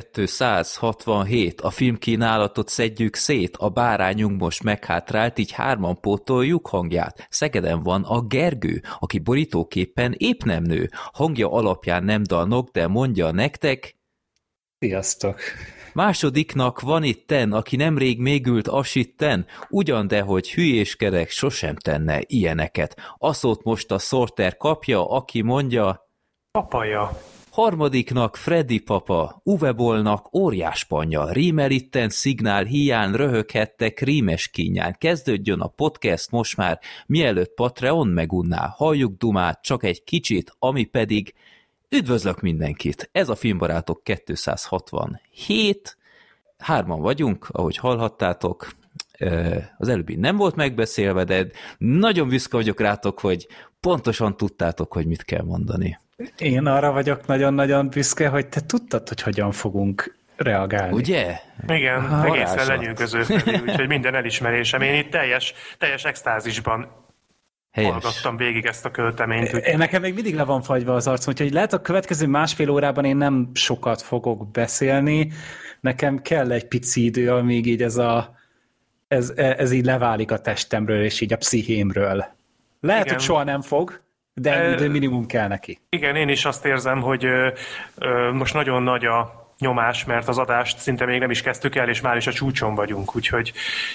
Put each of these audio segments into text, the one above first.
267. A filmkínálatot szedjük szét, a bárányunk most meghátrált, így hárman pótoljuk hangját. Szegeden van a Gergő, aki borítóképpen épp nem nő. Hangja alapján nem dalnok, de mondja nektek... Sziasztok! Másodiknak van itten, aki nemrég még ült asitten, ugyan de, hogy hülyéskedek, sosem tenne ilyeneket. Aszót most a Sorter kapja, aki mondja... Papaja. Harmadiknak Freddy papa, Uwe Bollnak óriás panya, rímel itten szignál hiány röhöghettek rímes kínján. Kezdődjön a podcast most már, mielőtt Patreon megunná. Halljuk dumát csak egy kicsit, ami pedig üdvözlök mindenkit. Ez a Filmbarátok 267. Hárman vagyunk, ahogy hallhattátok. Az előbbi nem volt megbeszélve, de nagyon büszke vagyok rátok, hogy pontosan tudtátok, hogy mit kell mondani. Én arra vagyok nagyon-nagyon büszke, hogy te tudtad, hogy hogyan fogunk reagálni. Ugye? Igen, ha, egészen lenyűgöző, úgyhogy minden elismerésem. Én itt teljes, teljes extázisban Helyes. hallgattam végig ezt a költeményt. Úgy... Én nekem még mindig le van fagyva az arcom, úgyhogy lehet a következő másfél órában én nem sokat fogok beszélni, nekem kell egy pici idő, amíg így ez a ez, ez így leválik a testemről, és így a pszichémről. Lehet, Igen. hogy soha nem fog, de, de minimum kell neki. Igen, én is azt érzem, hogy ö, ö, most nagyon nagy a nyomás, mert az adást szinte még nem is kezdtük el, és már is a csúcson vagyunk, úgyhogy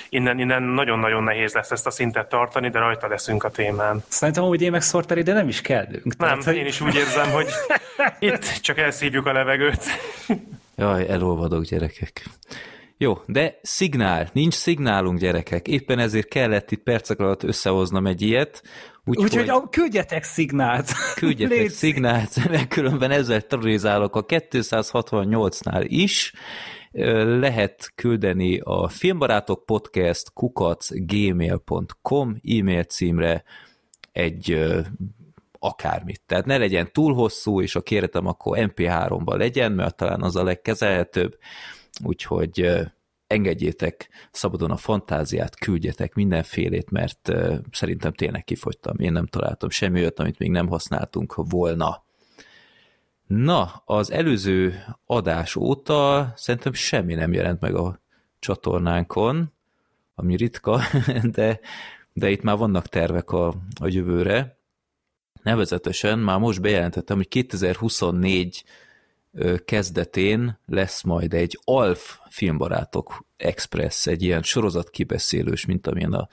innen, innen nagyon-nagyon nehéz lesz ezt a szintet tartani, de rajta leszünk a témán. Szerintem, hogy én meg Sorteri, de nem is kellünk. Nem, tehát, hogy... én is úgy érzem, hogy itt csak elszívjuk a levegőt. Jaj, elolvadok gyerekek. Jó, de szignál, nincs szignálunk gyerekek, éppen ezért kellett itt percek alatt összehoznom egy ilyet, Úgyhogy úgy, hogy... küldjetek szignált. Küldjetek Légy szignált, mert különben ezzel terrorizálok a 268-nál is. Lehet küldeni a filmbarátok podcast kukacgmail.com e-mail címre egy akármit. Tehát ne legyen túl hosszú, és a kéretem akkor MP3-ban legyen, mert talán az a legkezelhetőbb. Úgyhogy engedjétek szabadon a fantáziát, küldjetek mindenfélét, mert szerintem tényleg kifogytam. Én nem találtam semmi olyat, amit még nem használtunk volna. Na, az előző adás óta szerintem semmi nem jelent meg a csatornánkon, ami ritka, de, de itt már vannak tervek a, a jövőre. Nevezetesen már most bejelentettem, hogy 2024 kezdetén lesz majd egy ALF filmbarátok Express, egy ilyen sorozat kibeszélős, mint amilyen a,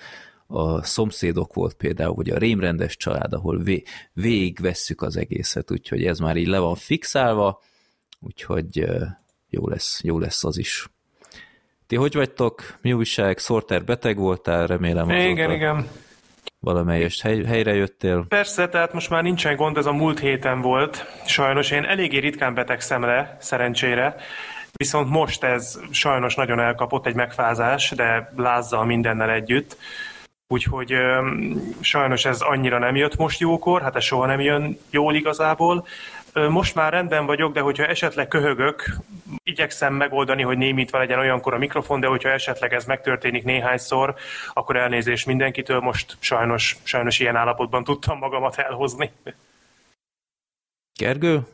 a szomszédok volt például, vagy a rémrendes család, ahol vé, végigvesszük az egészet, úgyhogy ez már így le van fixálva, úgyhogy jó lesz, jó lesz az is. Ti hogy vagytok? Mi újság? Sorter beteg voltál, remélem azóta. Igen, igen valamelyest hely, helyre jöttél? Persze, tehát most már nincsen gond, ez a múlt héten volt. Sajnos én eléggé ritkán betegszem le, szerencsére. Viszont most ez sajnos nagyon elkapott egy megfázás, de lázzal mindennel együtt. Úgyhogy sajnos ez annyira nem jött most jókor, hát ez soha nem jön jól igazából. Most már rendben vagyok, de hogyha esetleg köhögök, igyekszem megoldani, hogy némítva legyen olyankor a mikrofon, de hogyha esetleg ez megtörténik néhányszor, akkor elnézés mindenkitől, most sajnos, sajnos ilyen állapotban tudtam magamat elhozni. Gergő?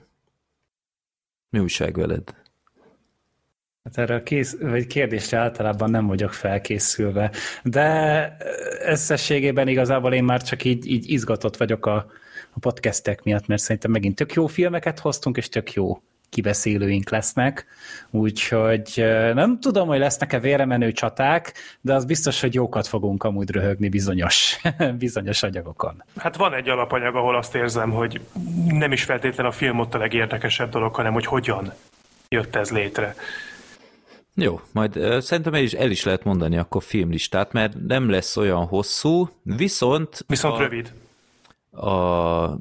Mi újság veled? Hát erre a kész, vagy kérdésre általában nem vagyok felkészülve, de összességében igazából én már csak így, így izgatott vagyok a, a podcastek miatt, mert szerintem megint tök jó filmeket hoztunk, és tök jó kibeszélőink lesznek, úgyhogy nem tudom, hogy lesznek-e véremenő csaták, de az biztos, hogy jókat fogunk amúgy röhögni bizonyos, bizonyos anyagokon. Hát van egy alapanyag, ahol azt érzem, hogy nem is feltétlenül a film ott a legérdekesebb dolog, hanem hogy hogyan jött ez létre. Jó, majd uh, szerintem el is, el is lehet mondani akkor filmlistát, mert nem lesz olyan hosszú, viszont... Viszont a, rövid. A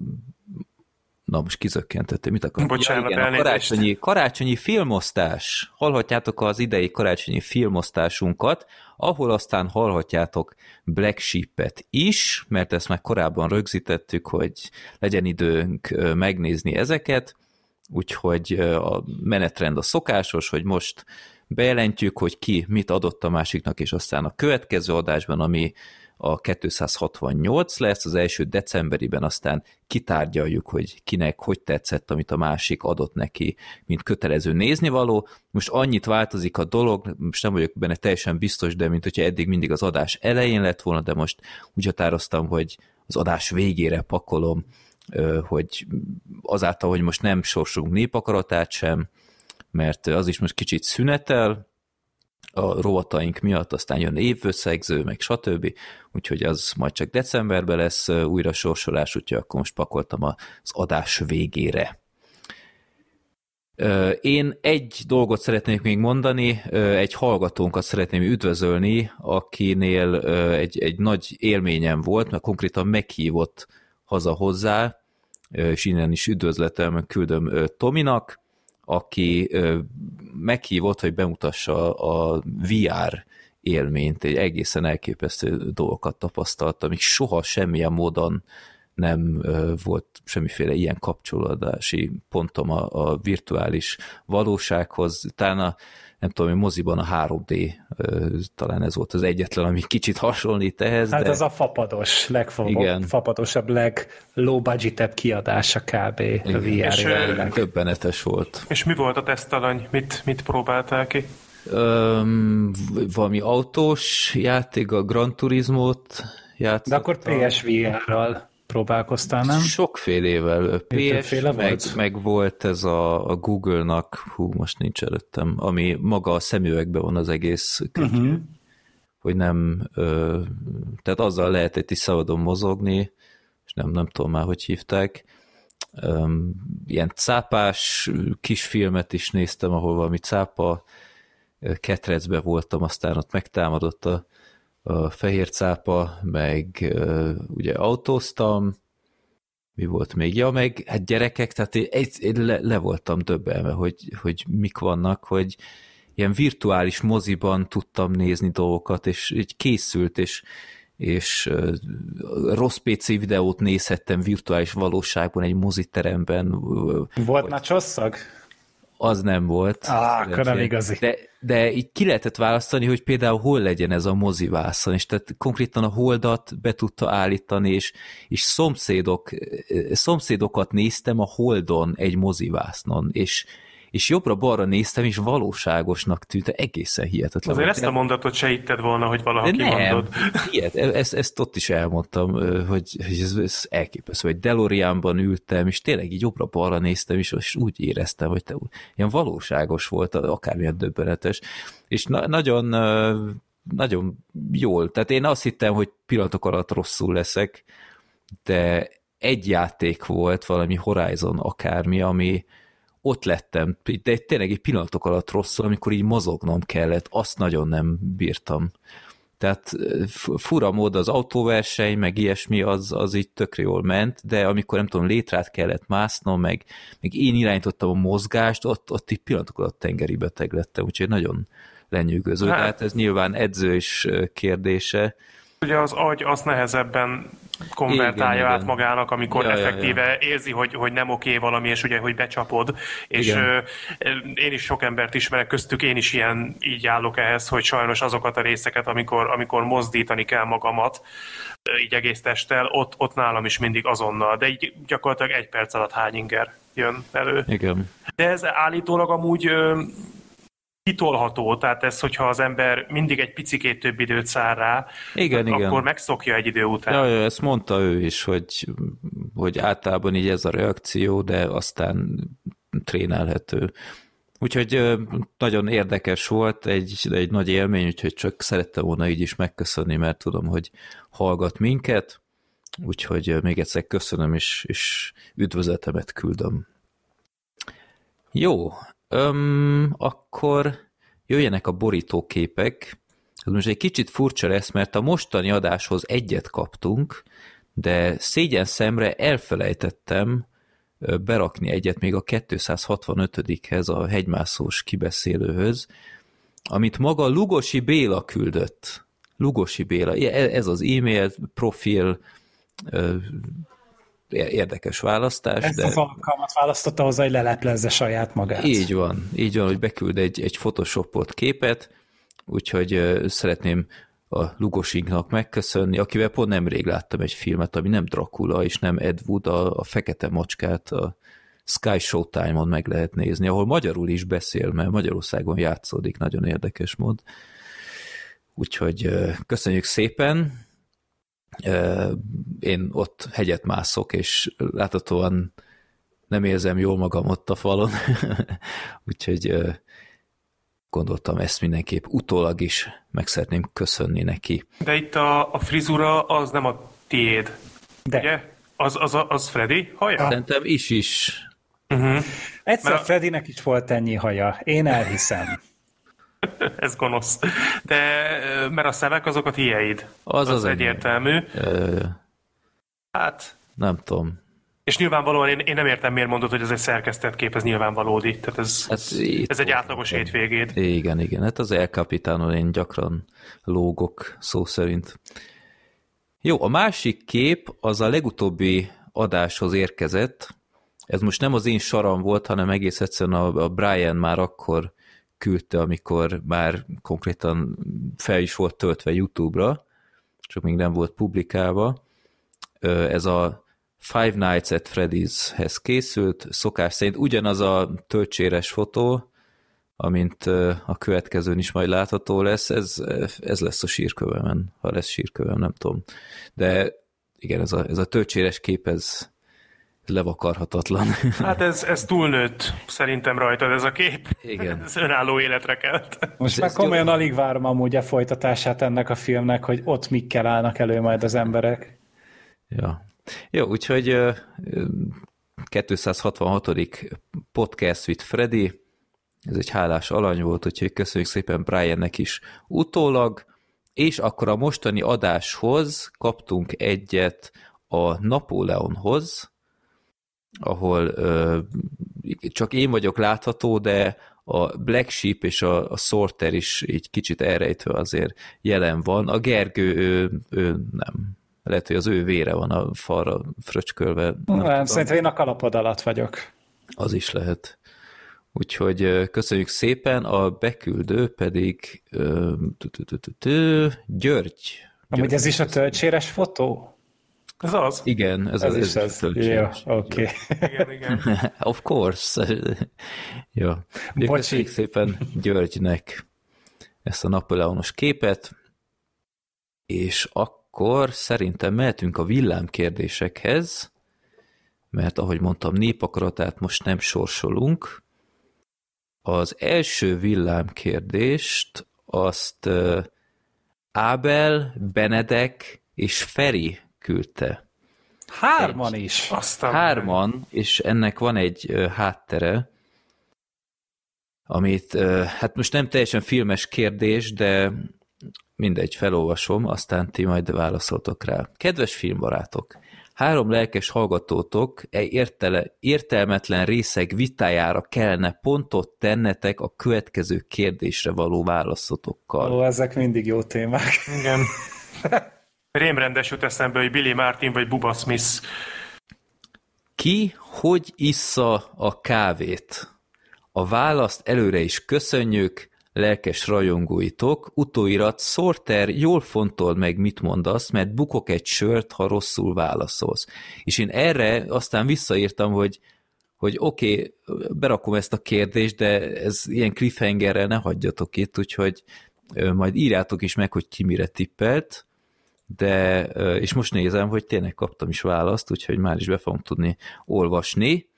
Na, most kizökkentettem, mit akarok? Bocsánat, ja, igen, a karácsonyi, karácsonyi filmosztás. Hallhatjátok az idei karácsonyi filmosztásunkat, ahol aztán hallhatjátok Black Sheep-et is, mert ezt már korábban rögzítettük, hogy legyen időnk megnézni ezeket, úgyhogy a menetrend a szokásos, hogy most bejelentjük, hogy ki mit adott a másiknak, és aztán a következő adásban, ami a 268 lesz, az első decemberiben aztán kitárgyaljuk, hogy kinek hogy tetszett, amit a másik adott neki, mint kötelező néznivaló. Most annyit változik a dolog, most nem vagyok benne teljesen biztos, de mint hogyha eddig mindig az adás elején lett volna, de most úgy határoztam, hogy az adás végére pakolom, hogy azáltal, hogy most nem sorsunk népakaratát sem, mert az is most kicsit szünetel, a rovataink miatt, aztán jön évösszegző, meg stb. Úgyhogy az majd csak decemberben lesz újra sorsolás, úgyhogy akkor most pakoltam az adás végére. Én egy dolgot szeretnék még mondani, egy hallgatónkat szeretném üdvözölni, akinél egy, egy nagy élményem volt, mert konkrétan meghívott haza hozzá, és innen is üdvözletem, küldöm Tominak, aki meghívott, hogy bemutassa a VR élményt, egy egészen elképesztő dolgokat tapasztalt, amik soha semmilyen módon nem volt semmiféle ilyen kapcsolódási pontom a, a virtuális valósághoz. Talán a, nem tudom, hogy moziban a 3D talán ez volt az egyetlen, ami kicsit hasonlít ehhez. Hát de... ez a fapados, legfapadosabb, low budgetebb kiadása kb. Igen. a VR Többenetes volt. És mi volt a tesztalany? Mit, mit próbáltál ki? Um, valami autós játék, a Gran Turismo-t játszottam. De akkor PSVR-ral próbálkoztál, nem? Sokfélével. PS, meg, volt? meg volt ez a, a Google-nak, hú, most nincs előttem, ami maga a szemüvegben van az egész könyv, uh-huh. hogy nem, ö, tehát azzal lehetett is szabadon mozogni, és nem, nem tudom már, hogy hívták. Um, ilyen cápás kisfilmet is néztem, ahol valami cápa ketrecbe voltam, aztán ott megtámadott a fehér cápa, meg ugye autóztam, mi volt még? Ja, meg hát gyerekek, tehát én, én le, le voltam döbbelve, hogy, hogy mik vannak, hogy ilyen virtuális moziban tudtam nézni dolgokat, és így készült, és, és rossz PC videót nézhettem virtuális valóságban egy moziteremben. Volt már csosszag? Az nem volt. Ah, akkor nem igazi. De, de így ki lehetett választani, hogy például hol legyen ez a mozivászon, és tehát konkrétan a holdat be tudta állítani, és, és szomszédok, szomszédokat néztem a holdon egy mozivásznon, és, és jobbra-balra néztem, és valóságosnak tűnt, egészen hihetetlen. Azért ezt a mondatot se hitted volna, hogy valaha De kimondod. Nem, ilyet, e- ezt, ezt ott is elmondtam, hogy, hogy ez, ez elképesztő, hogy Delorianban ültem, és tényleg így jobbra-balra néztem, és, és úgy éreztem, hogy te, ilyen valóságos volt, akármilyen döbbenetes, és na, nagyon nagyon jól, tehát én azt hittem, hogy pillanatok alatt rosszul leszek, de egy játék volt, valami Horizon akármi, ami, ott lettem, de tényleg egy pillanatok alatt rosszul, amikor így mozognom kellett, azt nagyon nem bírtam. Tehát fura mód az autóverseny, meg ilyesmi, az, az így tökre jól ment, de amikor nem tudom, létrát kellett másznom, meg, meg én irányítottam a mozgást, ott, ott így pillanatok alatt tengeri beteg lettem, úgyhogy nagyon lenyűgöző. Hát, Tehát ez nyilván edzős kérdése. Ugye az agy azt nehezebben konvertálja igen, át igen. magának, amikor ja, effektíve ja, ja. érzi, hogy, hogy nem oké valami, és ugye, hogy becsapod. És ö, én is sok embert ismerek, köztük én is ilyen így állok ehhez, hogy sajnos azokat a részeket, amikor, amikor mozdítani kell magamat, így egész testtel, ott, ott nálam is mindig azonnal, de így gyakorlatilag egy perc alatt hány inger jön elő. Igen. De ez állítólag amúgy kitolható, tehát ez, hogyha az ember mindig egy picikét több időt száll rá, igen, akkor igen. megszokja egy idő után. Ja, ja, ezt mondta ő is, hogy, hogy általában így ez a reakció, de aztán trénelhető. Úgyhogy nagyon érdekes volt, egy, egy nagy élmény, úgyhogy csak szerettem volna így is megköszönni, mert tudom, hogy hallgat minket, úgyhogy még egyszer köszönöm, és, és üdvözletemet küldöm. Jó, Öm, akkor jöjjenek a borítóképek. Ez most egy kicsit furcsa lesz, mert a mostani adáshoz egyet kaptunk, de szégyen szemre elfelejtettem berakni egyet még a 265-hez, a hegymászós kibeszélőhöz, amit maga Lugosi Béla küldött. Lugosi Béla, e-, ez az e-mail profil, érdekes választás. Ezt de... az alkalmat választotta hozzá, hogy leleplezze saját magát. Így van, így van, hogy beküld egy, egy photoshopolt képet, úgyhogy szeretném a Lugosinknak megköszönni, akivel pont nemrég láttam egy filmet, ami nem Dracula és nem Ed Wood, a, a Fekete Macskát a Sky Showtime-on meg lehet nézni, ahol magyarul is beszél, mert Magyarországon játszódik, nagyon érdekes mód. Úgyhogy köszönjük szépen, én ott hegyet mászok, és láthatóan nem érzem jól magam ott a falon, úgyhogy gondoltam ezt mindenképp utólag is meg szeretném köszönni neki. De itt a, a frizura az nem a tiéd, De. ugye? Az, az, az Freddy haja? Szerintem is is. Uh-huh. Egyszer Mert a... Freddynek is volt ennyi haja, én elhiszem. Ez gonosz. De mert a szemek azok a tiéd. Az az, az egyértelmű. Ö... Hát... Nem tudom. És nyilvánvalóan én, én nem értem, miért mondod, hogy ez egy szerkesztett kép, ez nyilvánvalódi. Tehát ez, hát ez egy átlagos van. hétvégét. Igen, igen. Hát az El Capitánon én gyakran lógok szó szerint. Jó, a másik kép az a legutóbbi adáshoz érkezett. Ez most nem az én saram volt, hanem egész egyszerűen a, a Brian már akkor küldte, amikor már konkrétan fel is volt töltve YouTube-ra, csak még nem volt publikálva. Ez a Five Nights at Freddy's-hez készült, szokás szerint ugyanaz a töltséres fotó, amint a következőn is majd látható lesz, ez, ez lesz a sírkövemen, ha lesz sírkövem, nem tudom. De igen, ez a, ez a töltséres kép, ez, levakarhatatlan. Hát ez, ez túlnőtt szerintem rajtad ez a kép. Igen. Ez önálló életre kelt. Most már komolyan jó. alig várom amúgy a folytatását ennek a filmnek, hogy ott mikkel állnak elő majd az emberek. Ja. Jó, úgyhogy 266. podcast with Freddy, ez egy hálás alany volt, úgyhogy köszönjük szépen Briannek is utólag, és akkor a mostani adáshoz kaptunk egyet a Napóleonhoz, ahol ö, csak én vagyok látható, de a Black Sheep és a, a Sorter is így kicsit elrejtve azért jelen van. A Gergő, ő, ő nem. Lehet, hogy az ő vére van a falra fröcskölve. Nem, nem szerintem én a kalapod alatt vagyok. Az is lehet. Úgyhogy köszönjük szépen, a beküldő pedig György. Amúgy ez is a töltséres fotó? Ez az? Igen, ez, ez, ez is ez. Jó, oké. Igen, igen. of course. Jó. Köszönjük szépen Györgynek ezt a Napoleonos képet, és akkor szerintem mehetünk a villámkérdésekhez, mert ahogy mondtam, népakaratát most nem sorsolunk. Az első villámkérdést azt Ábel, Benedek és Feri küldte. Hárman egy, is. Aztán hárman, és ennek van egy háttere, amit, hát most nem teljesen filmes kérdés, de mindegy, felolvasom, aztán ti majd válaszoltok rá. Kedves filmbarátok! Három lelkes hallgatótok egy értele, értelmetlen részeg vitájára kellene pontot tennetek a következő kérdésre való válaszotokkal. Ó, ezek mindig jó témák. Igen. Rémrendes jut eszembe, hogy Billy Martin vagy Bubba Smith. Ki hogy issza a kávét? A választ előre is köszönjük, lelkes rajongóitok, utóirat, Sorter, jól fontol meg, mit mondasz, mert bukok egy sört, ha rosszul válaszolsz. És én erre aztán visszaírtam, hogy hogy oké, okay, berakom ezt a kérdést, de ez ilyen cliffhangerrel ne hagyjatok itt, úgyhogy majd írjátok is meg, hogy ki mire tippelt, de, és most nézem, hogy tényleg kaptam is választ, úgyhogy már is be fogom tudni olvasni.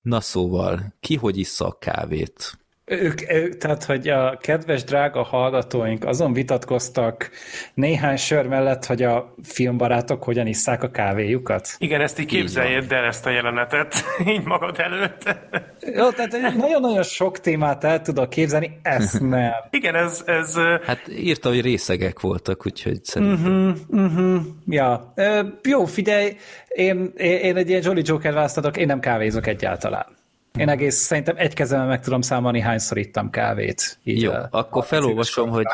Na szóval, ki hogy issza a kávét? Ők, ők, tehát, hogy a kedves, drága hallgatóink azon vitatkoztak néhány sör mellett, hogy a filmbarátok hogyan isszák a kávéjukat. Igen, ezt így képzeljed el ezt a jelenetet, így magad előtt. Jó, tehát nagyon-nagyon sok témát el tudok képzelni, ezt nem. Igen, ez... ez... Hát írta, hogy részegek voltak, úgyhogy szerintem... Uh-huh, uh-huh. Ja, jó, figyelj, én, én egy ilyen Jolly Joker választatok, én nem kávézok egyáltalán. Én egész szerintem egy kezemben meg tudom számolni, hányszor ittam kávét. Így Jó, a, akkor felolvasom, hogy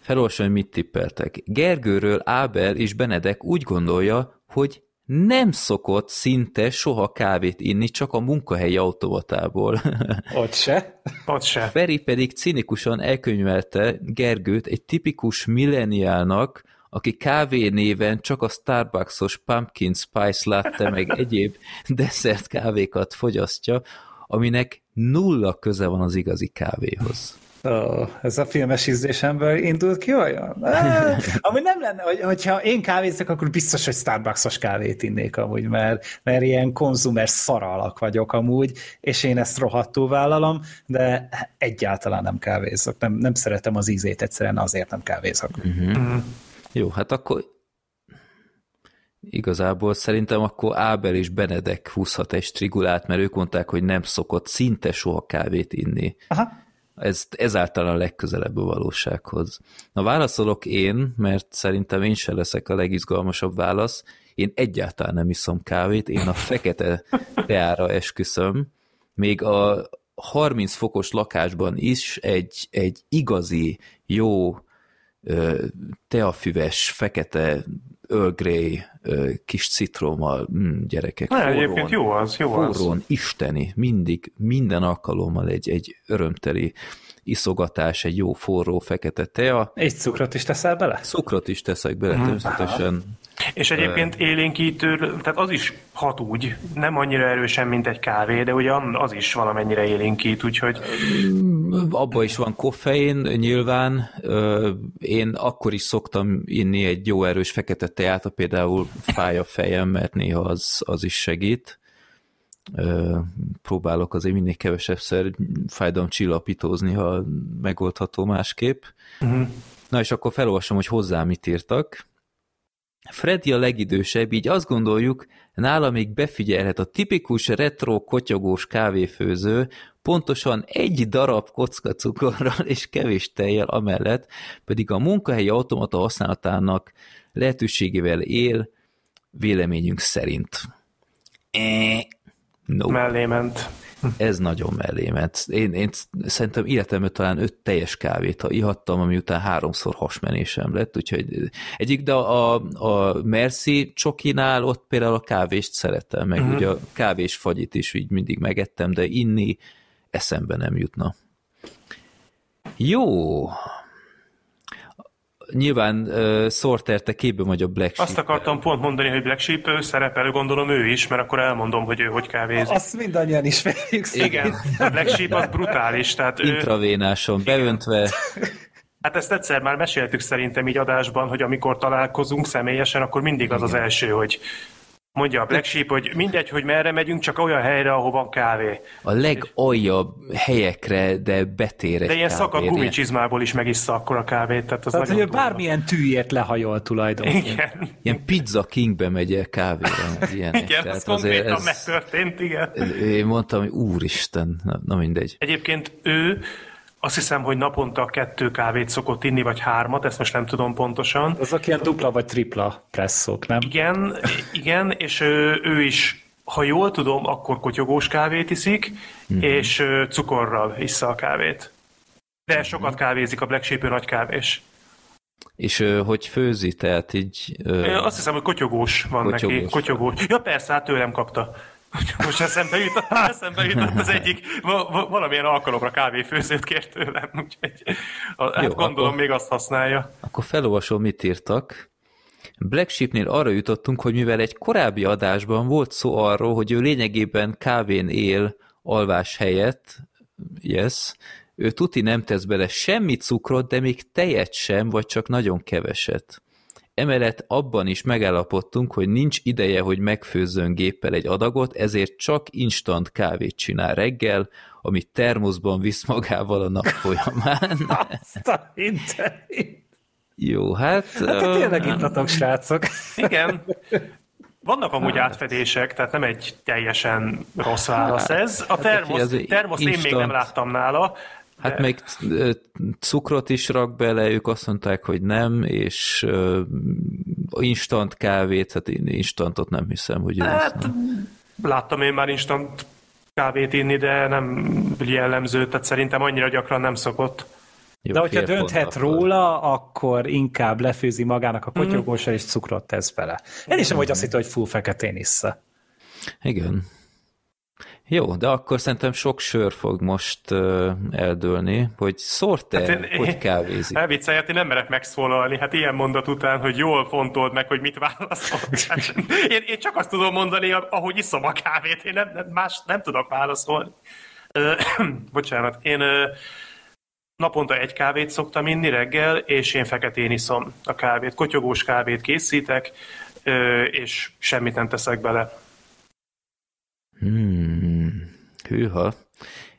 felolvasom, hogy mit tippeltek. Gergőről Ábel és Benedek úgy gondolja, hogy nem szokott szinte soha kávét inni, csak a munkahelyi automatából. Ott se. Ott se. Feri pedig cinikusan elkönyvelte Gergőt egy tipikus milleniálnak, aki kávé néven csak a Starbucksos Pumpkin Spice Latte meg egyéb desszert kávékat fogyasztja, aminek nulla köze van az igazi kávéhoz. Oh, ez a filmes ízlésemből indult ki olyan? Ah, ami nem lenne, hogy, hogyha én kávézok, akkor biztos, hogy Starbucksos kávét innék amúgy, mert, mert ilyen konzumer szaralak vagyok amúgy, és én ezt rohadtul vállalom, de egyáltalán nem kávézok. Nem, nem szeretem az ízét, egyszerűen azért nem kávézok. Uh-huh. Jó, hát akkor igazából szerintem akkor Ábel és Benedek húzhat egy strigulát, mert ők mondták, hogy nem szokott szinte soha kávét inni. Aha. Ez ezáltal a legközelebb a valósághoz. Na válaszolok én, mert szerintem én sem leszek a legizgalmasabb válasz. Én egyáltalán nem iszom kávét, én a fekete teára esküszöm. Még a 30 fokos lakásban is egy, egy igazi, jó, teafüves, fekete Earl Grey kis citrommal, mm, gyerekek, Na, forrón, egyébként jó az, jó forrón, az. isteni, mindig, minden alkalommal egy, egy örömteli iszogatás, egy jó forró fekete tea. Egy cukrot is teszel bele? Cukrot is teszek bele, hmm. természetesen. És egyébként élénkítő, tehát az is hat úgy, nem annyira erősen, mint egy kávé, de ugye az is valamennyire élénkít, úgyhogy... Abba is van koffein, nyilván. Én akkor is szoktam inni egy jó erős fekete teát, például fáj a fejem, mert néha az, az is segít. Próbálok azért minél kevesebbszer fájdalomcsillapítózni, ha megoldható másképp. Uh-huh. Na és akkor felolvasom, hogy hozzá mit írtak. Freddy a legidősebb, így azt gondoljuk, nála még befigyelhet a tipikus retro kotyogós kávéfőző, pontosan egy darab kocka cukorral és kevés tejjel amellett, pedig a munkahelyi automata használatának lehetőségével él, véleményünk szerint. E, no. Mellé ment. Ez nagyon mellé ment. Én, én szerintem életemben talán öt teljes kávét ha ihattam, ami után háromszor hasmenésem lett, úgyhogy egyik, de a, a Merci csokinál ott például a kávést szeretem, meg uh-huh. ugye a kávés fagyit is így mindig megettem, de inni eszembe nem jutna. Jó, nyilván uh, Sorter, te képbe vagy a Black Sheep. Azt akartam pont mondani, hogy Black Sheep ő szerepel, gondolom ő is, mert akkor elmondom, hogy ő hogy kávézik. Azt mindannyian ismerjük Igen, a Black Sheep az brutális. Tehát ő... Intravénáson Igen. beöntve. Hát ezt egyszer már meséltük szerintem így adásban, hogy amikor találkozunk személyesen, akkor mindig az Igen. az első, hogy Mondja a Black Sheep, hogy mindegy, hogy merre megyünk, csak olyan helyre, ahol van kávé. A legaljabb helyekre, de betér De ilyen szakadt gumicsizmából is megissza akkor a kávét. Tehát, az tehát hogy bármilyen tűért lehajol tulajdonképpen. Igen. Ilyen pizza kingbe megy el kávéra. Ilyenek. Igen, ez konkrétan ez... megtörtént, igen. Én mondtam, hogy úristen, na, na mindegy. Egyébként ő azt hiszem, hogy naponta kettő kávét szokott inni, vagy hármat, ezt most nem tudom pontosan. Azok ilyen dupla vagy tripla presszók, nem? Igen, igen, és ő, ő is, ha jól tudom, akkor kotyogós kávét iszik, mm-hmm. és cukorral issza a kávét. De sokat kávézik a Black Sheep, nagy kávés. És hogy főzi, tehát így... Ö... Azt hiszem, hogy kotyogós van kotyogós. neki. Kotyogós. Ja persze, hát tőlem kapta. Most eszembe jutott, eszembe jutott az egyik, valamilyen alkalomra kávéfőzőt kért tőlem, úgyhogy hát Jó, gondolom akkor, még azt használja. Akkor felolvasom, mit írtak. Black Sheepnél arra jutottunk, hogy mivel egy korábbi adásban volt szó arról, hogy ő lényegében kávén él alvás helyett, yes, ő tuti nem tesz bele semmi cukrot, de még tejet sem, vagy csak nagyon keveset. Emellett abban is megállapodtunk, hogy nincs ideje, hogy megfőzzön géppel egy adagot, ezért csak instant kávét csinál reggel, amit termoszban visz magával a nap folyamán. Azt a Jó, hát... Hát tényleg ittatok, srácok. Igen. Vannak amúgy hát. átfedések, tehát nem egy teljesen rossz válasz hát, ez. A termosz, hát, termosz én még nem láttam nála, Hát még cukrot is rak bele, ők azt mondták, hogy nem, és instant kávét, hát én instantot nem hiszem, hogy hát, láttam én már instant kávét inni, de nem jellemző, tehát szerintem annyira gyakran nem szokott. Jó, De hogyha dönthet róla, akkor inkább lefőzi magának a mhm. kotyogósra, és cukrot tesz bele. Én is nem vagy azt hittem, hogy full feketén issza. Igen. Jó, de akkor szerintem sok sör fog most uh, eldőlni, hogy szort hát én, hogy kávézik. Elviccelj, hát én nem merek megszólalni, hát ilyen mondat után, hogy jól fontold meg, hogy mit válaszol. Hát, én, én csak azt tudom mondani, ahogy iszom a kávét, én nem, nem, más nem tudok válaszolni. bocsánat, én naponta egy kávét szoktam inni reggel, és én feketén iszom a kávét. Kotyogós kávét készítek, és semmit nem teszek bele. Hmm, hűha.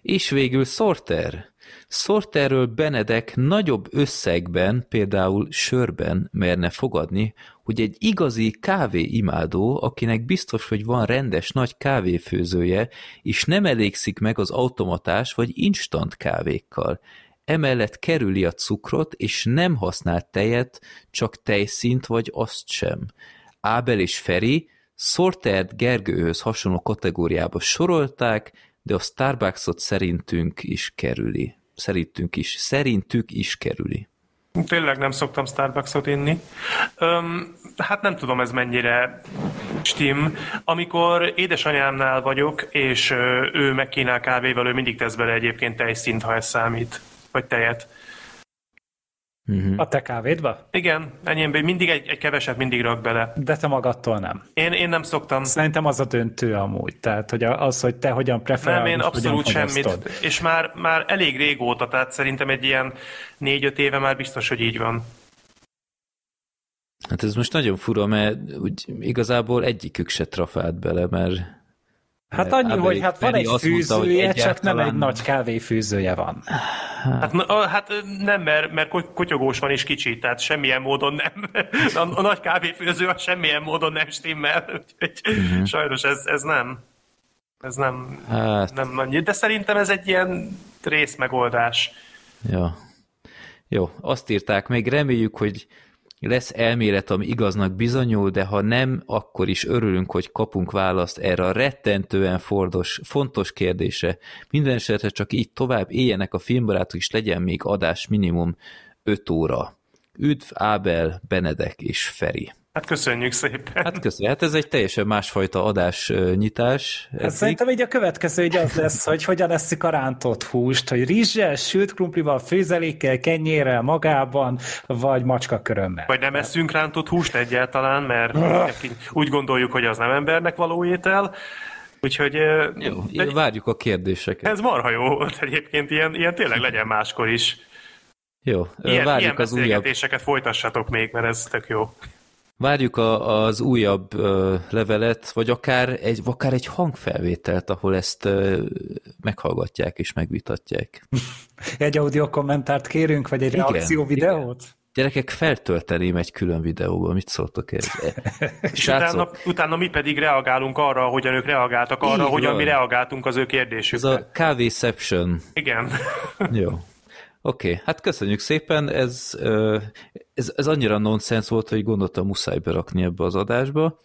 És végül Sorter. Sorterről Benedek nagyobb összegben, például sörben merne fogadni, hogy egy igazi kávéimádó, akinek biztos, hogy van rendes nagy kávéfőzője, és nem elégszik meg az automatás vagy instant kávékkal. Emellett kerüli a cukrot, és nem használ tejet, csak tejszint vagy azt sem. Ábel és Feri Sortert Gergőhöz hasonló kategóriába sorolták, de a Starbucksot szerintünk is kerüli. Szerintünk is. Szerintük is kerüli. Tényleg nem szoktam Starbucksot inni. Öm, hát nem tudom ez mennyire stim. Amikor édesanyámnál vagyok, és ő megkínál kávéval, ő mindig tesz bele egyébként tejszint, ha ez számít, vagy tejet. Uh-huh. A te kávédba? Igen, enyémben mindig egy, egy keveset mindig rak bele. De te magadtól nem. Én, én nem szoktam. Szerintem az a döntő amúgy, tehát hogy az, hogy te hogyan preferálod. Nem, én abszolút semmit, és már, már elég régóta, tehát szerintem egy ilyen négy-öt éve már biztos, hogy így van. Hát ez most nagyon fura, mert úgy igazából egyikük se trafált bele, mert Hát annyi, hogy hát van egy fűzője, mondta, csak nem egy nagy kávéfűzője van. Hát, hát nem, mert, mert kotyogós van is kicsi, tehát semmilyen módon nem. A, a nagy kávéfőző a semmilyen módon nem stimmel, úgyhogy uh-huh. sajnos ez, ez nem. Ez nem, hát. nem annyi. De szerintem ez egy ilyen részmegoldás. Ja. Jó, azt írták még, reméljük, hogy lesz elmélet, ami igaznak bizonyul, de ha nem, akkor is örülünk, hogy kapunk választ erre a rettentően fordos, fontos kérdése. Minden esetre csak így tovább éljenek a filmbarátok, és legyen még adás minimum 5 óra. Üdv Ábel, Benedek és Feri. Hát köszönjük szépen. Hát köszönjük. Hát ez egy teljesen másfajta adás nyitás. Hát szerintem így a következő így az lesz, hogy hogyan eszik a rántott húst, hogy rizssel, sült krumplival, főzelékkel, kenyérrel, magában, vagy macska körömmel. Vagy nem eszünk rántott húst egyáltalán, mert úgy gondoljuk, hogy az nem embernek való étel. Úgyhogy... Jó, de várjuk a kérdéseket. Ez marha jó volt egyébként, ilyen, ilyen tényleg legyen máskor is. Jó, ilyen, várjuk ilyen az újabb... folytassatok még, mert ez tök jó. Várjuk a, az újabb uh, levelet, vagy akár egy, akár egy hangfelvételt, ahol ezt uh, meghallgatják és megvitatják. egy audio kommentárt kérünk, vagy egy igen, reakció videót? Igen. Gyerekek, feltölteném egy külön videóba, mit szóltok ez? és utána, utána mi pedig reagálunk arra, hogyan ők reagáltak arra, Így hogyan van. mi reagáltunk az ő kérdésükre. Ez a kávéception. Igen. Jó. Oké, okay, hát köszönjük szépen, ez, ez, ez annyira nonsens volt, hogy gondoltam muszáj berakni ebbe az adásba,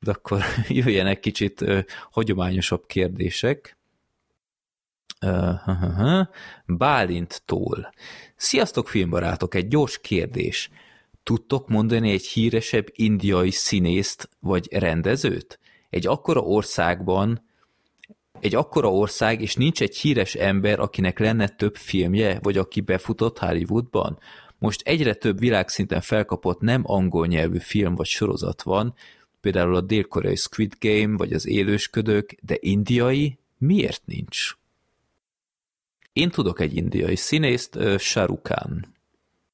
de akkor jöjjenek kicsit hagyományosabb kérdések. Bálinttól. Sziasztok filmbarátok, egy gyors kérdés. Tudtok mondani egy híresebb indiai színészt vagy rendezőt? Egy akkora országban egy akkora ország, és nincs egy híres ember, akinek lenne több filmje, vagy aki befutott Hollywoodban? Most egyre több világszinten felkapott nem angol nyelvű film vagy sorozat van, például a dél-koreai Squid Game, vagy az élősködők, de indiai miért nincs? Én tudok egy indiai színészt, Shahrukh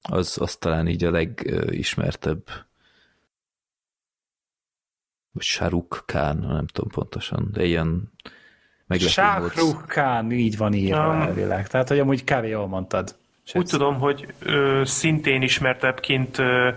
Az, az talán így a legismertebb. Vagy Khan, nem tudom pontosan, de ilyen Sákrukán, így van írva um, elvileg. Tehát, hogy amúgy kávé jól mondtad. Úgy Úgy tudom, hogy ö, szintén ismertebb kint ö,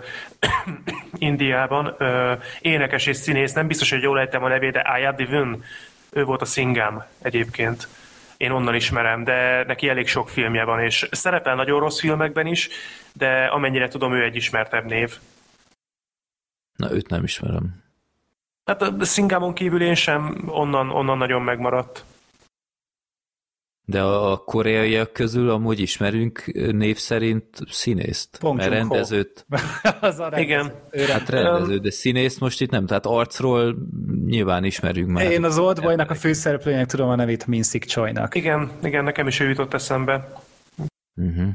Indiában ö, énekes és színész, nem biztos, hogy jól ejtem a nevét, de Ayad Divin, ő volt a szingám egyébként. Én onnan ismerem, de neki elég sok filmje van, és szerepel nagyon rossz filmekben is, de amennyire tudom, ő egy ismertebb név. Na, őt nem ismerem. Hát a Szingámon kívül én sem onnan, onnan nagyon megmaradt. De a koreaiak közül amúgy ismerünk név szerint színészt, Bong mert rendezőt, az a Igen. rendező. hát rendező, de színészt most itt nem, tehát arcról nyilván ismerünk már. Én az Oldboynak a főszereplőjének tudom a nevét Minsik Choi-nak. Igen, igen, nekem is ő jutott eszembe. Uh-huh.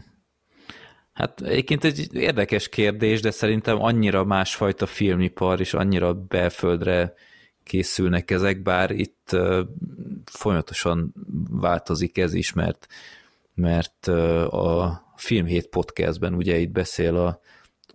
Hát egyébként egy érdekes kérdés, de szerintem annyira másfajta filmipar, és annyira belföldre készülnek ezek, bár itt folyamatosan változik ez is, mert, mert a Filmhét podcastben ugye itt beszél a,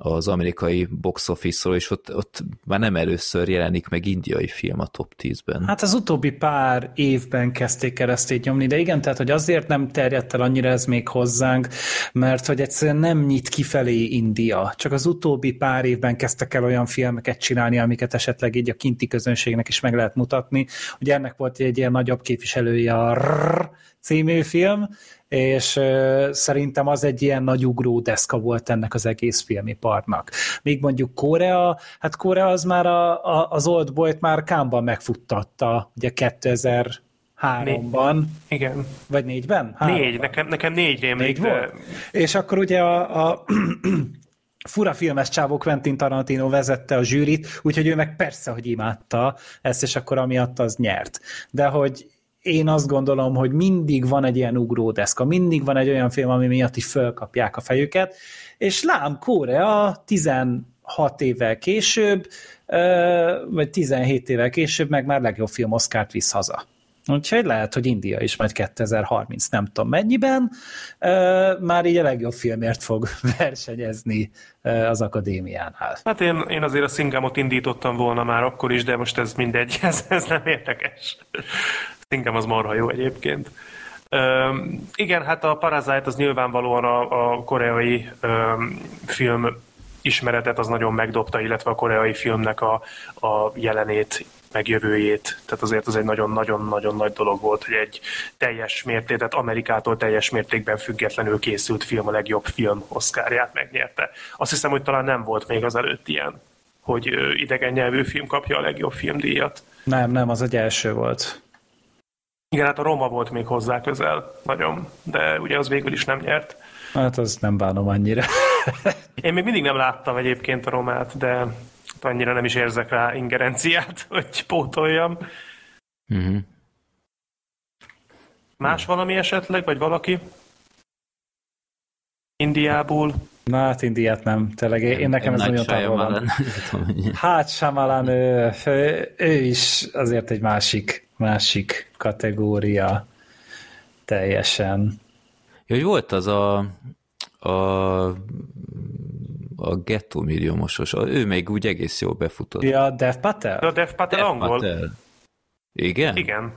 az amerikai box office-ról, és ott, ott már nem először jelenik meg indiai film a top 10-ben. Hát az utóbbi pár évben kezdték így nyomni, de igen, tehát hogy azért nem terjedt el annyira ez még hozzánk, mert hogy egyszerűen nem nyit kifelé India. Csak az utóbbi pár évben kezdtek el olyan filmeket csinálni, amiket esetleg így a kinti közönségnek is meg lehet mutatni. Ugye ennek volt egy ilyen nagyobb képviselője a című film, és szerintem az egy ilyen nagy ugró deszka volt ennek az egész filmiparnak. Még mondjuk Korea, hát Korea az már a, a, az Old Boy-t már Kámban megfuttatta, ugye 2003-ban, Igen. vagy négyben? Négy, nekem, nekem négy rémlik, Négy de volt? És akkor ugye a, a fura filmes csávó Quentin Tarantino vezette a zsűrit, úgyhogy ő meg persze, hogy imádta ezt, és akkor amiatt az nyert. De hogy én azt gondolom, hogy mindig van egy ilyen ugródeszka, mindig van egy olyan film, ami miatt is fölkapják a fejüket, és lám, Korea 16 évvel később, vagy 17 évvel később meg már legjobb film Oscar-t visz haza. Úgyhogy lehet, hogy India is majd 2030, nem tudom mennyiben, már így a legjobb filmért fog versenyezni az akadémiánál. hát én, én azért a Szingámot indítottam volna már akkor is, de most ez mindegy, ez, ez nem érdekes. Szingám az marha jó egyébként. Üm, igen, hát a Parasite az nyilvánvalóan a, a koreai üm, film ismeretet az nagyon megdobta, illetve a koreai filmnek a, a jelenét, meg. Tehát azért az egy nagyon-nagyon-nagyon nagy dolog volt, hogy egy teljes mérték, tehát Amerikától teljes mértékben függetlenül készült film a legjobb film Oscarját megnyerte. Azt hiszem, hogy talán nem volt még az előtt ilyen, hogy idegen nyelvű film kapja a legjobb filmdíjat. Nem, nem, az egy első volt. Igen, hát a Roma volt még hozzá közel, nagyon, de ugye az végül is nem nyert. Hát az nem bánom annyira. Én még mindig nem láttam egyébként a Romát, de annyira nem is érzek rá ingerenciát, hogy pótoljam. Uh-huh. Más valami esetleg, vagy valaki? Indiából? Na hát Indiát nem, tényleg én nekem ez Nagy nagyon távol van. Hát Shyamalan, ő, ő, ő is azért egy másik, másik kategória teljesen. Ja, hogy volt az a, a, a gettó milliómosos, ő még úgy egész jól befutott. Ja, Dev De Patel? a Dev Patel Dev angol? Patel. Igen? Igen.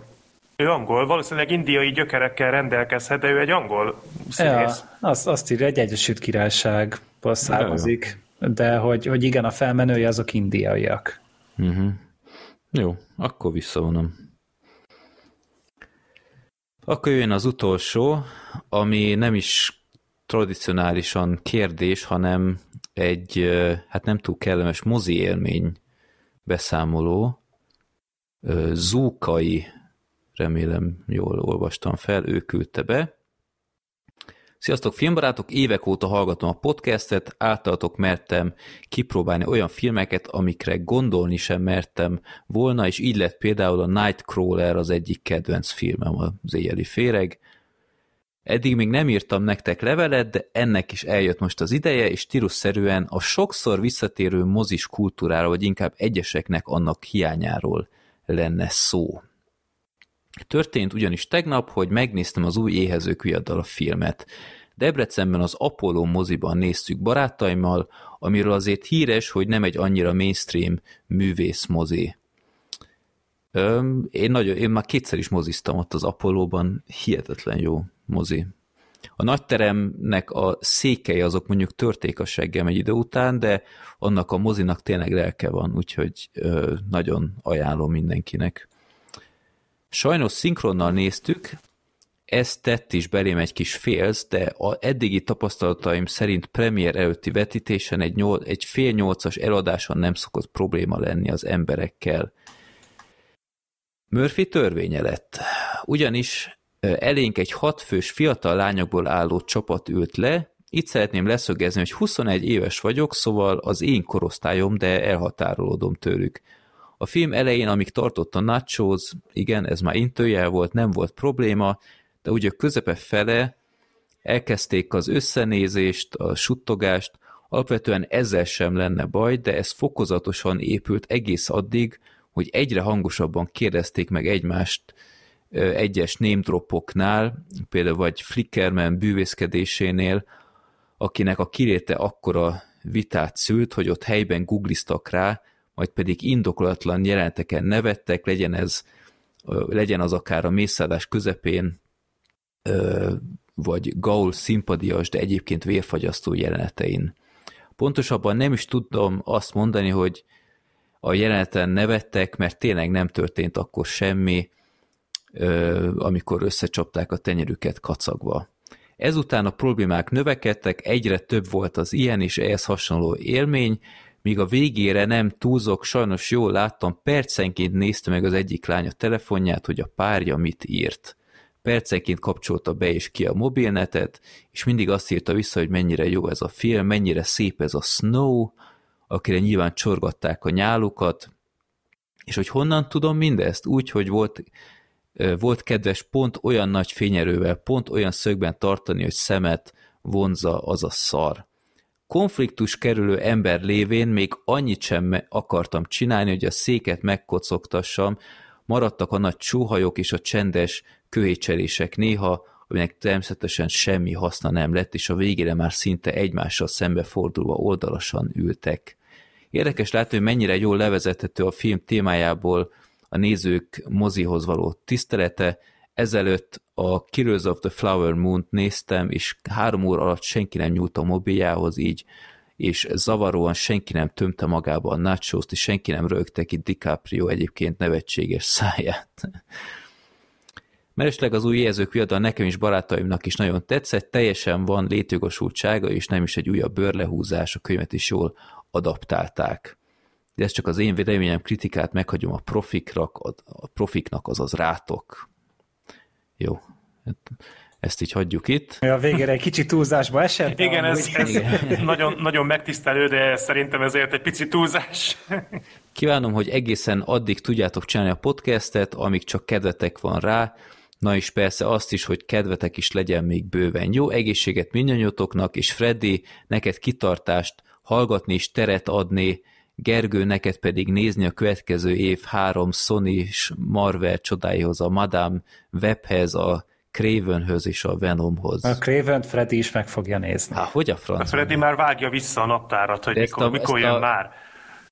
Ő angol, valószínűleg indiai gyökerekkel rendelkezhet, de ő egy angol Ja, színész. azt, azt írja, egy Egyesült Királyságból származik, de hogy, hogy igen, a felmenői azok indiaiak. Uh-huh. Jó, akkor visszavonom. Akkor jön az utolsó, ami nem is tradicionálisan kérdés, hanem egy, hát nem túl kellemes mozi élmény beszámoló. Zúkai, remélem jól olvastam fel, ő küldte be. Sziasztok, filmbarátok! Évek óta hallgatom a podcastet, általatok mertem kipróbálni olyan filmeket, amikre gondolni sem mertem volna, és így lett például a Nightcrawler az egyik kedvenc filmem, az éjjeli féreg. Eddig még nem írtam nektek levelet, de ennek is eljött most az ideje, és stílusszerűen a sokszor visszatérő mozis kultúrára, vagy inkább egyeseknek annak hiányáról lenne szó. Történt ugyanis tegnap, hogy megnéztem az új éhezők viadal a filmet. Debrecenben az Apollo moziban néztük barátaimmal, amiről azért híres, hogy nem egy annyira mainstream művész mozi. Öm, én, nagyon, én már kétszer is moziztam ott az Apollóban, hihetetlen jó mozi. A nagyteremnek a székei azok mondjuk törték a seggem egy idő után, de annak a mozinak tényleg lelke van, úgyhogy ö, nagyon ajánlom mindenkinek. Sajnos szinkronnal néztük, ez tett is belém egy kis félsz, de a eddigi tapasztalataim szerint premier előtti vetítésen egy, nyol, egy fél nyolcas eladáson nem szokott probléma lenni az emberekkel. Murphy törvénye lett, ugyanis elénk egy hatfős fiatal lányokból álló csapat ült le, itt szeretném leszögezni, hogy 21 éves vagyok, szóval az én korosztályom, de elhatárolódom tőlük. A film elején, amíg tartott a nachos, igen, ez már intőjel volt, nem volt probléma, de ugye közepe fele elkezdték az összenézést, a suttogást, alapvetően ezzel sem lenne baj, de ez fokozatosan épült egész addig, hogy egyre hangosabban kérdezték meg egymást egyes name dropoknál, például vagy Flickerman bűvészkedésénél, akinek a kiréte akkora vitát szült, hogy ott helyben googliztak rá, majd pedig indokolatlan jeleneteken nevettek, legyen ez legyen az akár a mészárlás közepén, vagy Gaul szimpadias, de egyébként vérfagyasztó jelenetein. Pontosabban nem is tudom azt mondani, hogy a jeleneten nevettek, mert tényleg nem történt akkor semmi, amikor összecsapták a tenyerüket kacagva. Ezután a problémák növekedtek, egyre több volt az ilyen és ehhez hasonló élmény, míg a végére nem túlzok, sajnos jól láttam, percenként nézte meg az egyik lány a telefonját, hogy a párja mit írt. Percenként kapcsolta be és ki a mobilnetet, és mindig azt írta vissza, hogy mennyire jó ez a film, mennyire szép ez a Snow, akire nyilván csorgatták a nyálukat, és hogy honnan tudom mindezt? Úgy, hogy volt, volt kedves pont olyan nagy fényerővel, pont olyan szögben tartani, hogy szemet vonza az a szar. Konfliktus kerülő ember lévén még annyit sem akartam csinálni, hogy a széket megkocogtassam, maradtak a nagy csúhajok és a csendes köhécserések néha, aminek természetesen semmi haszna nem lett, és a végére már szinte egymással szembefordulva oldalasan ültek. Érdekes látni, hogy mennyire jól levezethető a film témájából a nézők mozihoz való tisztelete. Ezelőtt a Killers of the Flower Moon-t néztem, és három óra alatt senki nem nyúlt a mobiljához így, és zavaróan senki nem tömte magába a nachos és senki nem rögte ki DiCaprio egyébként nevetséges száját. Meresleg az új jelzők viadal nekem is barátaimnak is nagyon tetszett, teljesen van létjogosultsága, és nem is egy újabb bőrlehúzás, a könyvet is jól adaptálták. De ez csak az én véleményem, kritikát meghagyom a profiknak, a profiknak azaz rátok. Jó, hát ezt így hagyjuk itt. A végére egy kicsit túlzásba esett? Igen, ez, ez nagyon, nagyon megtisztelő, de szerintem ezért egy picit túlzás. Kívánom, hogy egészen addig tudjátok csinálni a podcastet, amíg csak kedvetek van rá, Na és persze azt is, hogy kedvetek is legyen még bőven. Jó egészséget mindannyiatoknak, és Freddy, neked kitartást, hallgatni és teret adni, Gergő, neked pedig nézni a következő év három Sony és Marvel csodáihoz, a Madame Webhez, a Cravenhöz és a Venomhoz. A Craven Freddy is meg fogja nézni. Há, hogy a franc? A Freddy már vágja vissza a naptárat, hogy mikor, a, mikor jön a... már.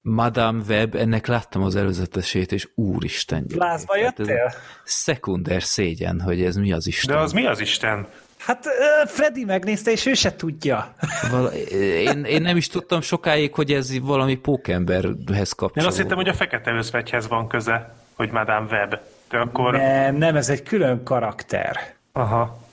Madame Web, ennek láttam az előzetesét, és úristen. Lázba jöttél? Szekunder szégyen, hogy ez mi az Isten. De az mi az Isten? Hát Freddy megnézte, és ő se tudja. Val- én, én nem is tudtam sokáig, hogy ez valami pókemberhez kapcsolódó. Én azt hittem, hogy a fekete özvegyhez van köze, hogy Madame Web. De akkor... Nem, nem, ez egy külön karakter. Aha.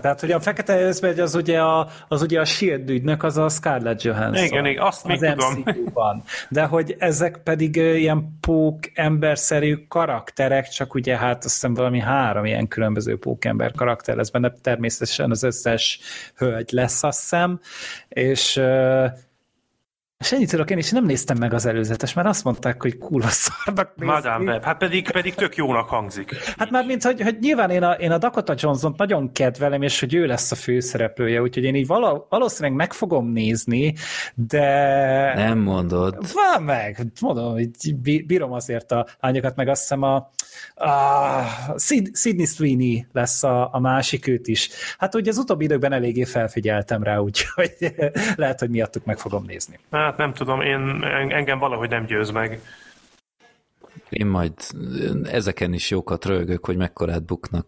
Tehát, hogy a fekete özvegy az ugye a, az ugye a Shield ügynök, az a Scarlett Johansson. Igen, igen azt még tudom. MCU-ban. De hogy ezek pedig ilyen pók emberszerű karakterek, csak ugye hát azt hiszem valami három ilyen különböző pókember karakter lesz benne, természetesen az összes hölgy lesz, azt hiszem, és és ennyit tudok én, és nem néztem meg az előzetes, mert azt mondták, hogy kurva szarnak Madame Web, hát pedig, pedig tök jónak hangzik. Hát már mint, hogy, hogy nyilván én a, én a Dakota johnson nagyon kedvelem, és hogy ő lesz a főszereplője, úgyhogy én így vala, valószínűleg meg fogom nézni, de... Nem mondod. Van meg, mondom, hogy bírom azért a lányokat, meg azt hiszem a, a Sydney Sweeney lesz a, a másik őt is. Hát ugye az utóbbi időkben eléggé felfigyeltem rá, úgyhogy lehet, hogy miattuk meg fogom nézni. Hát nem tudom, én, engem valahogy nem győz meg. Én majd ezeken is jókat rögök, hogy mekkorát buknak.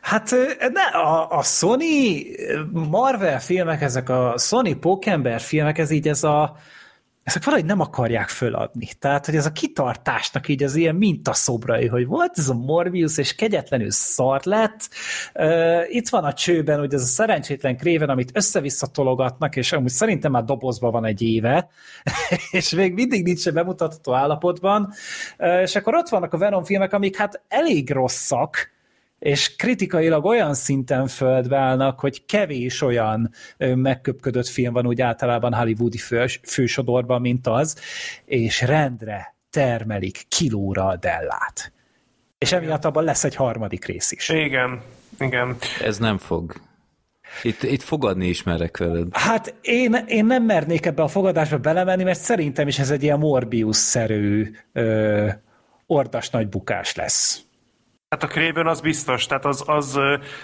Hát ne, a, a Sony Marvel filmek, ezek a Sony Pókember filmek, ez így ez a ezek valahogy nem akarják föladni. Tehát, hogy ez a kitartásnak így az ilyen mintaszobrai, hogy volt ez a Morbius, és kegyetlenül szar lett. Itt van a csőben, hogy ez a szerencsétlen kréven, amit össze-vissza tologatnak, és amúgy szerintem már dobozban van egy éve, és még mindig nincs bemutatható állapotban. És akkor ott vannak a Venom filmek, amik hát elég rosszak, és kritikailag olyan szinten földbe állnak, hogy kevés olyan megköpködött film van úgy általában hollywoodi fős, fősodorban, mint az, és rendre termelik kilóra a Dellát. És emiatt abban lesz egy harmadik rész is. Igen, igen. Ez nem fog. Itt, itt fogadni is merek veled. Hát én, én nem mernék ebbe a fogadásba belemenni, mert szerintem is ez egy ilyen Morbius-szerű ö, ordas nagy bukás lesz. Hát a Craven az biztos, tehát az, az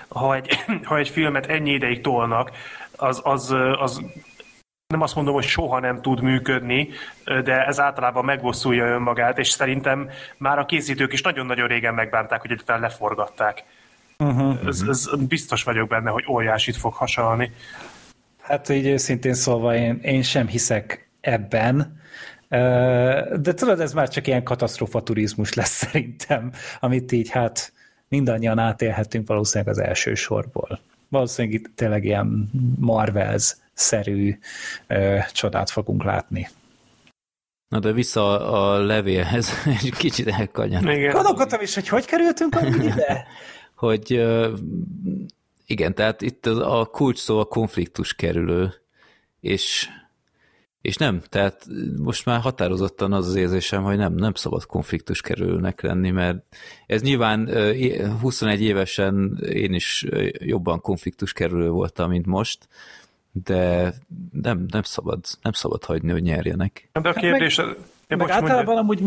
ha, egy, ha egy filmet ennyi ideig tolnak, az, az, az nem azt mondom, hogy soha nem tud működni, de ez általában megbosszulja önmagát, és szerintem már a készítők is nagyon-nagyon régen megbánták, hogy egyáltalán leforgatták. Uh-huh. Ez, ez biztos vagyok benne, hogy óriásit fog hasalni. Hát így őszintén szólva én, én sem hiszek ebben, de tudod, ez már csak ilyen katasztrófa turizmus lesz szerintem, amit így hát mindannyian átélhetünk valószínűleg az első sorból. Valószínűleg itt tényleg ilyen Marvels-szerű csodát fogunk látni. Na de vissza a levélhez, egy kicsit elkanyar. Gondolkodtam is, hogy hogy kerültünk ide? hogy igen, tehát itt a kulcs szó a konfliktus kerülő, és, és nem, tehát most már határozottan az az érzésem, hogy nem, nem szabad konfliktus kerülőnek lenni, mert ez nyilván 21 évesen én is jobban konfliktus kerülő voltam, mint most, de nem, nem, szabad, nem szabad hagyni, hogy nyerjenek. De a kérdés... Hát meg, meg általában amúgy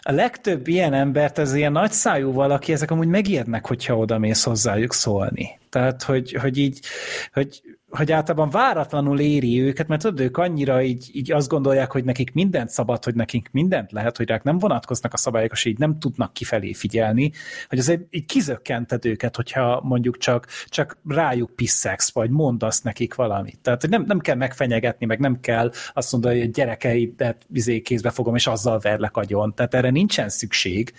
a legtöbb ilyen embert az ilyen nagy szájú valaki, ezek amúgy megijednek, hogyha oda mész hozzájuk szólni. Tehát, hogy, hogy így, hogy hogy általában váratlanul éri őket, mert tudod, ők annyira így, így azt gondolják, hogy nekik mindent szabad, hogy nekik mindent lehet, hogy rák nem vonatkoznak a szabályok, és így nem tudnak kifelé figyelni, hogy azért így kizökkented őket, hogyha mondjuk csak, csak rájuk pisszegsz, vagy mondasz nekik valamit. Tehát, hogy nem, nem kell megfenyegetni, meg nem kell azt mondani, hogy a gyerekeidet izé kézbe fogom, és azzal verlek agyon. Tehát erre nincsen szükség,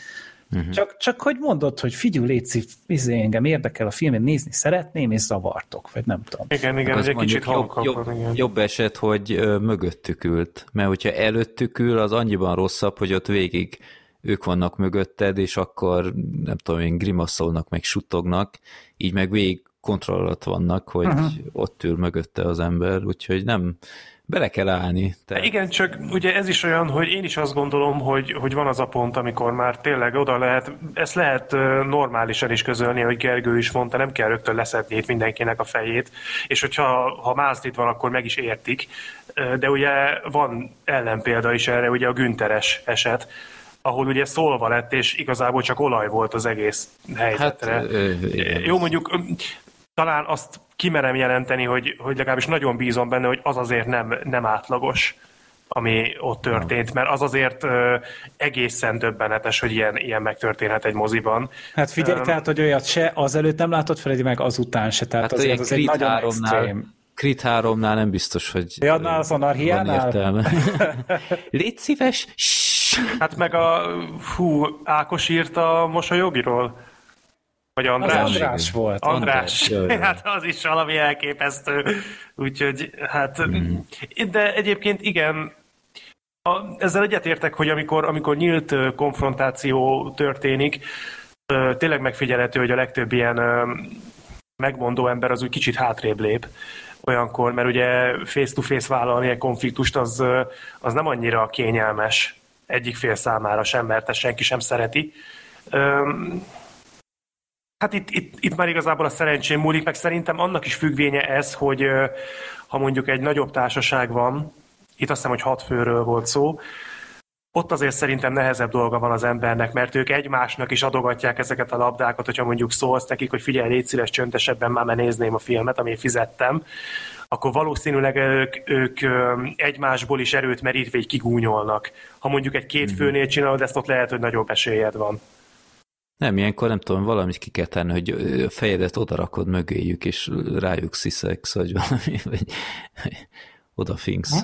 Uh-huh. Csak, csak hogy mondod, hogy figyelj, Léci, izé, engem érdekel a filmet, nézni szeretném, és zavartok, vagy nem tudom. Igen, igen, ez egy kicsit jobb, jobb, igen. jobb eset, hogy ö, mögöttük ült, mert hogyha előttük ül, az annyiban rosszabb, hogy ott végig ők vannak mögötted, és akkor nem tudom én, grimaszolnak, meg suttognak, így meg végig kontroll alatt vannak, hogy uh-huh. ott ül mögötte az ember, úgyhogy nem, bele kell állni. Tehát... Igen, csak ugye ez is olyan, hogy én is azt gondolom, hogy, hogy van az a pont, amikor már tényleg oda lehet, ezt lehet normálisan is közölni, hogy Gergő is mondta, nem kell rögtön leszedni itt mindenkinek a fejét, és hogyha ha mázlit van, akkor meg is értik. De ugye van ellenpélda is erre, ugye a Günteres eset, ahol ugye szólva lett, és igazából csak olaj volt az egész helyzetre. Hát, Jó, mondjuk talán azt kimerem jelenteni, hogy, hogy legalábbis nagyon bízom benne, hogy az azért nem, nem átlagos, ami ott történt, mert az azért ö, egészen döbbenetes, hogy ilyen, ilyen megtörténhet egy moziban. Hát figyelj, um, tehát, hogy olyat se azelőtt nem látott Freddy, meg azután se, tehát hát azért az egy nagyon extrém. Crit 3-nál nem biztos, hogy ja, annál az anarhiánál? Légy szíves! Hát meg a hú, Ákos írta a mosolyogiról. Vagy András? Az András volt. András. András. hát az is valami elképesztő. Úgyhogy hát, mm. de egyébként igen, a, ezzel egyetértek, hogy amikor, amikor nyílt konfrontáció történik, tényleg megfigyelhető, hogy a legtöbb ilyen megmondó ember az úgy kicsit hátrébb lép olyankor, mert ugye face-to-face vállalni egy konfliktust az, az nem annyira kényelmes egyik fél számára sem, mert ezt senki sem szereti. Hát itt, itt, itt már igazából a szerencsém múlik, meg szerintem annak is függvénye ez, hogy ha mondjuk egy nagyobb társaság van, itt azt hiszem, hogy hat főről volt szó, ott azért szerintem nehezebb dolga van az embernek, mert ők egymásnak is adogatják ezeket a labdákat, hogyha mondjuk szólsz nekik, hogy figyelj, légy szíves, csöntesebben már nézném a filmet, amit fizettem, akkor valószínűleg ők, ők egymásból is erőt merítve így kigúnyolnak. Ha mondjuk egy két mhm. főnél csinálod ezt, ott lehet, hogy nagyobb esélyed van. Nem, ilyenkor nem tudom, valamit ki kell tenni, hogy a fejedet odarakod mögéjük, és rájuk sziszeksz, vagy valami, vagy odafinksz.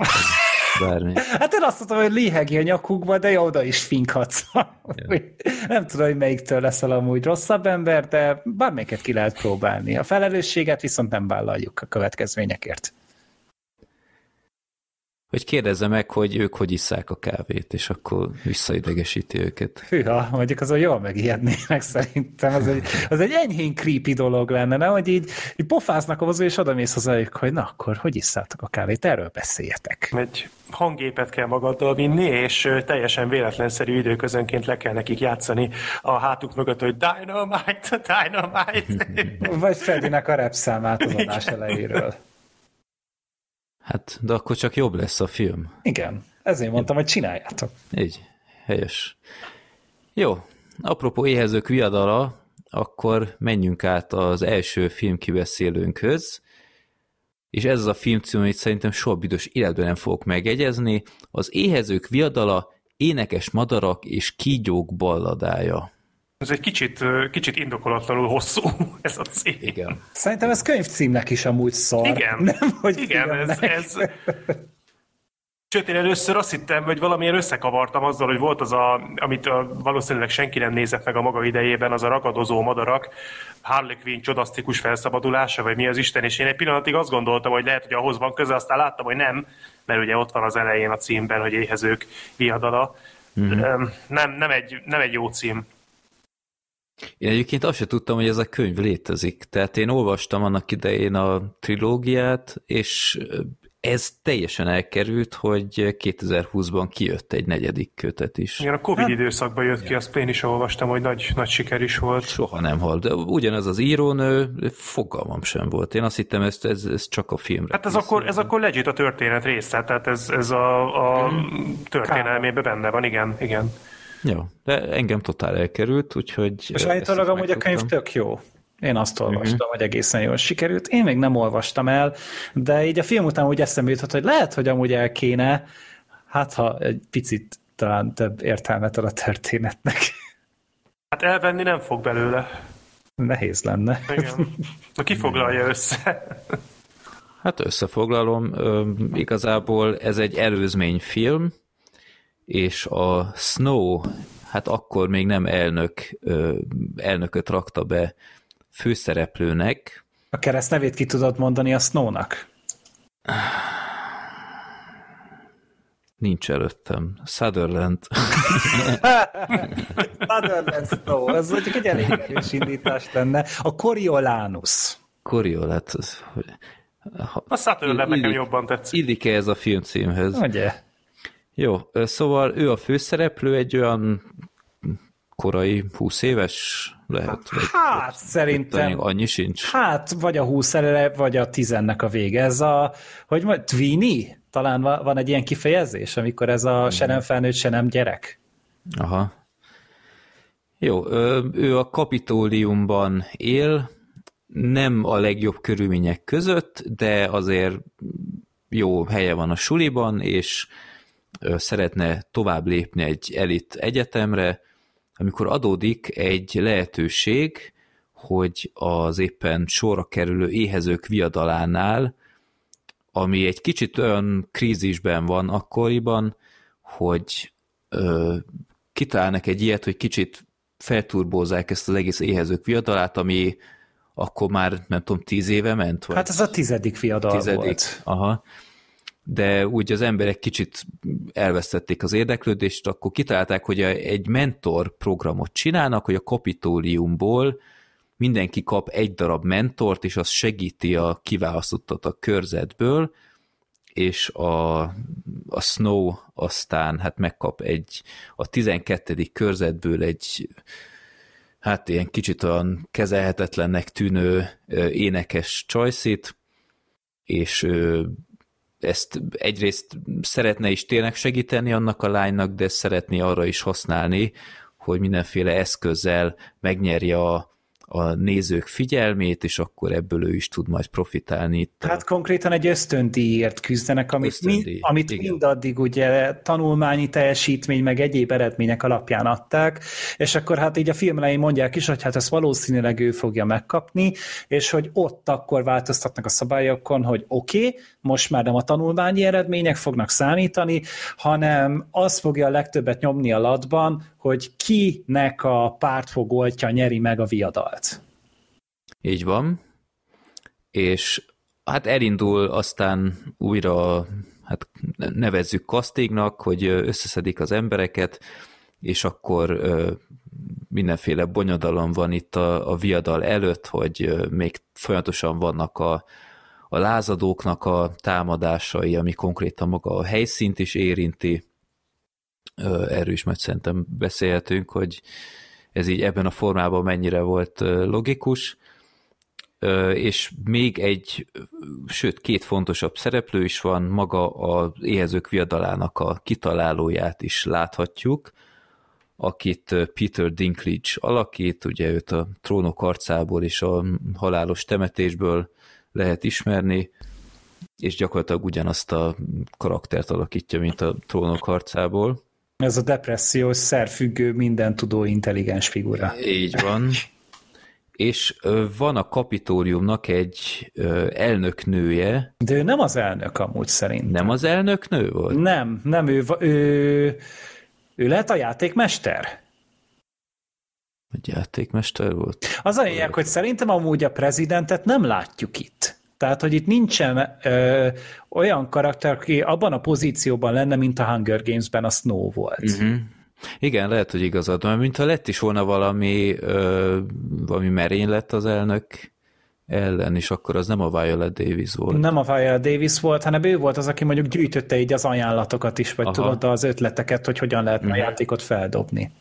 Bármi. Hát én azt mondtam, hogy léhegi a nyakukba, de oda is finkhatsz. Ja. Nem tudom, hogy melyiktől leszel amúgy rosszabb ember, de bármelyiket ki lehet próbálni. A felelősséget viszont nem vállaljuk a következményekért. Hogy kérdezze meg, hogy ők hogy isszák a kávét, és akkor visszaidegesíti őket. Hűha, mondjuk azon jól megijednének szerintem. Az egy, az egy enyhén creepy dolog lenne, nem? Hogy így, így pofáznak hozzá, és odamész hozzájuk, hogy na akkor, hogy isszátok a kávét, erről beszéljetek. Egy hanggépet kell magaddal vinni, és teljesen véletlenszerű időközönként le kell nekik játszani a hátuk mögött, hogy Dynamite, Dynamite. Vagy Fedinek a repszámát az adás elejéről. Hát, de akkor csak jobb lesz a film. Igen, ezért mondtam, hogy csináljátok. Így, helyes. Jó, apropó éhezők viadala, akkor menjünk át az első filmkibeszélőnkhöz, és ez az a film cím, amit szerintem soha büdös életben nem fogok megegyezni, az éhezők viadala, énekes madarak és kígyók balladája. Ez egy kicsit, kicsit indokolatlanul hosszú, ez a cím. Igen. Szerintem ez könyvcímnek is amúgy szar. Igen, Nem, hogy igen ez, filmnek. ez... Sőt, én először azt hittem, hogy valamilyen összekavartam azzal, hogy volt az, a, amit a, valószínűleg senki nem nézett meg a maga idejében, az a ragadozó madarak, Harley Quinn csodasztikus felszabadulása, vagy mi az Isten, és én egy pillanatig azt gondoltam, hogy lehet, hogy ahhoz van köze, aztán láttam, hogy nem, mert ugye ott van az elején a címben, hogy éhezők viadala. Mm-hmm. Nem, nem, egy, nem egy jó cím. Én egyébként azt sem tudtam, hogy ez a könyv létezik. Tehát én olvastam annak idején a trilógiát, és ez teljesen elkerült, hogy 2020-ban kijött egy negyedik kötet is. Igen, a Covid hát, időszakban jött ki, azt én is olvastam, hogy nagy, nagy siker is volt. Soha nem hal, de ugyanez az írónő, fogalmam sem volt. Én azt hittem, ez, ez, ez csak a filmre. Hát ez akkor, ez akkor legit a történet része, tehát ez, ez a, a történelmében benne van, igen, igen. Jó, de engem totál elkerült, úgyhogy... És állítólag amúgy a könyv tök jó. Én azt olvastam, uh-huh. hogy egészen jól sikerült. Én még nem olvastam el, de így a film után úgy eszembe jutott, hogy lehet, hogy amúgy el kéne, hát ha egy picit talán több értelmet ad a történetnek. Hát elvenni nem fog belőle. Nehéz lenne. Igen. Na ki foglalja össze? Hát összefoglalom, igazából ez egy előzményfilm, és a Snow, hát akkor még nem elnök, elnököt rakta be főszereplőnek. A kereszt nevét ki tudod mondani a Snownak? Nincs előttem. Sutherland. Sutherland Snow, ez mondjuk egy elég erős indítás lenne. A Coriolanus. Coriolanus. A Sutherland nekem jobban tetszik. Illik-e ez a filmcímhez? Ugye? Jó, szóval ő a főszereplő, egy olyan korai 20 éves lehet? Vagy, hát szerintem. Annyi sincs. Hát vagy a 20 elere, vagy a 10-nek a vége. Ez a, hogy majd, Twini? Talán van egy ilyen kifejezés, amikor ez a se nem felnőtt, se nem gyerek. Aha. Jó, ő a kapitóliumban él, nem a legjobb körülmények között, de azért jó helye van a suliban, és szeretne tovább lépni egy elit egyetemre, amikor adódik egy lehetőség, hogy az éppen sorra kerülő éhezők viadalánál, ami egy kicsit olyan krízisben van akkoriban, hogy ö, kitalálnak egy ilyet, hogy kicsit felturbózzák ezt az egész éhezők viadalát, ami akkor már, nem tudom, tíz éve ment? Vagy? Hát ez a tizedik viadal tizedik, volt. Aha de úgy az emberek kicsit elvesztették az érdeklődést, akkor kitalálták, hogy egy mentor programot csinálnak, hogy a kapitóliumból mindenki kap egy darab mentort, és az segíti a kiválasztottat a körzetből, és a, a Snow aztán hát megkap egy a 12. körzetből egy hát ilyen kicsit olyan kezelhetetlennek tűnő énekes csajszit, és ezt egyrészt szeretne is tényleg segíteni annak a lánynak, de szeretné arra is használni, hogy mindenféle eszközzel megnyerje a, a nézők figyelmét, és akkor ebből ő is tud majd profitálni. Itt hát a... konkrétan egy ösztöndíjért küzdenek, amit, ösztöndíj, mind, amit mindaddig ugye tanulmányi teljesítmény, meg egyéb eredmények alapján adták, és akkor hát így a film elején mondják is, hogy hát ezt valószínűleg ő fogja megkapni, és hogy ott akkor változtatnak a szabályokon, hogy oké, okay, most már nem a tanulmányi eredmények fognak számítani, hanem az fogja a legtöbbet nyomni a latban, hogy kinek a pártfogoltja nyeri meg a viadalt. Így van. És hát elindul aztán újra hát nevezzük kasztégnak, hogy összeszedik az embereket, és akkor mindenféle bonyodalom van itt a, a viadal előtt, hogy még folyamatosan vannak a, a lázadóknak a támadásai, ami konkrétan maga a helyszínt is érinti. Erről is majd szerintem beszélhetünk, hogy ez így ebben a formában mennyire volt logikus. És még egy, sőt két fontosabb szereplő is van, maga az éhezők viadalának a kitalálóját is láthatjuk, akit Peter Dinklage alakít, ugye őt a trónok arcából és a halálos temetésből lehet ismerni, és gyakorlatilag ugyanazt a karaktert alakítja, mint a trónok harcából. Ez a depressziós, szerfüggő, minden tudó intelligens figura. Így van. és van a kapitóliumnak egy elnöknője. De ő nem az elnök amúgy szerint. Nem az elnöknő volt? Nem, nem, ő, ő, ő lehet a játékmester? Egy játékmester volt? Az a lényeg, hogy szerintem amúgy a prezidentet nem látjuk itt. Tehát, hogy itt nincsen ö, olyan karakter, aki abban a pozícióban lenne, mint a Hunger Games-ben a Snow volt. Uh-huh. Igen, lehet, hogy igazad van, mintha lett is volna valami, ö, valami merény lett az elnök ellen, és akkor az nem a Viola Davis volt. Nem a Viola Davis volt, hanem ő volt az, aki mondjuk gyűjtötte így az ajánlatokat is, vagy Aha. tudod az ötleteket, hogy hogyan lehetne uh-huh. a játékot feldobni.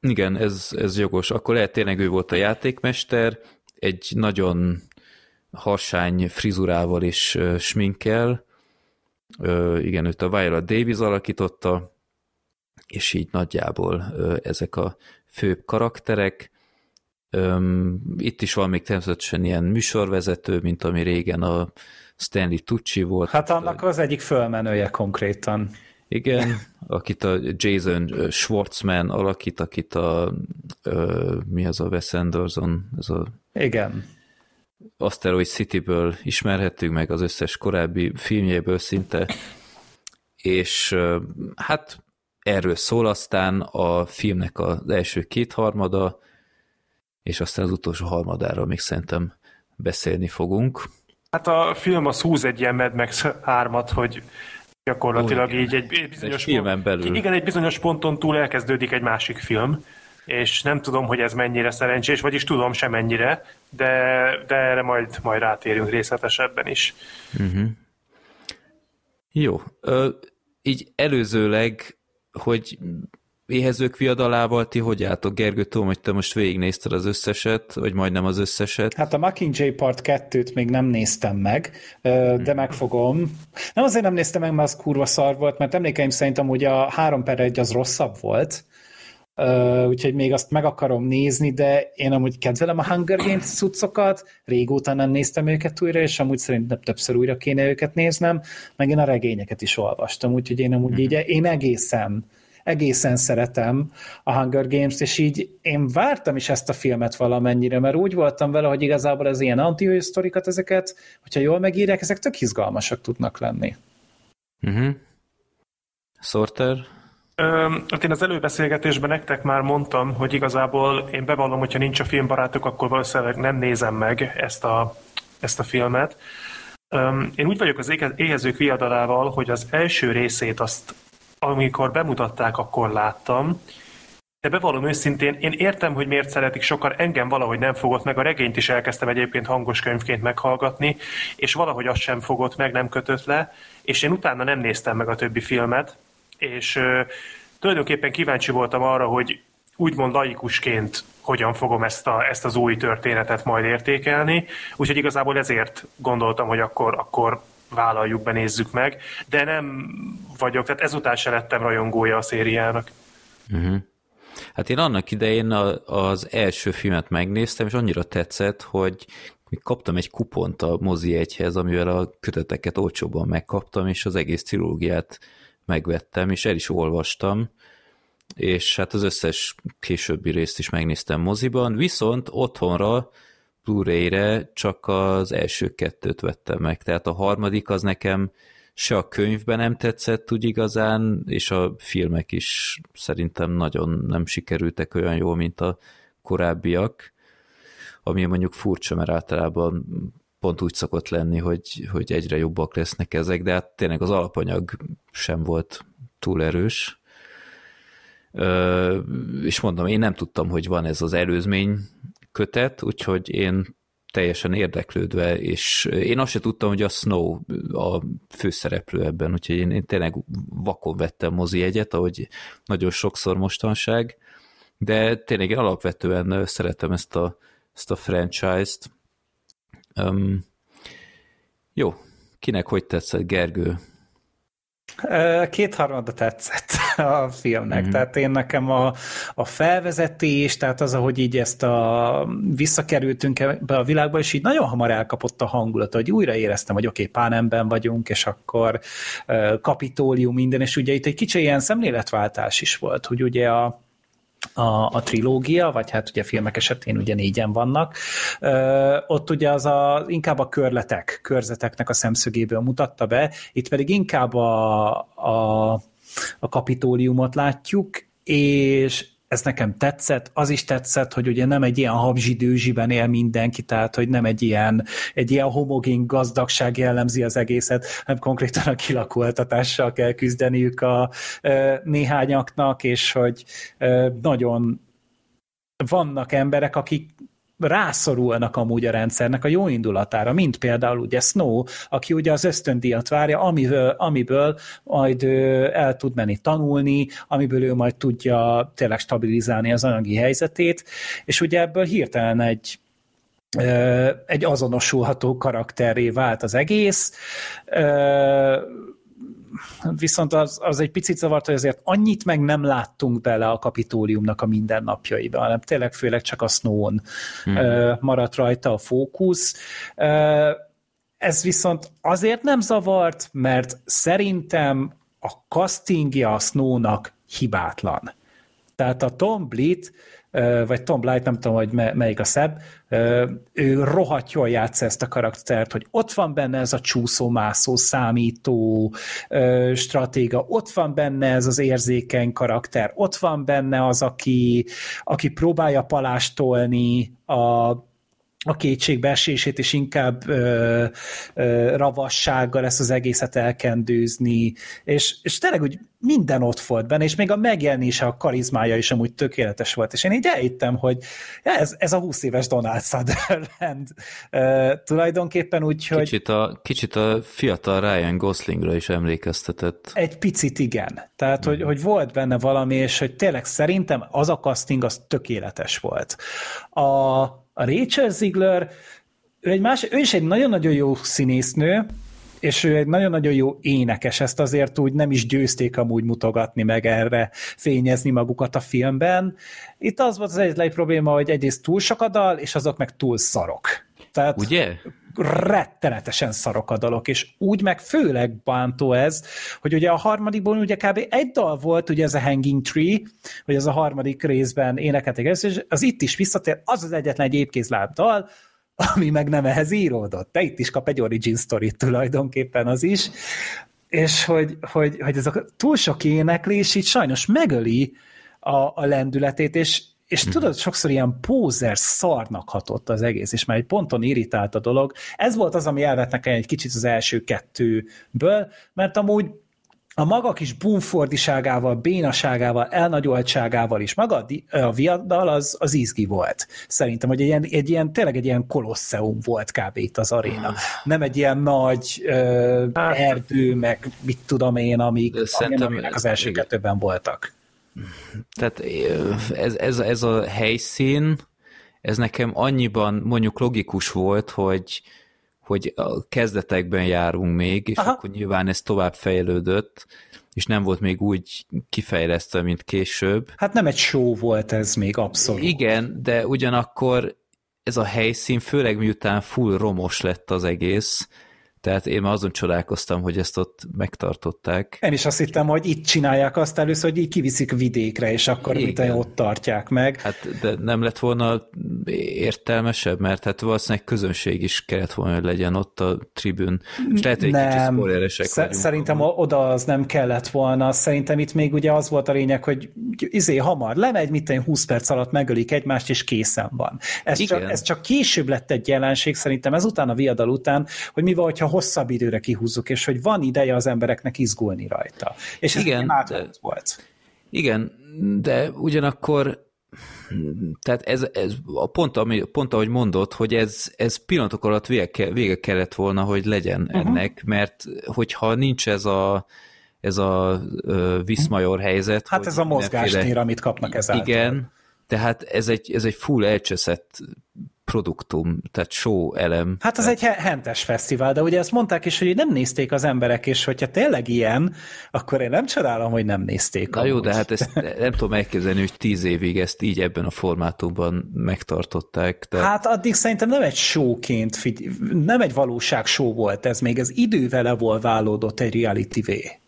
Igen, ez, ez jogos. Akkor lehet tényleg ő volt a játékmester, egy nagyon harsány frizurával és sminkkel. Uh, igen, őt a Viola Davis alakította, és így nagyjából ezek a főbb karakterek. Itt is van még természetesen ilyen műsorvezető, mint ami régen a Stanley Tucci volt. Hát annak az egyik fölmenője konkrétan. Igen, akit a Jason Schwartzman alakít, akit a mi az a Wes Anderson, ez a Igen. Asteroid City-ből ismerhettük meg az összes korábbi filmjéből szinte, és hát erről szól aztán a filmnek az első kétharmada, és aztán az utolsó harmadáról még szerintem beszélni fogunk. Hát a film az húz egy ilyen Mad Max 3 hogy gyakorlatilag Ó, így egy, egy bizonyos egy filmen belül. Igen, egy bizonyos ponton túl elkezdődik egy másik film, és nem tudom, hogy ez mennyire szerencsés, vagyis tudom semennyire, de, de erre majd, majd rátérünk részletesebben is. Uh-huh. Jó. Ö, így előzőleg, hogy éhezők viadalával ti hogy álltok? Gergő, tudom, hogy te most végignézted az összeset, vagy majdnem az összeset. Hát a Mockingjay Part 2-t még nem néztem meg, de megfogom. Nem azért nem néztem meg, mert az kurva szar volt, mert emlékeim szerint amúgy a 3 per 1 az rosszabb volt, Uh, úgyhogy még azt meg akarom nézni, de én amúgy kedvelem a Hunger Games cuccokat, régóta nem néztem őket újra, és amúgy szerintem többször újra kéne őket néznem, meg én a regényeket is olvastam, úgyhogy én amúgy mm-hmm. így, én egészen egészen szeretem a Hunger Games-t, és így én vártam is ezt a filmet valamennyire, mert úgy voltam vele, hogy igazából az ilyen anti sztorikat, ezeket, hogyha jól megírják, ezek tök izgalmasak tudnak lenni. Uh-huh. Sorter? Hát én az előbeszélgetésben nektek már mondtam, hogy igazából én bevallom, hogyha nincs a filmbarátok, akkor valószínűleg nem nézem meg ezt a, ezt a filmet. Én úgy vagyok az éhezők viadalával, hogy az első részét azt amikor bemutatták, akkor láttam, de bevallom őszintén, én értem, hogy miért szeretik sokan, engem valahogy nem fogott meg, a regényt is elkezdtem egyébként hangos könyvként meghallgatni, és valahogy azt sem fogott meg, nem kötött le, és én utána nem néztem meg a többi filmet, és tulajdonképpen kíváncsi voltam arra, hogy úgymond laikusként hogyan fogom ezt, a, ezt az új történetet majd értékelni, úgyhogy igazából ezért gondoltam, hogy akkor, akkor vállaljuk be, nézzük meg, de nem vagyok, tehát ezután se lettem rajongója a szériának. Uh-huh. Hát én annak idején az első filmet megnéztem, és annyira tetszett, hogy kaptam egy kupont a mozi egyhez, amivel a köteteket olcsóban megkaptam, és az egész trilógiát megvettem, és el is olvastam, és hát az összes későbbi részt is megnéztem moziban, viszont otthonra Blu-ray-re csak az első kettőt vettem meg, tehát a harmadik az nekem se a könyvben nem tetszett úgy igazán, és a filmek is szerintem nagyon nem sikerültek olyan jól, mint a korábbiak, ami mondjuk furcsa, mert általában pont úgy szokott lenni, hogy, hogy egyre jobbak lesznek ezek, de hát tényleg az alapanyag sem volt túl erős. Ö, és mondom, én nem tudtam, hogy van ez az előzmény kötet, úgyhogy én teljesen érdeklődve, és én azt se tudtam, hogy a Snow a főszereplő ebben, úgyhogy én, én tényleg vakon vettem mozi egyet, ahogy nagyon sokszor mostanság, de tényleg én alapvetően szeretem ezt a, ezt a franchise-t. Um, jó, kinek hogy tetszett, Gergő? Kétharmada tetszett a filmnek, mm-hmm. tehát én nekem a, a felvezetés, tehát az, ahogy így ezt a visszakerültünk ebbe a világba, és így nagyon hamar elkapott a hangulat, hogy újra éreztem, hogy oké, okay, Pánemben vagyunk, és akkor uh, kapitólium minden, és ugye itt egy kicsi ilyen szemléletváltás is volt, hogy ugye a a, a trilógia, vagy hát ugye filmek esetén ugye négyen vannak, ö, ott ugye az a, inkább a körletek, körzeteknek a szemszögéből mutatta be, itt pedig inkább a, a, a kapitóliumot látjuk, és ez nekem tetszett, az is tetszett, hogy ugye nem egy ilyen habzsidőzsiben él mindenki, tehát hogy nem egy ilyen, egy ilyen homogén gazdagság jellemzi az egészet, hanem konkrétan a kilakoltatással kell küzdeniük a néhányaknak, és hogy nagyon vannak emberek, akik rászorulnak amúgy a rendszernek a jó indulatára, mint például ugye Snow, aki ugye az ösztöndíjat várja, amiből, amiből majd el tud menni tanulni, amiből ő majd tudja tényleg stabilizálni az anyagi helyzetét, és ugye ebből hirtelen egy egy azonosulható karakterré vált az egész viszont az, az egy picit zavart, hogy azért annyit meg nem láttunk bele a kapitóliumnak a mindennapjaiba, hanem tényleg főleg csak a Snow-on hmm. maradt rajta a fókusz. Ez viszont azért nem zavart, mert szerintem a castingja a Snow-nak hibátlan. Tehát a Tom Blit vagy Tom Blight, nem tudom, hogy melyik a szebb, ő rohadt jól játsza ezt a karaktert, hogy ott van benne ez a csúszómászó, számító stratéga, ott van benne ez az érzékeny karakter, ott van benne az, aki, aki próbálja palástolni a a kétségbeesését, és inkább ö, ö, ravassággal ezt az egészet elkendőzni, és, és tényleg úgy minden ott volt benne, és még a megjelenése, a karizmája is amúgy tökéletes volt, és én így elhittem, hogy ez, ez a 20 éves Donald Sutherland ö, tulajdonképpen úgy, hogy... Kicsit a, kicsit a fiatal Ryan Goslingra is emlékeztetett. Egy picit igen, tehát mm. hogy, hogy volt benne valami, és hogy tényleg szerintem az a casting az tökéletes volt. A, a Rachel Ziegler, ő, egy más, ő is egy nagyon-nagyon jó színésznő, és ő egy nagyon-nagyon jó énekes, ezt azért úgy nem is győzték amúgy mutogatni, meg erre fényezni magukat a filmben. Itt az volt az egyetlen probléma, hogy egyrészt túl sok a dal, és azok meg túl szarok. Tehát Ugye? Rettenetesen szarok a dalok, és úgy meg főleg bántó ez, hogy ugye a harmadikból ugye kb. egy dal volt, ugye ez a Hanging Tree, hogy ez a harmadik részben énekelték és az itt is visszatér, az az egyetlen egy épkézláb dal, ami meg nem ehhez íródott. Te itt is kap egy origin story tulajdonképpen az is, és hogy, hogy, hogy ez a túl sok éneklés így sajnos megöli a, a lendületét, és és hmm. tudod, sokszor ilyen pózer szarnak hatott az egész, és már egy ponton irritált a dolog. Ez volt az, ami elvett nekem egy kicsit az első kettőből, mert amúgy a maga kis bumfordiságával, bénaságával, elnagyoltságával is, maga a viaddal az, az izgi volt. Szerintem, hogy egy ilyen, egy ilyen, tényleg egy ilyen kolosseum volt kb. itt az aréna. Ah. Nem egy ilyen nagy ö, erdő, meg mit tudom én, amik, amik az első kettőben voltak. Tehát ez, ez, ez a helyszín, ez nekem annyiban mondjuk logikus volt, hogy, hogy a kezdetekben járunk még, és Aha. akkor nyilván ez tovább fejlődött, és nem volt még úgy kifejlesztve, mint később. Hát nem egy show volt ez még abszolút. Igen, de ugyanakkor ez a helyszín, főleg miután full romos lett az egész, Tehát én már azon csodálkoztam, hogy ezt ott megtartották. Én is azt hittem, hogy itt csinálják azt először, hogy így kiviszik vidékre, és akkor mit ott tartják meg. Hát de nem lett volna értelmesebb, mert hát valószínűleg közönség is kellett volna, hogy legyen ott a tribün. És lehet, hogy nem. kicsit Sz- Szerintem oda az nem kellett volna. Szerintem itt még ugye az volt a lényeg, hogy izé hamar lemegy, mit 20 perc alatt megölik egymást, és készen van. Ez, csak, ez csak később lett egy jelenség, szerintem ezután a viadal után, hogy mi van, hogyha hosszabb időre kihúzzuk, és hogy van ideje az embereknek izgulni rajta. És ez igen, de, volt. Igen, de ugyanakkor tehát ez, ez a pont, ami, pont ahogy mondott, hogy ez, ez pillanatok alatt vége, vége kellett volna, hogy legyen uh-huh. ennek, mert hogyha nincs ez a ez a uh, Viszmajor helyzet. Hát ez a mozgástér, amit kapnak ezáltal. Igen, tehát ez egy, ez egy full elcseszett produktum, tehát show elem. Hát az tehát... egy hentes fesztivál, de ugye ezt mondták is, hogy nem nézték az emberek, és hogyha tényleg ilyen, akkor én nem csodálom, hogy nem nézték. Na jó, de hát ezt nem tudom elképzelni, hogy tíz évig ezt így ebben a formátumban megtartották. De... Hát addig szerintem nem egy showként, nem egy valóság show volt ez, még az idővel evolválódott egy reality-vé.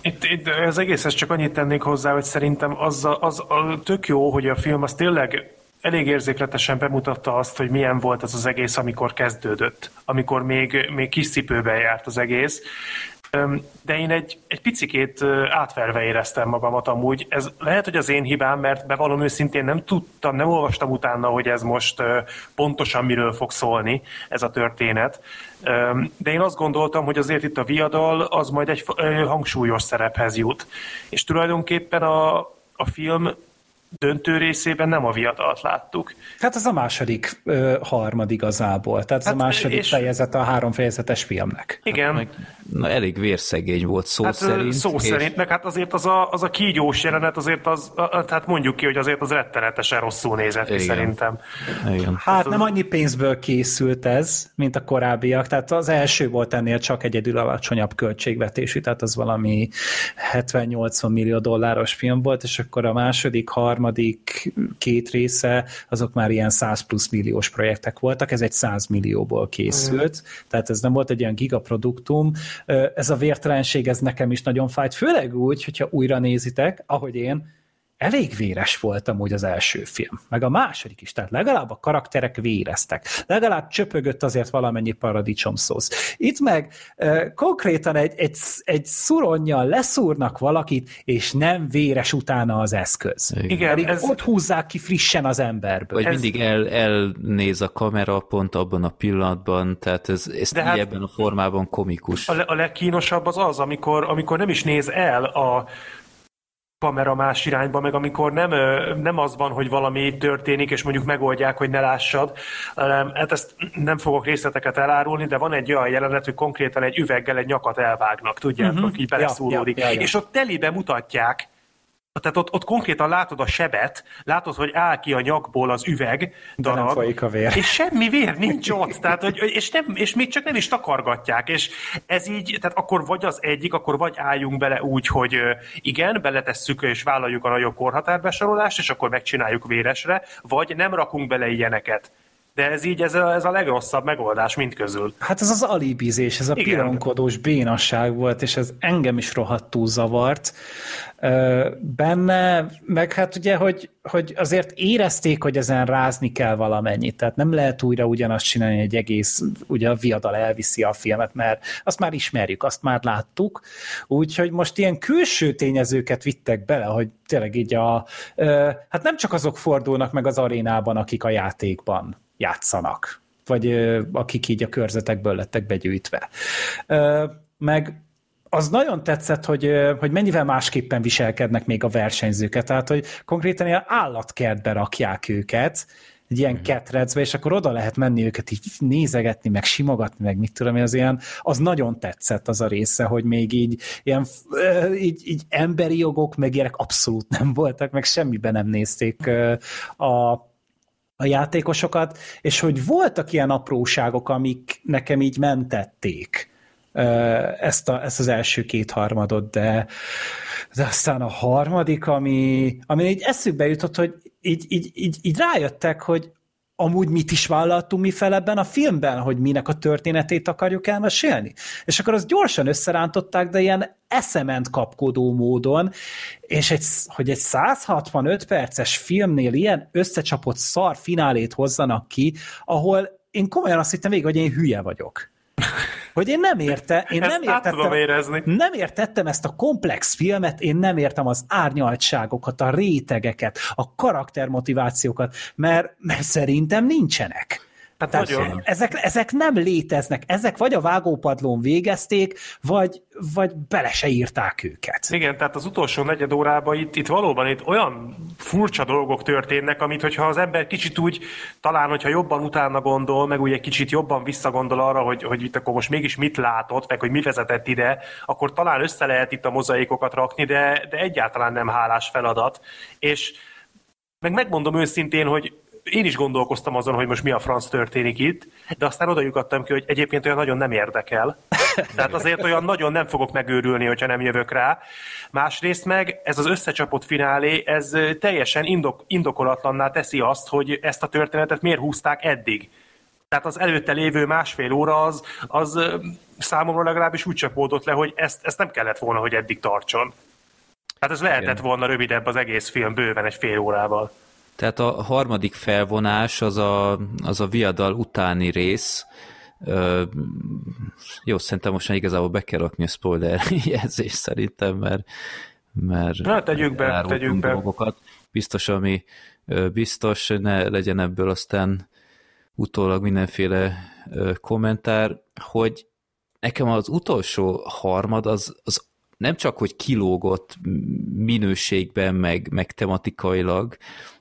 Itt, itt az egészhez csak annyit tennék hozzá, hogy szerintem az, a, az a, tök jó, hogy a film az tényleg elég érzékletesen bemutatta azt, hogy milyen volt az az egész, amikor kezdődött, amikor még, még kis cipőben járt az egész. De én egy, egy picikét átverve éreztem magamat amúgy. Ez lehet, hogy az én hibám, mert bevallom őszintén nem tudtam, nem olvastam utána, hogy ez most pontosan miről fog szólni, ez a történet. De én azt gondoltam, hogy azért itt a viadal az majd egy hangsúlyos szerephez jut. És tulajdonképpen a, a film döntő részében nem a viadalt láttuk. Hát ez a második ö, harmad igazából, tehát ez hát, a második és... fejezet a három fejezetes filmnek. Igen. Hát meg, na, elég vérszegény volt szó hát, szerint. Szó és... szerint, meg hát azért az a, az a kígyós jelenet, azért az, a, tehát mondjuk ki, hogy azért az rettenetesen rosszul nézett ki szerintem. Igen. Hát nem annyi pénzből készült ez, mint a korábbiak, tehát az első volt ennél csak egyedül alacsonyabb költségvetésű, tehát az valami 70-80 millió dolláros film volt, és akkor a második, harmadik harmadik két része, azok már ilyen 100 plusz milliós projektek voltak, ez egy 100 millióból készült, mm. tehát ez nem volt egy olyan gigaproduktum. Ez a vértelenség, ez nekem is nagyon fájt, főleg úgy, hogyha újra nézitek, ahogy én, elég véres volt amúgy az első film, meg a második is, tehát legalább a karakterek véreztek, legalább csöpögött azért valamennyi paradicsomszósz. Itt meg e, konkrétan egy, egy, egy szuronnyal leszúrnak valakit, és nem véres utána az eszköz. Igen, Pedig ez... ott húzzák ki frissen az emberből. Vagy ez... mindig el, elnéz a kamera pont abban a pillanatban, tehát ez, ez De hát ebben a formában komikus. A, le, a legkínosabb az az, amikor, amikor nem is néz el a kamera más irányba, meg amikor nem, nem az van, hogy valami történik, és mondjuk megoldják, hogy ne lássad. Hát ezt nem fogok részleteket elárulni, de van egy olyan jelenet, hogy konkrétan egy üveggel egy nyakat elvágnak, tudjátok, uh-huh. így beleszúródik. Ja, ja, ja, ja. És ott telibe mutatják, tehát ott, ott konkrétan látod a sebet, látod, hogy áll ki a nyakból az üveg darab, folyik a vér. és semmi vér nincs ott, tehát, hogy, és, nem, és még csak nem is takargatják, és ez így, tehát akkor vagy az egyik, akkor vagy álljunk bele úgy, hogy igen, beletesszük és vállaljuk a nagyobb korhatárbesorolást, és akkor megcsináljuk véresre, vagy nem rakunk bele ilyeneket. De ez így, ez a, ez a legrosszabb megoldás mind közül. Hát ez az alibizés, ez a pironkodós bénasság volt, és ez engem is rohadtul zavart. Benne, meg hát ugye, hogy, hogy azért érezték, hogy ezen rázni kell valamennyit, tehát nem lehet újra ugyanazt csinálni, egy egész, ugye a viadal elviszi a filmet, mert azt már ismerjük, azt már láttuk, úgyhogy most ilyen külső tényezőket vittek bele, hogy tényleg így a, hát nem csak azok fordulnak meg az arénában, akik a játékban játszanak, vagy akik így a körzetekből lettek begyűjtve. Meg az nagyon tetszett, hogy, hogy mennyivel másképpen viselkednek még a versenyzőket, tehát hogy konkrétan ilyen állatkertbe rakják őket, egy ilyen mhm. ketrecbe, és akkor oda lehet menni őket így nézegetni, meg simogatni, meg mit tudom, az ilyen, az nagyon tetszett az a része, hogy még így ilyen így, így emberi jogok, meg ilyenek abszolút nem voltak, meg semmiben nem nézték a, a játékosokat, és hogy voltak ilyen apróságok, amik nekem így mentették ezt, a, ezt az első kétharmadot, de, de aztán a harmadik, ami, ami így eszükbe jutott, hogy így, így, így, így rájöttek, hogy amúgy mit is vállaltunk mi fel ebben a filmben, hogy minek a történetét akarjuk elmesélni. És akkor azt gyorsan összerántották, de ilyen eszement kapkodó módon, és egy, hogy egy 165 perces filmnél ilyen összecsapott szar finálét hozzanak ki, ahol én komolyan azt hittem végig, hogy én hülye vagyok. Hogy én nem érte, én nem értettem, érezni. nem értettem ezt a komplex filmet, én nem értem az árnyaltságokat, a rétegeket, a karaktermotivációkat, mert, mert szerintem nincsenek. Hát Tehát nagyon. Ezek, ezek nem léteznek, ezek vagy a vágópadlón végezték, vagy, vagy bele se írták őket. Igen, tehát az utolsó negyed órában itt, itt valóban itt olyan furcsa dolgok történnek, amit hogyha az ember kicsit úgy, talán hogyha jobban utána gondol, meg úgy egy kicsit jobban visszagondol arra, hogy, hogy itt akkor most mégis mit látott, meg hogy mi vezetett ide, akkor talán össze lehet itt a mozaikokat rakni, de, de egyáltalán nem hálás feladat. És meg megmondom őszintén, hogy én is gondolkoztam azon, hogy most mi a franc történik itt, de aztán oda jutottam ki, hogy egyébként olyan nagyon nem érdekel. Tehát azért olyan nagyon nem fogok megőrülni, hogyha nem jövök rá. Másrészt meg ez az összecsapott finálé, ez teljesen indok, indokolatlanná teszi azt, hogy ezt a történetet miért húzták eddig. Tehát az előtte lévő másfél óra az, az számomra legalábbis úgy csapódott le, hogy ezt, ezt nem kellett volna, hogy eddig tartson. Hát ez lehetett volna rövidebb az egész film, bőven egy fél órával. Tehát a harmadik felvonás az a, az a viadal utáni rész. Ö, jó, szerintem most már igazából be kell rakni a spoiler jelzés szerintem, mert, mert Na, tegyük be, tegyük be. Dolgokat. Biztos, ami biztos, ne legyen ebből aztán utólag mindenféle kommentár, hogy nekem az utolsó harmad az, az nem csak, hogy kilógott minőségben, meg, meg tematikailag,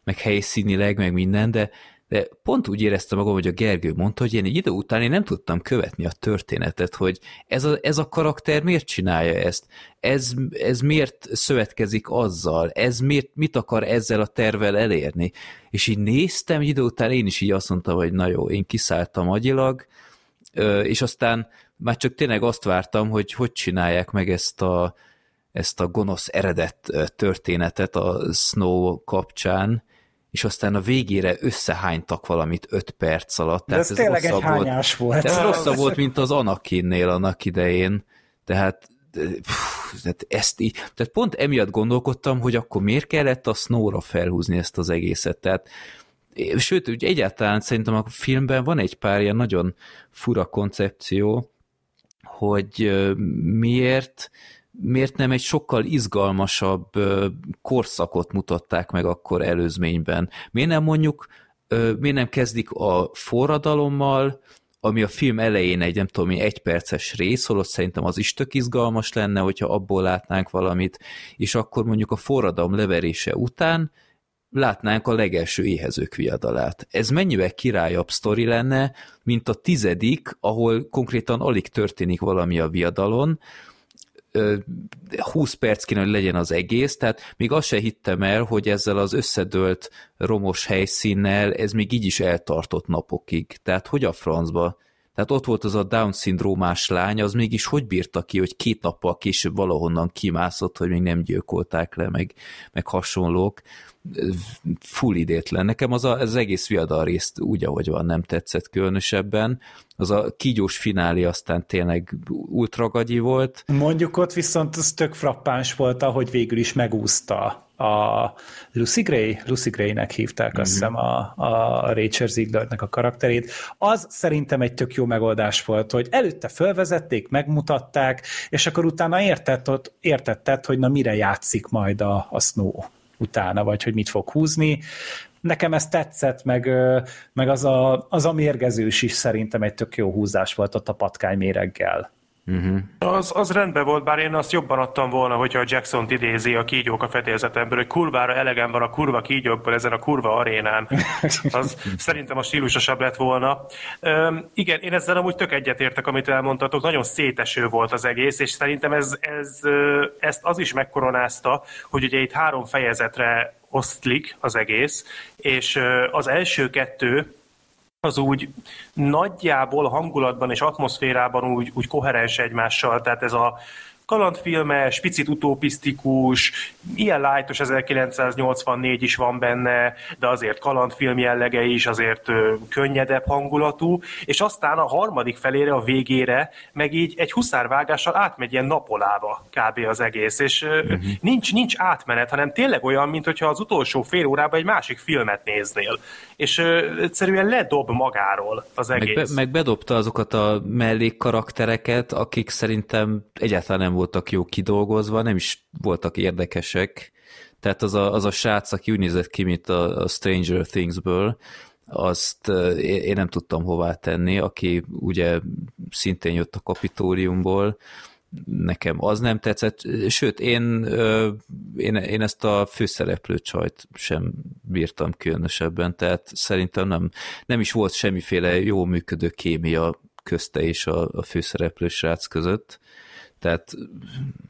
meg helyszínileg, meg minden, de, de pont úgy éreztem magam, hogy a Gergő mondta, hogy én egy idő után én nem tudtam követni a történetet, hogy ez a, ez a karakter miért csinálja ezt, ez, ez miért szövetkezik azzal, ez miért, mit akar ezzel a tervel elérni. És így néztem, egy idő után én is így azt mondtam, hogy na jó, én kiszálltam agyilag, és aztán már csak tényleg azt vártam, hogy hogy csinálják meg ezt a, ezt a gonosz eredet történetet a Snow kapcsán, és aztán a végére összehánytak valamit öt perc alatt. Tehát ez, ez tényleg egy hányás volt. volt. Ez rosszabb volt, mint az Anakinnél annak idején. Tehát tehát ezt így, tehát pont emiatt gondolkodtam, hogy akkor miért kellett a Snow-ra felhúzni ezt az egészet. Tehát sőt, úgy egyáltalán szerintem a filmben van egy pár ilyen nagyon fura koncepció, hogy miért miért nem egy sokkal izgalmasabb korszakot mutatták meg akkor előzményben? Miért nem mondjuk, miért nem kezdik a forradalommal, ami a film elején egy, nem tudom, egy perces rész, holott szerintem az is tök izgalmas lenne, hogyha abból látnánk valamit, és akkor mondjuk a forradalom leverése után látnánk a legelső éhezők viadalát. Ez mennyivel királyabb sztori lenne, mint a tizedik, ahol konkrétan alig történik valami a viadalon, 20 perc kéne, hogy legyen az egész, tehát még azt se hittem el, hogy ezzel az összedőlt romos helyszínnel ez még így is eltartott napokig. Tehát hogy a francba? Tehát ott volt az a Down-szindrómás lány, az mégis hogy bírta ki, hogy két nappal később valahonnan kimászott, hogy még nem gyilkolták le, meg, meg hasonlók full idétlen. Nekem az, a, az egész viadal részt úgy, ahogy van, nem tetszett különösebben. Az a kígyós finálé aztán tényleg ultragagyi volt. Mondjuk ott viszont az tök frappáns volt, ahogy végül is megúszta a Lucy Gray, Lucy Gray-nek hívták mm-hmm. azt hiszem a, a Rachel Zieglernek a karakterét. Az szerintem egy tök jó megoldás volt, hogy előtte fölvezették, megmutatták, és akkor utána értett, értetted, hogy na mire játszik majd a, a Snow utána, vagy hogy mit fog húzni. Nekem ez tetszett, meg, meg az, a, az a mérgezős is szerintem egy tök jó húzás volt ott a patkány méreggel. Uh-huh. Az, az rendben volt, bár én azt jobban adtam volna, hogyha a Jackson-t idézi a kígyók a fedélzetemből, hogy kurvára elegem van a kurva kígyókból ezen a kurva arénán. Az szerintem a stílusosabb lett volna. Üm, igen, én ezzel amúgy tök egyetértek, amit elmondtatok, nagyon széteső volt az egész, és szerintem ez, ez, ezt az is megkoronázta, hogy ugye itt három fejezetre osztlik az egész, és az első kettő, az úgy nagyjából hangulatban és atmoszférában úgy, úgy koherens egymással, tehát ez a kalandfilmes, picit utopisztikus, ilyen lájtos 1984 is van benne, de azért kalandfilm jellege is, azért könnyedebb hangulatú, és aztán a harmadik felére, a végére meg így egy huszárvágással átmegy ilyen napolába kb. az egész, és uh-huh. nincs, nincs átmenet, hanem tényleg olyan, mint hogyha az utolsó fél órában egy másik filmet néznél, és egyszerűen ledob magáról az egész. Meg, be, meg bedobta azokat a mellékkaraktereket, akik szerintem egyáltalán nem voltak jó kidolgozva, nem is voltak érdekesek. Tehát az a, az a srác, aki úgy nézett ki, mint a, a Stranger Things-ből, azt én nem tudtam hová tenni, aki ugye szintén jött a kapitóriumból, nekem az nem tetszett, sőt, én, én, én ezt a főszereplő csajt sem bírtam különösebben, tehát szerintem nem, nem is volt semmiféle jó működő kémia közte és a, a főszereplő srác között, tehát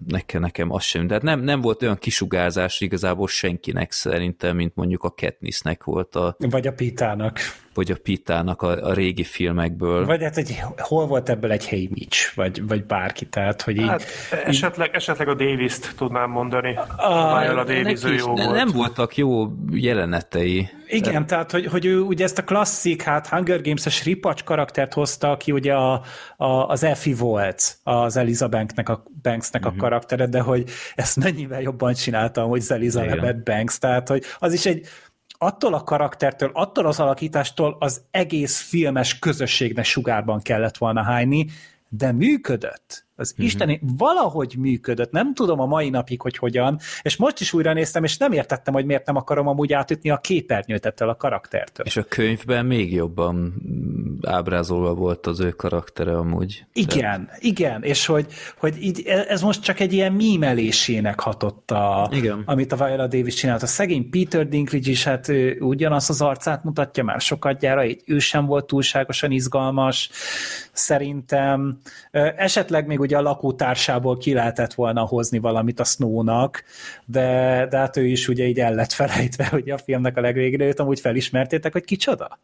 nekem, nekem az sem. Tehát nem, nem volt olyan kisugárzás igazából senkinek szerintem, mint mondjuk a Katnissnek volt a... Vagy a Pitának. Vagy a Pitának a, a régi filmekből. Vagy hát, hogy hol volt ebből egy Hey Mitch, vagy, vagy bárki, tehát, hogy így... Hát, esetleg, így... esetleg a Davis-t tudnám mondani. A, a Davis ő jó volt. Nem voltak jó jelenetei. Igen, tehát, tehát hogy, hogy ő ugye ezt a klasszik, hát Hunger Games-es ripacs karaktert hozta, aki ugye a, a, az Effie volt, az Elizabethnek a, Banksnek uh-huh. a mhm. karaktere, de hogy ezt mennyivel jobban csináltam, hogy az Igen. Banks, tehát hogy az is egy attól a karaktertől, attól az alakítástól az egész filmes közösségnek sugárban kellett volna hányni, de működött. Az uh-huh. isteni valahogy működött, nem tudom a mai napig, hogy hogyan, és most is újra néztem, és nem értettem, hogy miért nem akarom amúgy átütni a képernyőt ettől a karaktertől. És a könyvben még jobban ábrázolva volt az ő karaktere amúgy. Igen, Tehát... igen, és hogy, hogy így, ez most csak egy ilyen mímelésének hatott, a, igen. amit a Viola Davis csinált. A szegény Peter Dinklage is hát ugyanazt az arcát mutatja már sokat gyára, így ő sem volt túlságosan izgalmas, szerintem. Esetleg még ugye a lakótársából ki lehetett volna hozni valamit a Snownak, de, de hát ő is ugye így el lett felejtve, hogy a filmnek a legvégére őt amúgy felismertétek, hogy kicsoda?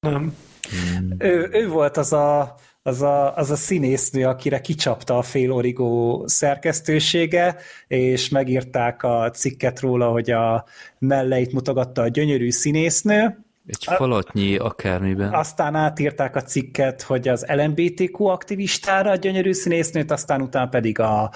Nem. Ő, ő volt az a, az a, az a színésznő, akire kicsapta a fél origó szerkesztősége, és megírták a cikket róla, hogy a melleit mutogatta a gyönyörű színésznő, egy falatnyi akármiben. Aztán átírták a cikket, hogy az LMBTQ aktivistára a gyönyörű színésznőt, aztán utána pedig a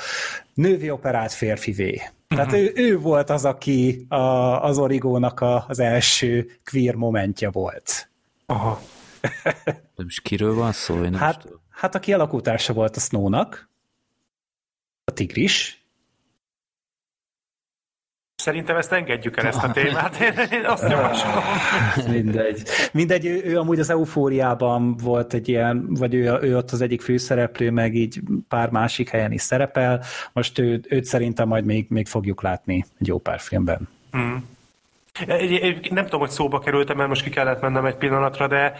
nővi operált férfivé. Tehát ő, ő volt az, aki a, az Origónak a, az első queer momentja volt. Aha. Nem is kiről van szó? Én hát, hát aki alakútársa volt a Snownak, a tigris, Szerintem ezt engedjük el, ezt a témát. Én, én azt javaslom. Mindegy. Mindegy, ő, ő amúgy az eufóriában volt egy ilyen, vagy ő, ő ott az egyik főszereplő, meg így pár másik helyen is szerepel. Most ő, őt szerintem majd még, még fogjuk látni egy jó pár filmben. Hmm. Nem tudom, hogy szóba kerültem, mert most ki kellett mennem egy pillanatra, de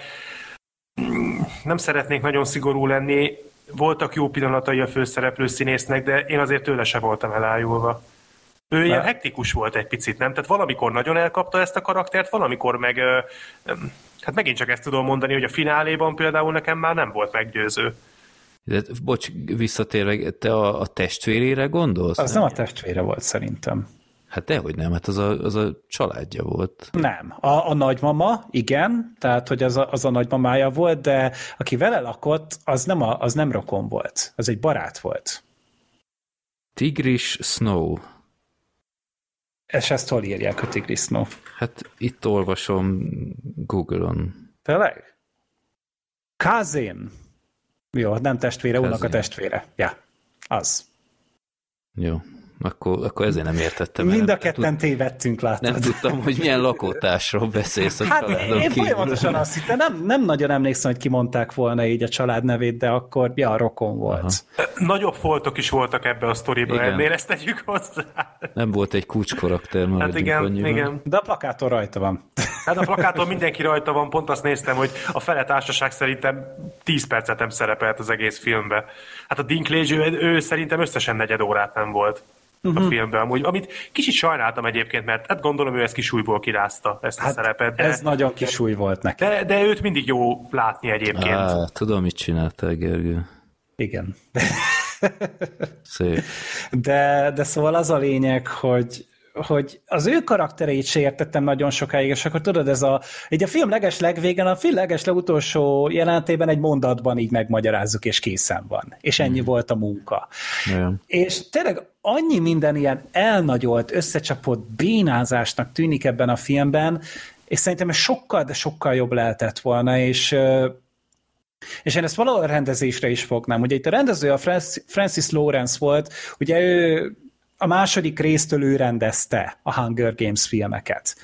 nem szeretnék nagyon szigorú lenni. Voltak jó pillanatai a főszereplő színésznek, de én azért tőle se voltam elájulva. Ő ilyen hektikus volt egy picit, nem? Tehát valamikor nagyon elkapta ezt a karaktert, valamikor meg, hát megint csak ezt tudom mondani, hogy a fináléban például nekem már nem volt meggyőző. De, bocs, visszatérve, te a, a testvérére gondolsz? Az nem? nem a testvére volt szerintem. Hát dehogy nem, hát az a, az a családja volt. Nem. A, a nagymama, igen, tehát hogy az a, az a nagymamája volt, de aki vele lakott, az nem, a, az nem rokon volt, az egy barát volt. Tigris Snow. És ezt hol írják a tigrisznó? Hát itt olvasom Google-on. Tényleg? Kazin. Jó, nem testvére, unoka testvére. Ja, az. Jó. Akkor, akkor ezért nem értettem. Mind a ketten tévedtünk, látod. Nem tudtam, hogy milyen lakótásról beszélsz a Hát én kívül. folyamatosan azt hittem, nem, nem nagyon emlékszem, hogy kimondták volna így a család nevét, de akkor ja, rokon volt. Aha. Nagyobb foltok is voltak ebbe a sztoriba, ennél ezt tegyük hozzá. Nem volt egy kulcskarakter. Hát igen, annyiban. igen. De a plakáton rajta van. Hát a plakáton mindenki rajta van, pont azt néztem, hogy a fele társaság szerintem 10 percet nem szerepelt az egész filmbe. Hát a Dinklage, ő, ő szerintem összesen negyed órát nem volt uh-huh. a mhm. filmben amúgy, amit kicsit sajnáltam egyébként, mert hát gondolom ő ezt kisújból kirázta, ezt hát a szerepet. De, ez nagyon kisúly volt neki. De, de őt mindig jó látni egyébként. Á, tudom, mit csináltál, Gergő. Igen. Szép. De, de szóval az a lényeg, hogy, hogy az ő karakterét se értettem nagyon sokáig, és akkor tudod, ez a, így a film leges legvégen, a film leges legutolsó jelentében egy mondatban így megmagyarázzuk, és készen van. És ennyi mm. volt a munka. Igen. És tényleg annyi minden ilyen elnagyolt, összecsapott bénázásnak tűnik ebben a filmben, és szerintem ez sokkal, de sokkal jobb lehetett volna, és és én ezt valahol rendezésre is fognám. Ugye itt a rendező a Francis Lawrence volt, ugye ő a második résztől ő rendezte a Hunger Games filmeket.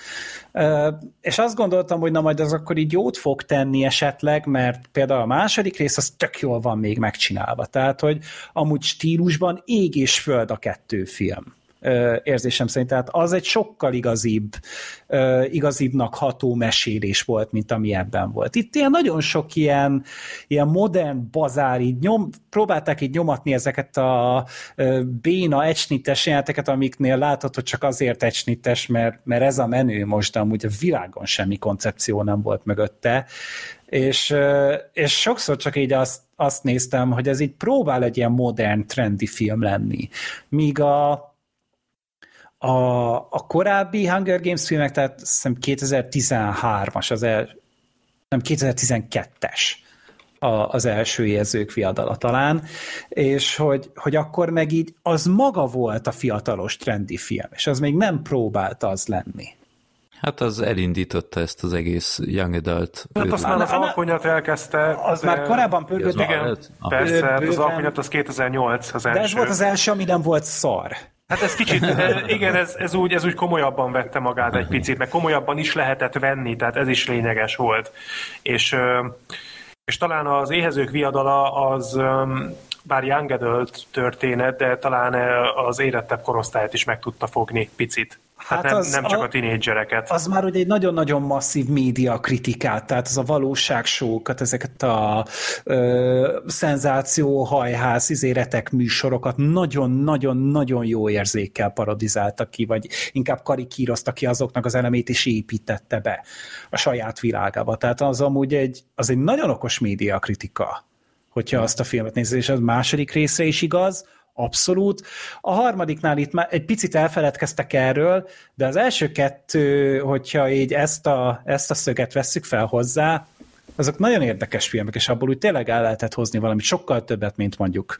És azt gondoltam, hogy na majd az akkor így jót fog tenni esetleg, mert például a második rész az tök jól van még megcsinálva. Tehát, hogy amúgy stílusban ég és föld a kettő film érzésem szerint. Tehát az egy sokkal igazibb, igazibbnak ható mesélés volt, mint ami ebben volt. Itt ilyen nagyon sok ilyen, ilyen modern bazár, így nyom, próbálták így nyomatni ezeket a béna ecsnites jelenteket, amiknél látható csak azért ecsnites, mert, mert ez a menő most, amúgy a világon semmi koncepció nem volt mögötte, és, és sokszor csak így azt, azt néztem, hogy ez így próbál egy ilyen modern, trendy film lenni. Míg a, a, a korábbi Hunger Games filmek, tehát hiszem 2013-as az el, nem 2012-es a, az első érzők viadala talán, és hogy, hogy akkor meg így az maga volt a fiatalos trendi film, és az még nem próbált az lenni. Hát az elindította ezt az egész Young Adult. Hát azt már az alkonyat elkezdte. Az de... már korábban pörgött. Igen, persze, hát az alkonyat az 2008 az első. De ez volt az első, ami nem volt szar. Hát ez kicsit, igen, ez, ez, úgy, ez úgy komolyabban vette magát egy picit, meg komolyabban is lehetett venni, tehát ez is lényeges volt. És, és talán az éhezők viadala az bár young adult történet, de talán az érettebb korosztályt is meg tudta fogni picit. Hát, hát nem, az nem csak a, a tinédzsereket. Az már ugye egy nagyon-nagyon masszív média kritikát, tehát az a valóságsókat, ezeket a ö, szenzáció, hajház, izéretek műsorokat nagyon-nagyon-nagyon jó érzékkel parodizáltak ki, vagy inkább karikírozta ki azoknak az elemét, és építette be a saját világába. Tehát az amúgy egy, az egy nagyon okos média kritika hogyha azt a filmet nézed, és az második része is igaz, abszolút. A harmadiknál itt már egy picit elfeledkeztek erről, de az első kettő, hogyha így ezt a, ezt a szöget vesszük fel hozzá, azok nagyon érdekes filmek, és abból úgy tényleg el lehetett hozni valamit sokkal többet, mint mondjuk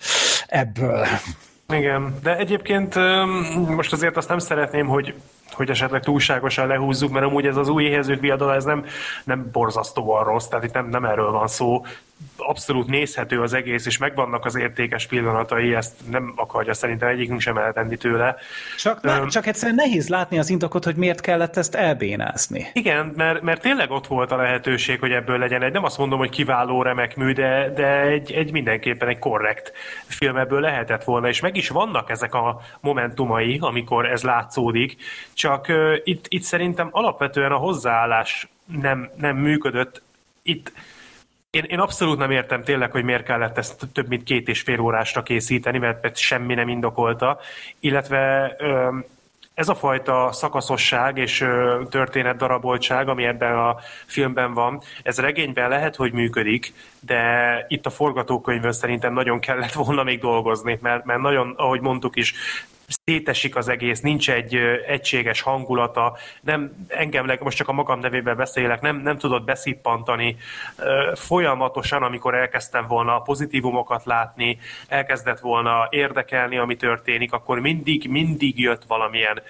ebből. Igen, de egyébként most azért azt nem szeretném, hogy hogy esetleg túlságosan lehúzzuk, mert amúgy ez az új éhezők viadala, ez nem, nem borzasztóan rossz, tehát itt nem, nem erről van szó abszolút nézhető az egész, és megvannak az értékes pillanatai, ezt nem akarja szerintem egyikünk sem eltenni tőle. Csak, ne, um, csak egyszerűen nehéz látni az indokot, hogy miért kellett ezt elbénázni. Igen, mert, mert tényleg ott volt a lehetőség, hogy ebből legyen egy, nem azt mondom, hogy kiváló, remek mű, de, de egy, egy mindenképpen egy korrekt film ebből lehetett volna, és meg is vannak ezek a momentumai, amikor ez látszódik, csak uh, itt, itt szerintem alapvetően a hozzáállás nem, nem működött. Itt én, én abszolút nem értem tényleg, hogy miért kellett ezt több mint két és fél órásra készíteni, mert, mert semmi nem indokolta, illetve ez a fajta szakaszosság és történet daraboltság, ami ebben a filmben van, ez regényben lehet, hogy működik, de itt a forgatókönyvön szerintem nagyon kellett volna még dolgozni, mert, mert nagyon, ahogy mondtuk is, szétesik az egész, nincs egy egységes hangulata, nem, engem, most csak a magam nevében beszélek, nem, nem tudod beszippantani. Folyamatosan, amikor elkezdtem volna a pozitívumokat látni, elkezdett volna érdekelni, ami történik, akkor mindig, mindig jött valamilyen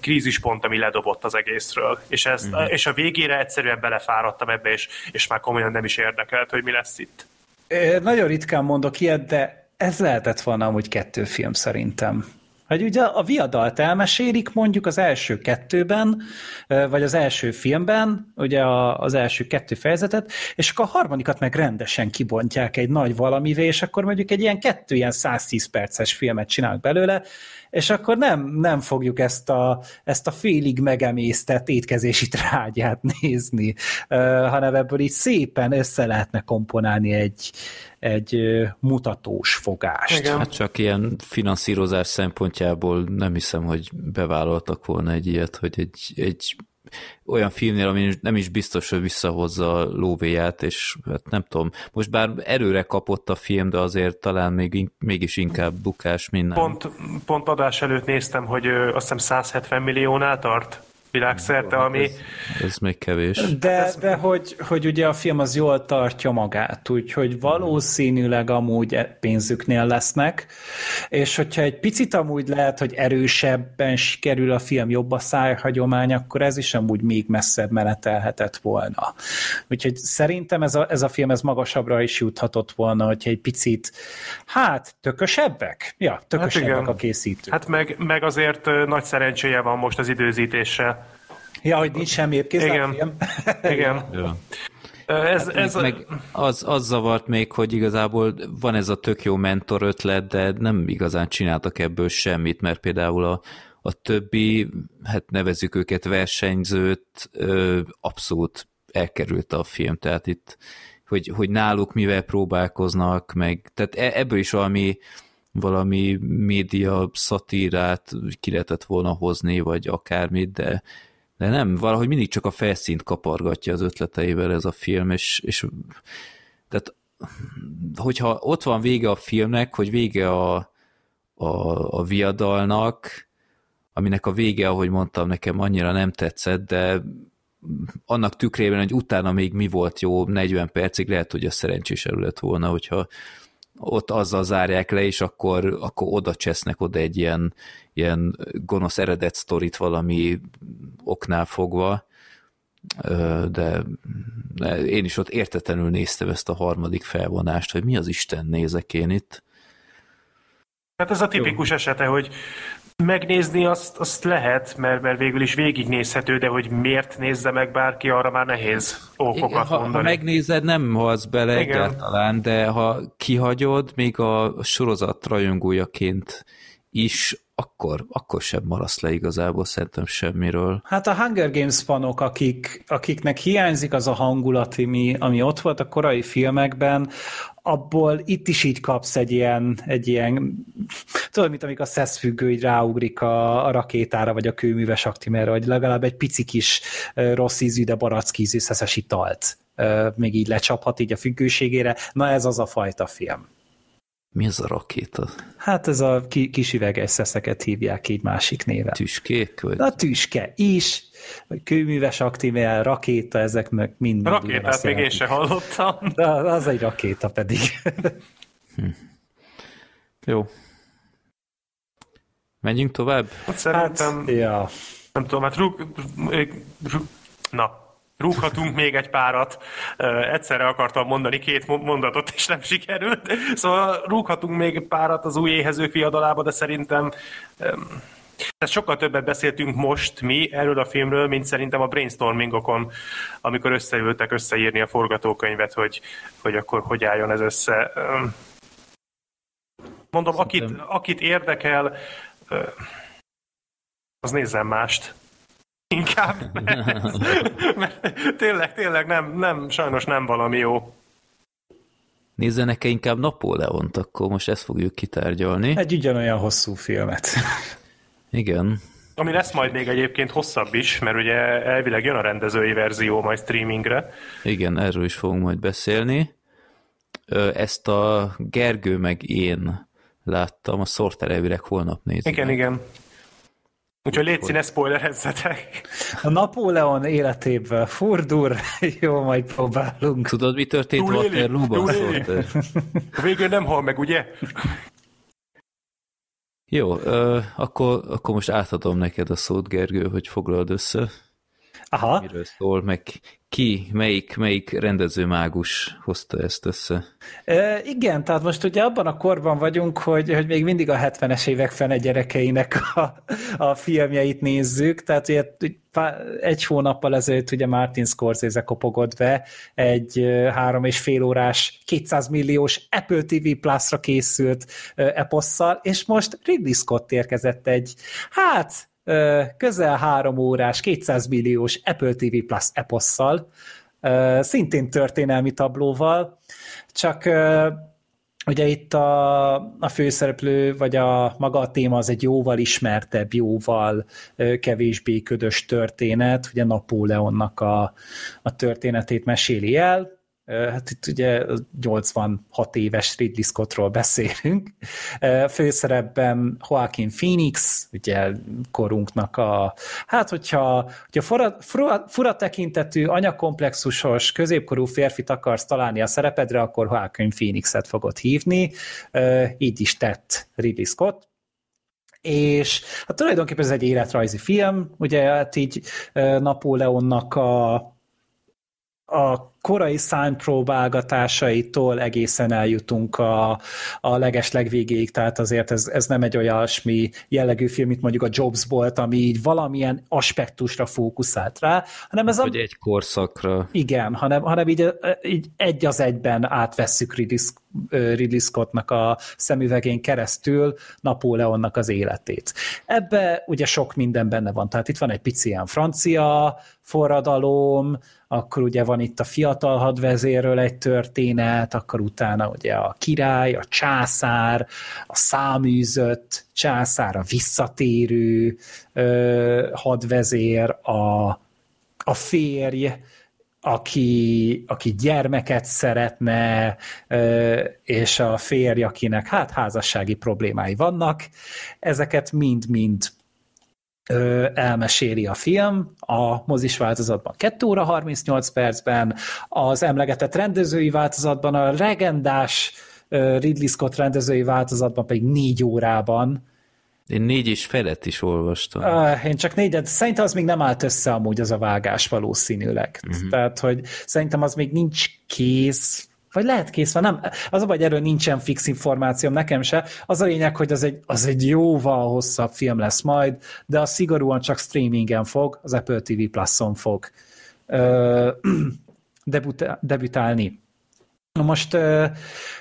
krízispont, ami ledobott az egészről. És, ezt, mm. és a végére egyszerűen belefáradtam ebbe, és, és már komolyan nem is érdekelt, hogy mi lesz itt. Nagyon ritkán mondok ilyet, de ez lehetett volna amúgy kettő film szerintem. Hogy ugye a viadalt elmesélik mondjuk az első kettőben, vagy az első filmben, ugye az első kettő fejezetet, és akkor a harmadikat meg rendesen kibontják egy nagy valamivé, és akkor mondjuk egy ilyen kettő ilyen 110 perces filmet csinálnak belőle, és akkor nem, nem fogjuk ezt a, ezt a félig megemésztett étkezési trágyát nézni, hanem ebből így szépen össze lehetne komponálni egy, egy mutatós fogást. Igen. Hát csak ilyen finanszírozás szempontjából nem hiszem, hogy bevállaltak volna egy ilyet, hogy egy, egy olyan filmnél, ami nem is biztos, hogy visszahozza a lóvéját, és hát nem tudom, most bár erőre kapott a film, de azért talán még, mégis inkább bukás, mint nem. Pont, pont adás előtt néztem, hogy azt hiszem 170 milliónál tart világszerte, ami... Ez, ez még kevés. De, hát ez... de hogy, hogy ugye a film az jól tartja magát, úgyhogy valószínűleg amúgy e- pénzüknél lesznek, és hogyha egy picit amúgy lehet, hogy erősebben sikerül a film jobb a szájhagyomány, akkor ez is amúgy még messzebb menetelhetett volna. Úgyhogy szerintem ez a, ez a film ez magasabbra is juthatott volna, hogyha egy picit, hát tökösebbek? Ja, tökösebbek hát a készítők. Hát meg, meg azért nagy szerencséje van most az időzítéssel Ja, hogy nincs semmi Igen. Igen. ja. Ez, hát ez meg, meg az, az zavart még, hogy igazából van ez a tök jó mentor ötlet, de nem igazán csináltak ebből semmit, mert például a, a többi, hát nevezük őket versenyzőt, ö, abszolút elkerült a film, tehát itt, hogy, hogy náluk mivel próbálkoznak, meg, tehát e, ebből is valami, valami média szatírát ki lehetett volna hozni, vagy akármit, de de nem, valahogy mindig csak a felszínt kapargatja az ötleteivel ez a film, és, és tehát hogyha ott van vége a filmnek, hogy vége a, a, a viadalnak, aminek a vége, ahogy mondtam, nekem annyira nem tetszett, de annak tükrében, hogy utána még mi volt jó 40 percig, lehet, hogy a szerencsés lett volna, hogyha ott azzal zárják le, és akkor, akkor oda csesznek oda egy ilyen, ilyen gonosz eredet sztorit valami oknál fogva, de, én is ott értetlenül néztem ezt a harmadik felvonást, hogy mi az Isten nézek én itt. Hát ez a tipikus Jó. esete, hogy megnézni azt, azt lehet, mert, mert végül is végignézhető, de hogy miért nézze meg bárki, arra már nehéz okokat ha, mondani. Ha megnézed, nem halsz bele Igen. egyáltalán, de ha kihagyod, még a sorozat rajongójaként is akkor, akkor sem marasz le igazából szerintem semmiről. Hát a Hunger Games fanok, akik, akiknek hiányzik az a hangulat, ami, ami ott volt a korai filmekben, abból itt is így kapsz egy ilyen, egy ilyen tudod, mint amikor a szeszfüggő így ráugrik a, a rakétára, vagy a kőműves aktimerre, vagy legalább egy pici kis rossz ízű, de barack ízű szeszes italt még így lecsaphat így a függőségére. Na ez az a fajta film. Mi az a rakéta? Hát ez a ki, kis üveges szeszeket hívják így másik néven. Tüskék? Vagy? A tüske is, vagy kőműves aktimel, rakéta, ezek meg mind. Rakétát még én sem hallottam. De az egy rakéta pedig. hm. Jó. Menjünk tovább? Hát szerintem... Hát, ja. Nem tudom, hát rúg, rúg, na, rúghatunk még egy párat. Egyszerre akartam mondani két mondatot, és nem sikerült. Szóval rúghatunk még egy párat az új éhezők viadalába, de szerintem tehát sokkal többet beszéltünk most mi erről a filmről, mint szerintem a brainstormingokon, amikor összeültek összeírni a forgatókönyvet, hogy, hogy akkor hogy álljon ez össze. Mondom, akit, akit érdekel, az nézzen mást inkább. Mert, mert tényleg, tényleg nem, nem, sajnos nem valami jó. Nézzenek-e inkább Napóleont, akkor most ezt fogjuk kitárgyalni. Egy ugyanolyan hosszú filmet. Igen. Ami lesz majd még egyébként hosszabb is, mert ugye elvileg jön a rendezői verzió majd streamingre. Igen, erről is fogunk majd beszélni. Ezt a Gergő meg én láttam, a Sorter elvileg holnap nézni. Igen, igen. Úgyhogy légy ne spoilerezzetek. A Napóleon életéből fordul, jó, majd próbálunk. Tudod, mi történt Waterloo-ban? Végül nem hal meg, ugye? Jó, ö, akkor, akkor most átadom neked a szót, Gergő, hogy foglald össze. Aha. Miről szól, meg ki, melyik, melyik rendező mágus hozta ezt össze? E, igen, tehát most ugye abban a korban vagyunk, hogy, hogy még mindig a 70-es évek fene gyerekeinek a, a filmjeit nézzük, tehát ugye egy hónappal ezelőtt ugye Martin Scorsese kopogott be egy három és fél órás, 200 milliós Apple TV Plus-ra készült eposszal, és most Ridley Scott érkezett egy, hát közel három órás, 200 milliós Apple TV Plus eposszal, szintén történelmi tablóval, csak Ugye itt a, a főszereplő, vagy a maga a téma az egy jóval ismertebb, jóval kevésbé ködös történet, ugye Napóleonnak a, a történetét meséli el, Hát itt ugye 86 éves Ridley Scottról beszélünk. Főszerepben Joaquin Phoenix, ugye korunknak a, hát hogyha, hogyha fura, fura, fura tekintetű, anyakomplexusos, középkorú férfit akarsz találni a szerepedre, akkor Joaquin Phoenixet fogod hívni. Így is tett Ridley Scott és hát tulajdonképpen ez egy életrajzi film, ugye hát így Napóleonnak a, a korai szánypróbálgatásaitól egészen eljutunk a, a leges legvégéig, tehát azért ez, ez nem egy olyasmi jellegű film, mint mondjuk a Jobs volt, ami így valamilyen aspektusra fókuszált rá, hanem ez Hogy a... egy korszakra. Igen, hanem, hanem így, így egy az egyben átvesszük Ridley, Ridley Scottnak a szemüvegén keresztül Napóleonnak az életét. Ebbe ugye sok minden benne van, tehát itt van egy pici ilyen francia forradalom, akkor ugye van itt a fiatal hadvezérről egy történet, akkor utána ugye a király, a császár, a száműzött császár, a visszatérő ö, hadvezér, a, a férj, aki, aki gyermeket szeretne, és a férj, akinek hát házassági problémái vannak, ezeket mind-mind elmeséli a film, a mozis változatban 2 óra 38 percben, az emlegetett rendezői változatban, a legendás Ridley Scott rendezői változatban pedig 4 órában. Én négy és felett is olvastam. Uh, én csak négyet. Szerintem az még nem állt össze amúgy az a vágás valószínűleg. Uh-huh. Tehát, hogy szerintem az még nincs kész, vagy lehet kész van, nem. Az a baj, erről nincsen fix információm, nekem se. Az a lényeg, hogy az egy, az egy jóval hosszabb film lesz majd, de az szigorúan csak streamingen fog, az Apple TV Plus-on fog ö, debütál, debütálni. Most ö,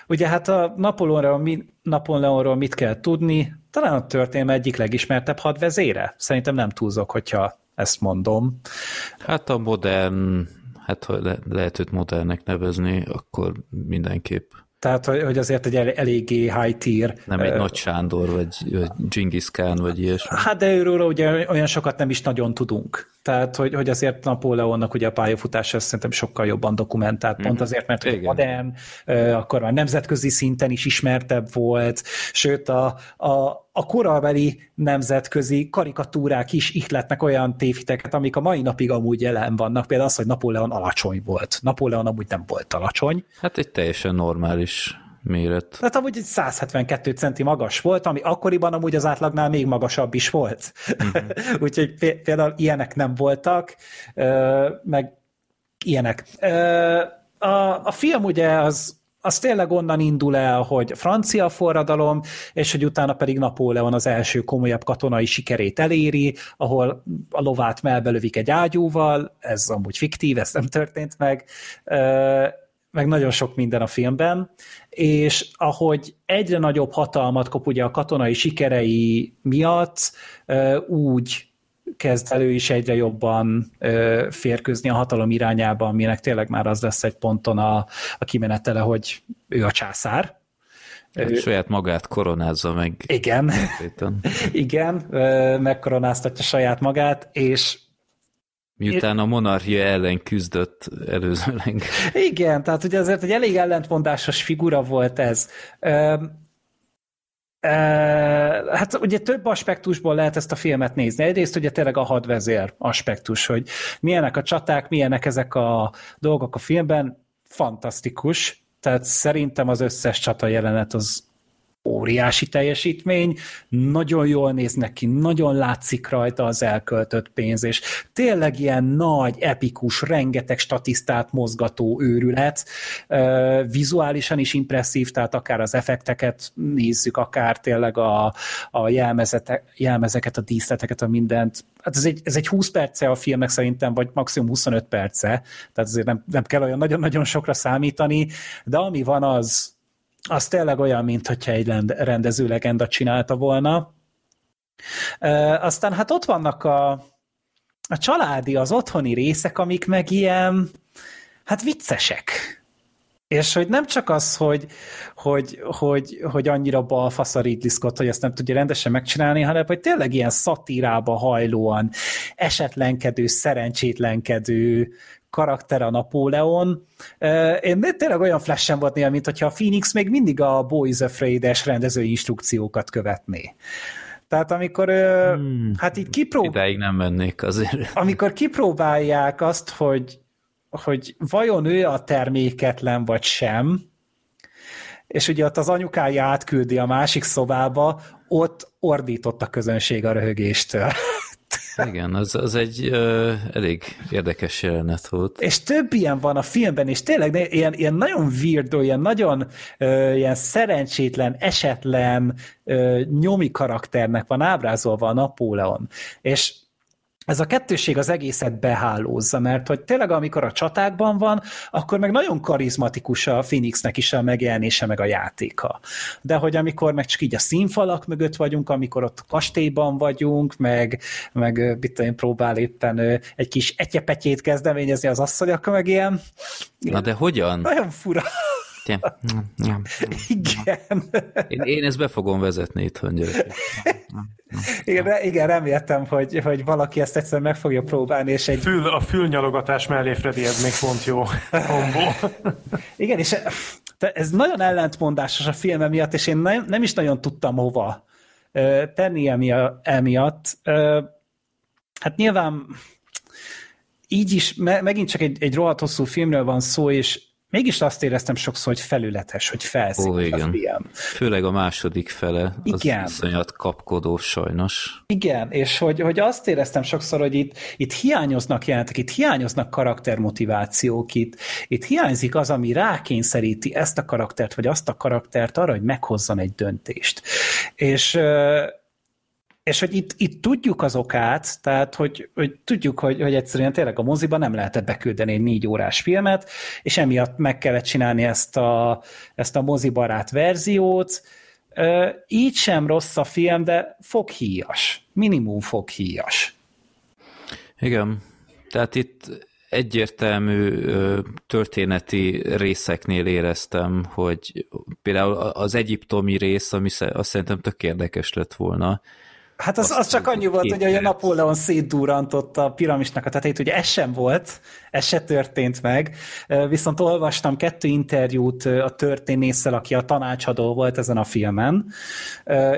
ugye hát a Napóleonról, mi, Napóleonról mit kell tudni? Talán a történelem egyik legismertebb hadvezére. Szerintem nem túlzok, hogyha ezt mondom. Hát a modern hát ha le, lehet őt modernnek nevezni, akkor mindenképp. Tehát, hogy azért egy eléggé high tier. Nem egy uh, Nagy Sándor, vagy, vagy Genghis Khan, vagy ilyesmi. Hát de őről ugye olyan sokat nem is nagyon tudunk. Tehát, hogy, hogy azért Napóleonnak ugye a pályafutása szerintem sokkal jobban dokumentált, pont mhm. azért, mert Igen. modern, akkor már nemzetközi szinten is ismertebb volt, sőt a, a, a korabeli nemzetközi karikatúrák is ihletnek olyan tévhiteket, amik a mai napig amúgy jelen vannak, például az, hogy Napóleon alacsony volt. Napóleon amúgy nem volt alacsony. Hát egy teljesen normális méret. Tehát amúgy egy 172 centi magas volt, ami akkoriban amúgy az átlagnál még magasabb is volt. Uh-huh. Úgyhogy például ilyenek nem voltak, meg ilyenek. A, a film ugye az, az tényleg onnan indul el, hogy francia forradalom, és hogy utána pedig Napóleon az első komolyabb katonai sikerét eléri, ahol a lovát melbelövik egy ágyúval, ez amúgy fiktív, ez nem történt meg, meg nagyon sok minden a filmben, és ahogy egyre nagyobb hatalmat kap ugye a katonai sikerei miatt, úgy kezd elő is egyre jobban férkőzni a hatalom irányába, aminek tényleg már az lesz egy ponton a, a kimenetele, hogy ő a császár. Hát ő, saját magát koronázza meg. Igen, igen, megkoronáztatja saját magát, és Miután a monarchia ellen küzdött előzőleg. Igen, tehát ugye azért egy elég ellentmondásos figura volt ez. Hát ugye több aspektusból lehet ezt a filmet nézni. Egyrészt ugye tényleg a hadvezér aspektus, hogy milyenek a csaták, milyenek ezek a dolgok a filmben, fantasztikus. Tehát szerintem az összes csata jelenet az óriási teljesítmény, nagyon jól néz neki, nagyon látszik rajta az elköltött pénz, és tényleg ilyen nagy, epikus, rengeteg statisztát mozgató őrület, vizuálisan is impresszív, tehát akár az effekteket nézzük, akár tényleg a, a jelmezeket, a díszleteket, a mindent. Hát ez egy, ez egy 20 perce a filmnek szerintem, vagy maximum 25 perce, tehát azért nem, nem kell olyan nagyon-nagyon sokra számítani, de ami van, az, az tényleg olyan, mintha egy rendező legenda csinálta volna. Aztán hát ott vannak a, a családi, az otthoni részek, amik meg ilyen, hát viccesek. És hogy nem csak az, hogy, hogy, hogy, hogy annyira balfasz a Ridley Scott, hogy ezt nem tudja rendesen megcsinálni, hanem hogy tényleg ilyen szatírába hajlóan, esetlenkedő, szerencsétlenkedő karakter a Napóleon. Én tényleg olyan flashem volt néha, mint hogyha a Phoenix még mindig a Boys Afraid-es rendező instrukciókat követné. Tehát amikor, hmm, hát így kipróbálják... Ideig nem mennék azért. Amikor kipróbálják azt, hogy, hogy vajon ő a terméketlen vagy sem, és ugye ott az anyukája átküldi a másik szobába, ott ordított a közönség a röhögéstől. Igen, az, az egy ö, elég érdekes jelenet volt. És több ilyen van a filmben, és tényleg ilyen, ilyen nagyon weirdo, ilyen nagyon ö, ilyen szerencsétlen, esetlen ö, nyomi karakternek van ábrázolva a Napóleon. És ez a kettőség az egészet behálózza, mert hogy tényleg amikor a csatákban van, akkor meg nagyon karizmatikus a Phoenixnek is a megjelenése, meg a játéka. De hogy amikor meg csak így a színfalak mögött vagyunk, amikor ott kastélyban vagyunk, meg, meg mit én próbál éppen egy kis etyepetyét kezdeményezni az asszony, akkor meg ilyen... Na de hogyan? Nagyon fura. Igen. Én, én ezt be fogom vezetni itthon, gyerekek. Igen, igen, reméltem, hogy, hogy valaki ezt egyszer meg fogja próbálni, és egy... Fül, a fülnyalogatás mellé, Freddy, ez még pont jó kombó. igen, és ez nagyon ellentmondásos a film miatt, és én nem, nem is nagyon tudtam hova tenni emiatt. Hát nyilván így is, megint csak egy, egy rohadt hosszú filmről van szó, és mégis azt éreztem sokszor, hogy felületes, hogy felszínes Ó, igen. a film. Főleg a második fele, igen. az iszonyat kapkodó sajnos. Igen, és hogy, hogy azt éreztem sokszor, hogy itt, itt hiányoznak jelentek, itt hiányoznak karaktermotivációk, itt, itt hiányzik az, ami rákényszeríti ezt a karaktert, vagy azt a karaktert arra, hogy meghozzon egy döntést. És és hogy itt, itt tudjuk az okát, tehát hogy, hogy tudjuk, hogy, hogy egyszerűen tényleg a moziban nem lehetett beküldeni egy négy órás filmet, és emiatt meg kellett csinálni ezt a, ezt a mozibarát verziót. Így sem rossz a film, de foghíjas. Minimum foghíjas. Igen. Tehát itt egyértelmű történeti részeknél éreztem, hogy például az egyiptomi rész, ami azt szerintem tök érdekes lett volna, Hát az, az csak annyi volt, hogy a Napóleon szétdúrantotta a piramisnak a tetejét, ugye ez sem volt, ez se történt meg, viszont olvastam kettő interjút a történésszel, aki a tanácsadó volt ezen a filmen,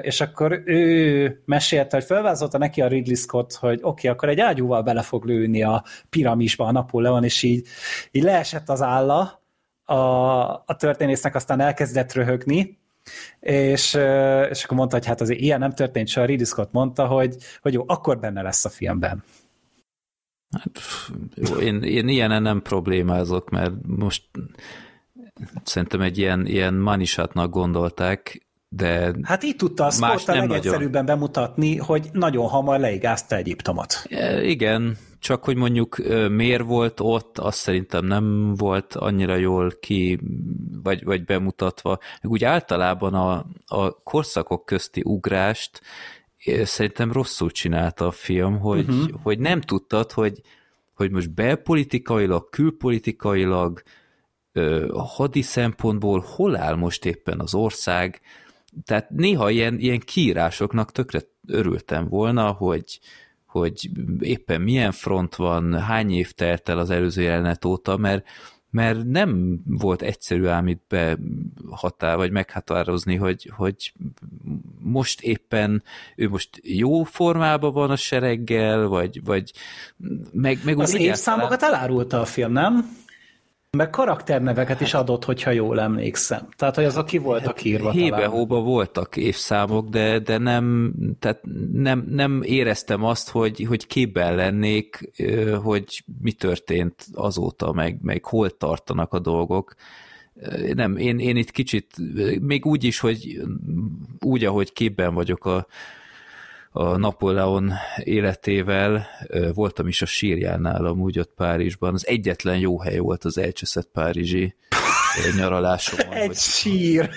és akkor ő mesélte, hogy felvázolta neki a Ridley Scott, hogy oké, okay, akkor egy ágyúval bele fog lőni a piramisba a Napóleon, és így, így leesett az álla, a, a történésznek aztán elkezdett röhögni, és, és akkor mondta, hogy hát azért ilyen nem történt se, a Ridley Scott mondta, hogy, hogy jó, akkor benne lesz a filmben. Hát, jó, én, én ilyenen nem problémázok, mert most szerintem egy ilyen, ilyen manisátnak gondolták, de Hát így tudta a Scott a legegyszerűbben nagyon... bemutatni, hogy nagyon hamar leigázta Egyiptomot. Igen, csak hogy mondjuk miért volt ott, azt szerintem nem volt annyira jól ki, vagy, vagy bemutatva. Úgy általában a, a korszakok közti ugrást szerintem rosszul csinálta a film, hogy, uh-huh. hogy nem tudtad, hogy, hogy most belpolitikailag, külpolitikailag, hadi szempontból hol áll most éppen az ország, tehát néha ilyen, ilyen kiírásoknak tökre örültem volna, hogy, hogy éppen milyen front van, hány év telt el az előző jelenet óta, mert, mert nem volt egyszerű ám itt behatár, vagy meghatározni, hogy, hogy most éppen ő most jó formában van a sereggel, vagy, vagy meg, meg az évszámokat elárulta a film, nem? Meg karakterneveket is adott, hogyha jól emlékszem. Tehát, hogy az aki voltak írva Hébe-hóba voltak évszámok, de, de nem, tehát nem, nem éreztem azt, hogy, hogy képben lennék, hogy mi történt azóta, meg, meg hol tartanak a dolgok. Nem, én, én itt kicsit, még úgy is, hogy úgy, ahogy képben vagyok a, a Napóleon életével, voltam is a sírjánál amúgy ott Párizsban, az egyetlen jó hely volt az elcseszett párizsi nyaralásom. Egy hogy, sír!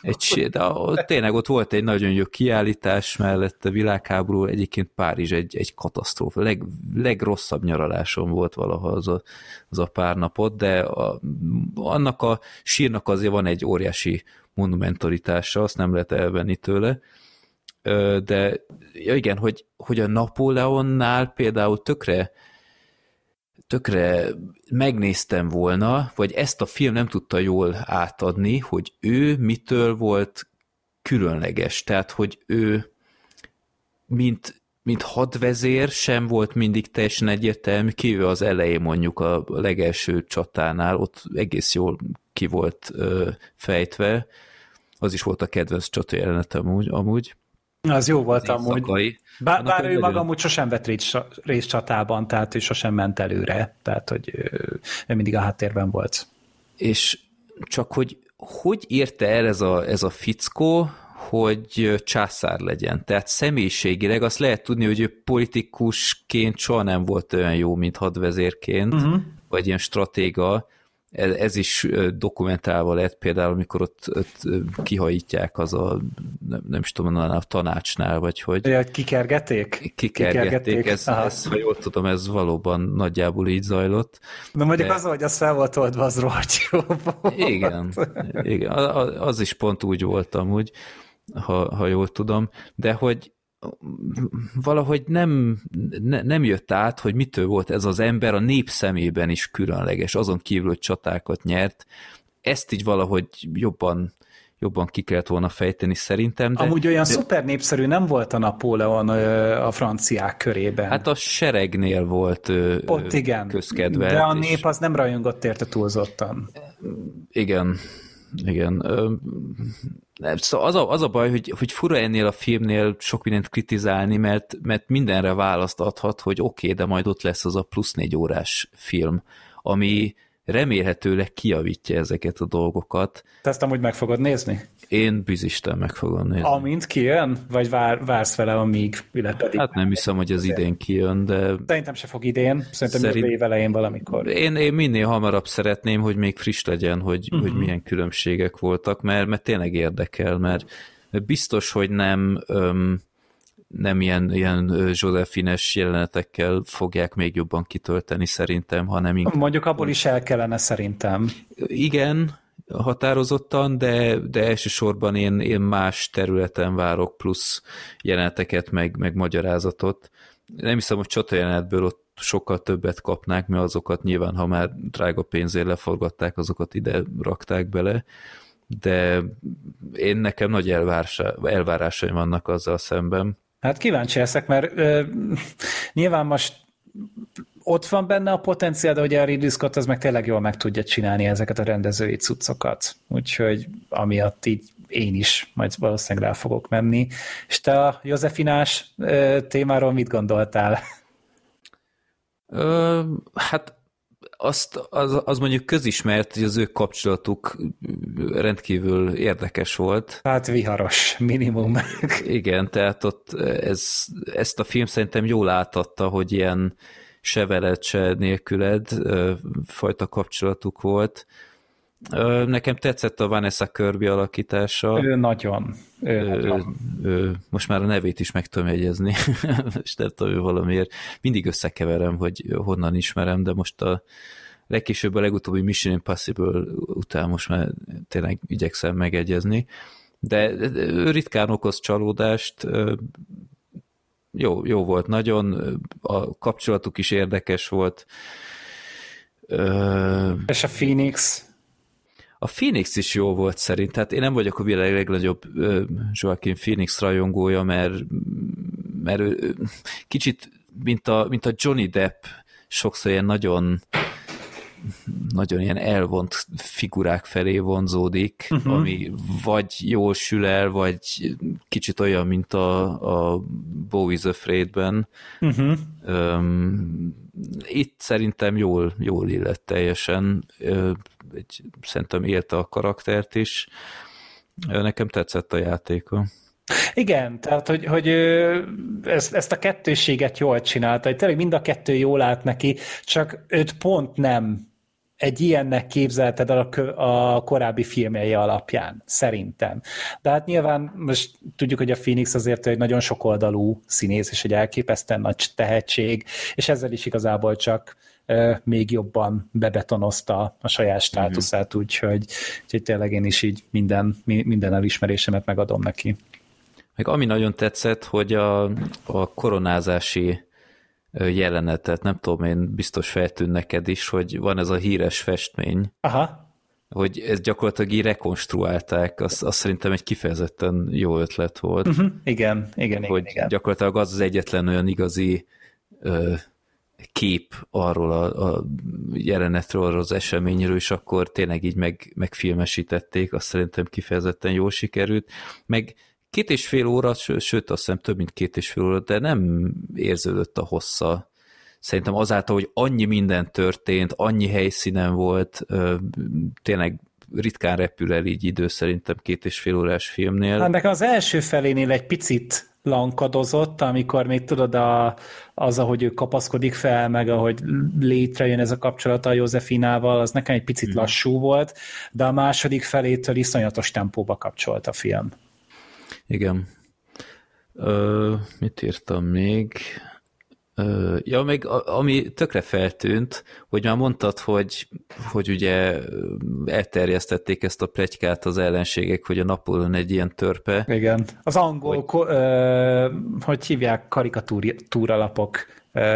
Egy, de ott, tényleg ott volt egy nagyon jó kiállítás mellett a világháború, egyébként Párizs egy, egy katasztrófa. Leg, legrosszabb nyaralásom volt valaha az a, az a pár napot, de a, annak a sírnak azért van egy óriási monumentalitása, azt nem lehet elvenni tőle. De ja igen, hogy, hogy a Napóleonnál például tökre tökre megnéztem volna, vagy ezt a film nem tudta jól átadni, hogy ő mitől volt különleges. Tehát, hogy ő mint, mint hadvezér sem volt mindig teljesen egyértelmű, kívül az elején mondjuk a legelső csatánál, ott egész jól ki volt ö, fejtve, az is volt a kedvenc csata amúgy, amúgy. Az jó volt amúgy. Szakai. Bár, bár ő maga amúgy sosem vett részt csatában, tehát ő sosem ment előre, tehát hogy ő, ő mindig a háttérben volt. És csak hogy hogy érte el ez a, ez a fickó, hogy császár legyen. Tehát személyiségileg azt lehet tudni, hogy ő politikusként soha nem volt olyan jó, mint hadvezérként, uh-huh. vagy ilyen stratéga, ez, ez is dokumentálva lett például, amikor ott, ott kihajítják az a, nem, nem is tudom, a tanácsnál, vagy hogy... Ja, kikergették? Kikergették, ez, ez, ha jól tudom, ez valóban nagyjából így zajlott. Na mondjuk de... az, hogy az fel volt oldva, az rohadt jó volt. Igen, igen, az is pont úgy volt amúgy, ha, ha jól tudom, de hogy valahogy nem, ne, nem jött át, hogy mitől volt ez az ember a nép szemében is különleges, azon kívül, hogy csatákat nyert. Ezt így valahogy jobban jobban ki kellett volna fejteni szerintem. De, Amúgy olyan de... szuper népszerű nem volt a Napóleon a franciák körében. Hát a seregnél volt Ott igen, közkedve. De a nép és... az nem rajongott érte túlzottan. Igen, igen. Szóval az a, az a baj, hogy, hogy fura ennél a filmnél sok mindent kritizálni, mert, mert mindenre választ adhat, hogy oké, okay, de majd ott lesz az a plusz négy órás film, ami remélhetőleg kiavítja ezeket a dolgokat. Te ezt amúgy meg fogod nézni? Én bizisten meg fogom nézni. Amint kijön? Vagy vár, vársz vele, amíg ületedik? Hát nem hiszem, hogy az idén kijön, de... Szerintem se fog idén, szerintem Szerint... év elején valamikor. Én, én minél hamarabb szeretném, hogy még friss legyen, hogy, uh-huh. hogy milyen különbségek voltak, mert, mert tényleg érdekel, mert biztos, hogy nem... Öm, nem ilyen, ilyen Josephines jelenetekkel fogják még jobban kitölteni szerintem, hanem inkább... Mondjuk abból is el kellene szerintem. Igen, határozottan, de, de elsősorban én, én más területen várok plusz jeleneteket, meg, meg magyarázatot. Nem hiszem, hogy csata jelenetből ott sokkal többet kapnák, mert azokat nyilván, ha már drága pénzért leforgatták, azokat ide rakták bele, de én nekem nagy elvárása, elvárásaim vannak azzal szemben. Hát kíváncsi leszek, mert ö, nyilván most ott van benne a potenciál, de ugye a Ridley Scott az meg tényleg jól meg tudja csinálni ezeket a rendezői cuccokat. Úgyhogy amiatt így én is majd valószínűleg rá fogok menni. És te a Józefinás témáról mit gondoltál? Ö, hát azt, az, az mondjuk közismert, hogy az ő kapcsolatuk rendkívül érdekes volt. Hát viharos, minimum. Igen, tehát ott ez, ezt a film szerintem jól átadta, hogy ilyen se veled, se nélküled fajta kapcsolatuk volt. Nekem tetszett a Vanessa Kirby alakítása. Ő nagyon. Ő, ő, nagyon. Ő, most már a nevét is meg tudom jegyezni, és nem tudom, valamiért. Mindig összekeverem, hogy honnan ismerem, de most a legkésőbb a legutóbbi Mission Impossible után most már tényleg igyekszem megegyezni. De ő ritkán okoz csalódást, jó, jó volt nagyon, a kapcsolatuk is érdekes volt. És a Phoenix? A Phoenix is jó volt szerint, tehát én nem vagyok a világ legnagyobb Joaquin Phoenix rajongója, mert, mert kicsit, mint a, mint a Johnny Depp, sokszor ilyen nagyon nagyon ilyen elvont figurák felé vonzódik, uh-huh. ami vagy jól sül el, vagy kicsit olyan, mint a, a Bowie's Afraid-ben. Uh-huh. Um, itt szerintem jól, jól illett teljesen, egy, szerintem élte a karaktert is. Nekem tetszett a játéka. Igen, tehát hogy, hogy ezt, ezt a kettőséget jól csinálta, hogy tényleg mind a kettő jól állt neki, csak őt pont nem egy ilyennek képzelted a, a korábbi filmjei alapján, szerintem. De hát nyilván most tudjuk, hogy a Phoenix azért egy nagyon sokoldalú színész, és egy elképesztően nagy tehetség, és ezzel is igazából csak még jobban bebetonozta a saját státuszát, mm-hmm. úgyhogy, úgyhogy tényleg én is így minden, minden elismerésemet megadom neki. Meg ami nagyon tetszett, hogy a, a koronázási jelenetet, nem tudom én, biztos feltűn neked is, hogy van ez a híres festmény. Aha. Hogy ez gyakorlatilag így rekonstruálták, az, az szerintem egy kifejezetten jó ötlet volt. Uh-huh. Igen, igen, hogy igen. gyakorlatilag az az egyetlen olyan igazi ö, kép arról a, a jelenetről, arról az eseményről, és akkor tényleg így meg, megfilmesítették, azt szerintem kifejezetten jól sikerült. Meg két és fél óra, sőt azt hiszem több mint két és fél óra, de nem érződött a hossza. Szerintem azáltal, hogy annyi minden történt, annyi helyszínen volt, tényleg ritkán repül el így idő szerintem két és fél órás filmnél. Hát nekem az első felénél egy picit lankadozott, amikor még tudod, a, az, ahogy ő kapaszkodik fel, meg ahogy létrejön ez a kapcsolata a Józefinával, az nekem egy picit mm. lassú volt, de a második felétől iszonyatos tempóba kapcsolt a film. Igen. Ö, mit írtam még? Ö, ja, még ami tökre feltűnt, hogy már mondtad, hogy, hogy ugye elterjesztették ezt a plegykát az ellenségek, hogy a Napóleon egy ilyen törpe. Igen. Az angol, hogy, ko, ö, hogy hívják, karikatúralapok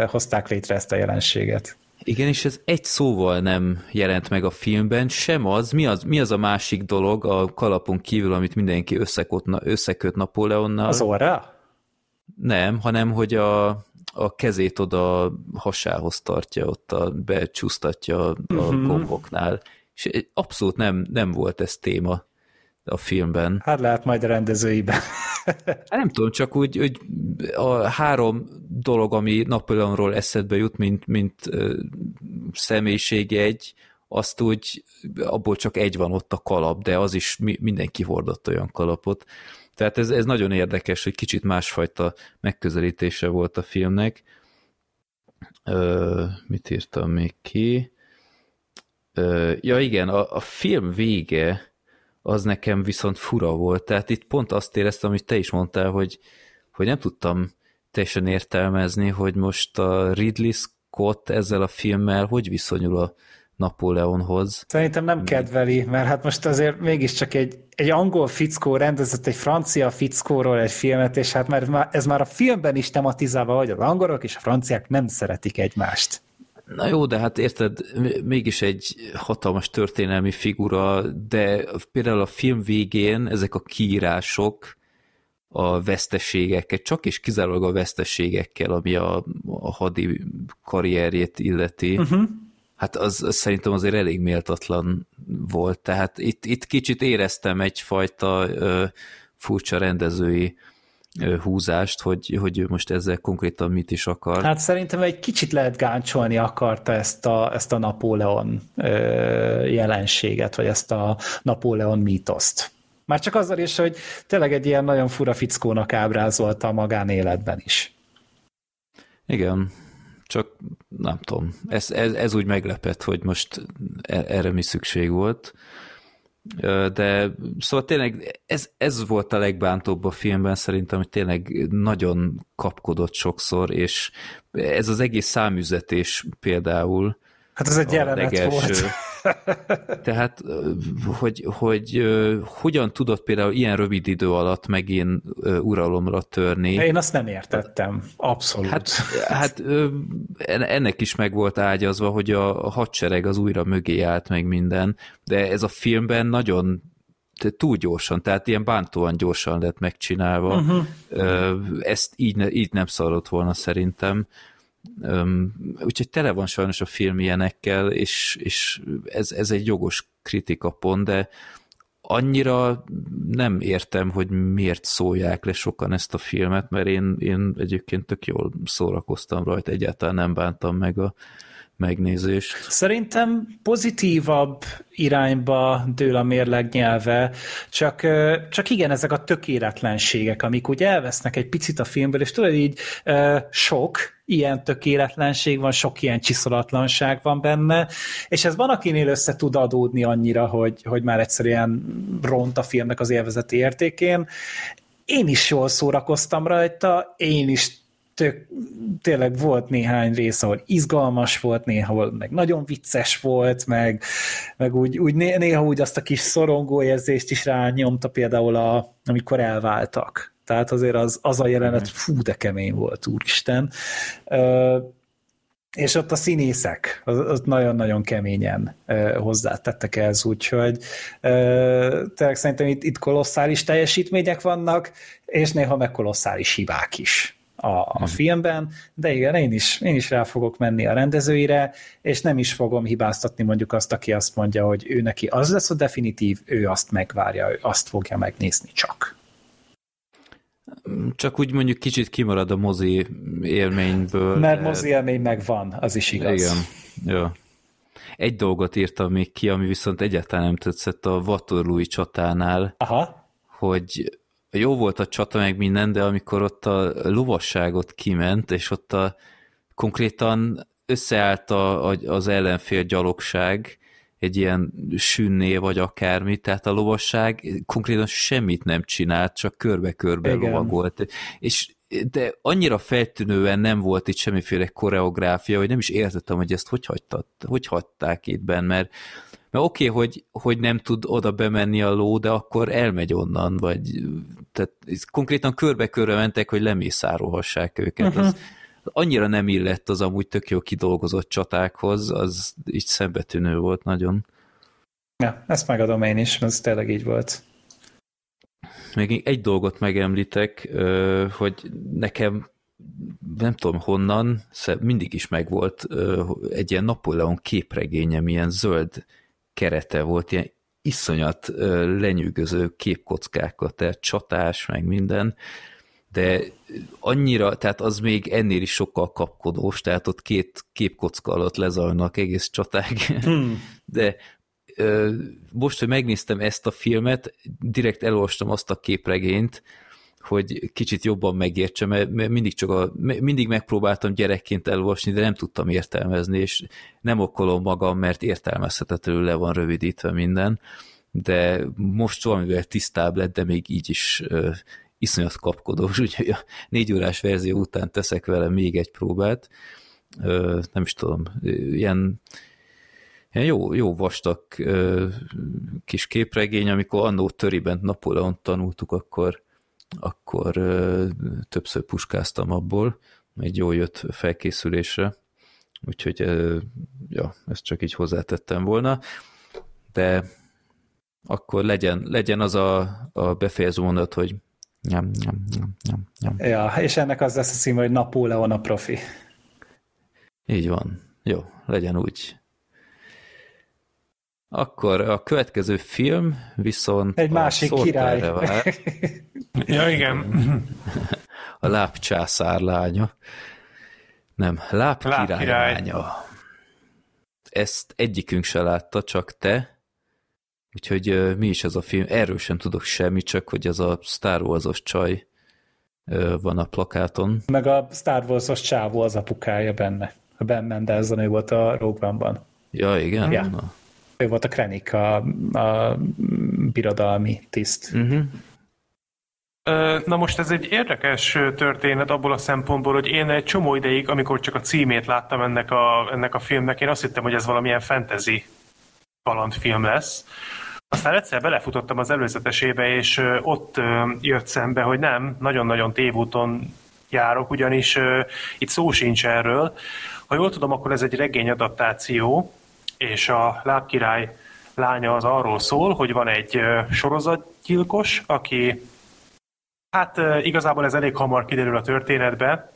hozták létre ezt a jelenséget. Igen, és ez egy szóval nem jelent meg a filmben, sem az, mi az, mi az a másik dolog a kalapon kívül, amit mindenki összeköt, összeköt Napóleonnal. Az orra? Nem, hanem hogy a, a kezét oda hasához tartja, ott a, becsúsztatja a uh-huh. gomboknál. És abszolút nem, nem volt ez téma a filmben. Hát lehet majd a rendezőiben. Hát nem tudom, csak úgy, hogy a három dolog, ami Napoleonról eszedbe jut, mint, mint uh, személyiség egy, azt úgy, abból csak egy van ott a kalap, de az is mi, mindenki hordott olyan kalapot. Tehát ez, ez nagyon érdekes, hogy kicsit másfajta megközelítése volt a filmnek. Ö, mit írtam még ki? Ö, ja igen, a, a film vége az nekem viszont fura volt. Tehát itt pont azt éreztem, amit te is mondtál, hogy, hogy nem tudtam teljesen értelmezni, hogy most a Ridley Scott ezzel a filmmel hogy viszonyul a Napóleonhoz. Szerintem nem kedveli, mert hát most azért mégiscsak egy, egy angol fickó rendezett egy francia fickóról egy filmet, és hát már, ez már a filmben is tematizálva, hogy az angolok és a franciák nem szeretik egymást. Na jó, de hát érted, mégis egy hatalmas történelmi figura, de például a film végén ezek a kiírások a veszteségekkel, csak és kizárólag a veszteségekkel, ami a, a hadi karrierjét illeti, uh-huh. hát az, az szerintem azért elég méltatlan volt. Tehát itt, itt kicsit éreztem egyfajta ö, furcsa rendezői húzást, hogy, hogy ő most ezzel konkrétan mit is akar. Hát szerintem egy kicsit lehet gáncsolni akarta ezt a, ezt a Napóleon jelenséget, vagy ezt a Napóleon mítoszt. Már csak azzal is, hogy tényleg egy ilyen nagyon fura fickónak ábrázolta a magánéletben is. Igen, csak nem tudom, ez, ez, ez úgy meglepett, hogy most e, erre mi szükség volt de szóval tényleg ez, ez volt a legbántóbb a filmben szerintem, hogy tényleg nagyon kapkodott sokszor, és ez az egész számüzetés például Hát ez egy jelenet legelső, volt. Tehát, hogy, hogy hogyan tudott például ilyen rövid idő alatt megint uralomra törni. Én azt nem értettem, abszolút. Hát, hát ennek is meg volt ágyazva, hogy a hadsereg az újra mögé állt meg minden, de ez a filmben nagyon túl gyorsan, tehát ilyen bántóan gyorsan lett megcsinálva. Uh-huh. Ezt így, így nem szarott volna szerintem. Úgyhogy tele van sajnos a film ilyenekkel, és, és ez, ez egy jogos kritika pont, de annyira nem értem, hogy miért szólják le sokan ezt a filmet, mert én, én egyébként tök jól szórakoztam rajta, egyáltalán nem bántam meg a megnézést. Szerintem pozitívabb irányba dől a mérleg nyelve, csak, csak igen, ezek a tökéletlenségek, amik úgy elvesznek egy picit a filmből, és tudod így sok ilyen tökéletlenség van, sok ilyen csiszolatlanság van benne, és ez van, akinél össze tud adódni annyira, hogy, hogy már egyszerűen ront a filmnek az élvezeti értékén. Én is jól szórakoztam rajta, én is tök, tényleg volt néhány rész, ahol izgalmas volt, néha meg nagyon vicces volt, meg, meg úgy, úgy néha úgy azt a kis szorongó érzést is rányomta például, a, amikor elváltak. Tehát azért az, az a jelenet, mhm. fú, de kemény volt, úristen. Uh, és ott a színészek, az, nagyon-nagyon keményen hozzátettek ez, úgyhogy tényleg szerintem itt, itt kolosszális teljesítmények vannak, és néha meg kolosszális hibák is a, a hmm. filmben, de igen, én is, én is rá fogok menni a rendezőire, és nem is fogom hibáztatni mondjuk azt, aki azt mondja, hogy ő neki az lesz a definitív, ő azt megvárja, ő azt fogja megnézni csak. Csak úgy mondjuk kicsit kimarad a mozi élményből. Mert de... mozi élmény megvan, az is igaz. Igen, jó. Egy dolgot írtam még ki, ami viszont egyáltalán nem tetszett a Waterloo csatánál, Aha. hogy jó volt a csata meg minden, de amikor ott a lovasságot kiment, és ott a konkrétan összeállt a, az ellenfél gyalogság, egy ilyen sünné vagy akármi, tehát a lovasság konkrétan semmit nem csinált, csak körbe-körbe lovagolt. És de annyira feltűnően nem volt itt semmiféle koreográfia, hogy nem is értettem, hogy ezt hogy, hagytat, hogy hagyták itt benne, mert mert oké, okay, hogy, hogy nem tud oda bemenni a ló, de akkor elmegy onnan, vagy tehát konkrétan körbe-körbe mentek, hogy lemészárolhassák őket. Uh-huh. Az annyira nem illett az amúgy tök jó kidolgozott csatákhoz, az így szembetűnő volt nagyon. Ja, ezt megadom én is, ez tényleg így volt. Még egy dolgot megemlítek, hogy nekem nem tudom honnan, mindig is megvolt egy ilyen Napóleon képregényem, ilyen zöld kerete volt, ilyen iszonyat lenyűgöző képkockákat, tehát csatás, meg minden, de annyira, tehát az még ennél is sokkal kapkodós, tehát ott két képkocka alatt lezajlanak egész csaták, hmm. de most, hogy megnéztem ezt a filmet, direkt elolvastam azt a képregényt, hogy kicsit jobban megértsem, mert mindig csak a, mindig megpróbáltam gyerekként elolvasni, de nem tudtam értelmezni, és nem okolom magam, mert értelmezhetetlenül le van rövidítve minden, de most valamivel tisztább lett, de még így is uh, iszonyat kapkodós, úgyhogy a négy órás verzió után teszek vele még egy próbát. Uh, nem is tudom, ilyen ilyen jó, jó vastag uh, kis képregény, amikor annó Töriben Napóleon tanultuk, akkor akkor többször puskáztam abból, egy jó jött felkészülésre, úgyhogy ja, ezt csak így hozzátettem volna, de akkor legyen, legyen az a, a befejező mondat, hogy nyom, nyom, nyom, nyom, nyom. Ja, és ennek az lesz a cím, hogy Napóleon a profi. Így van. Jó, legyen úgy. Akkor a következő film viszont egy másik király. ja, igen. A lápcsászár lánya. Nem, láp, láp király, király lánya. Ezt egyikünk se látta, csak te. Úgyhogy mi is ez a film? Erről sem tudok semmit, csak hogy ez a Star Wars-os csaj van a plakáton. Meg a Star Wars-os csávó az apukája benne. A Ben Mendelsohn ő volt a Rogue One-ban. Ja, igen? Ja. Na. Ő volt a Krennik, a, a birodalmi tiszt. Uh-huh. Na most ez egy érdekes történet abból a szempontból, hogy én egy csomó ideig, amikor csak a címét láttam ennek a, ennek a filmnek, én azt hittem, hogy ez valamilyen fantasy kalandfilm lesz. Aztán egyszer belefutottam az előzetesébe, és ott jött szembe, hogy nem, nagyon-nagyon tévúton járok, ugyanis itt szó sincs erről. Ha jól tudom, akkor ez egy regényadaptáció, és a lábkirály lánya az arról szól, hogy van egy sorozatgyilkos, aki hát igazából ez elég hamar kiderül a történetbe,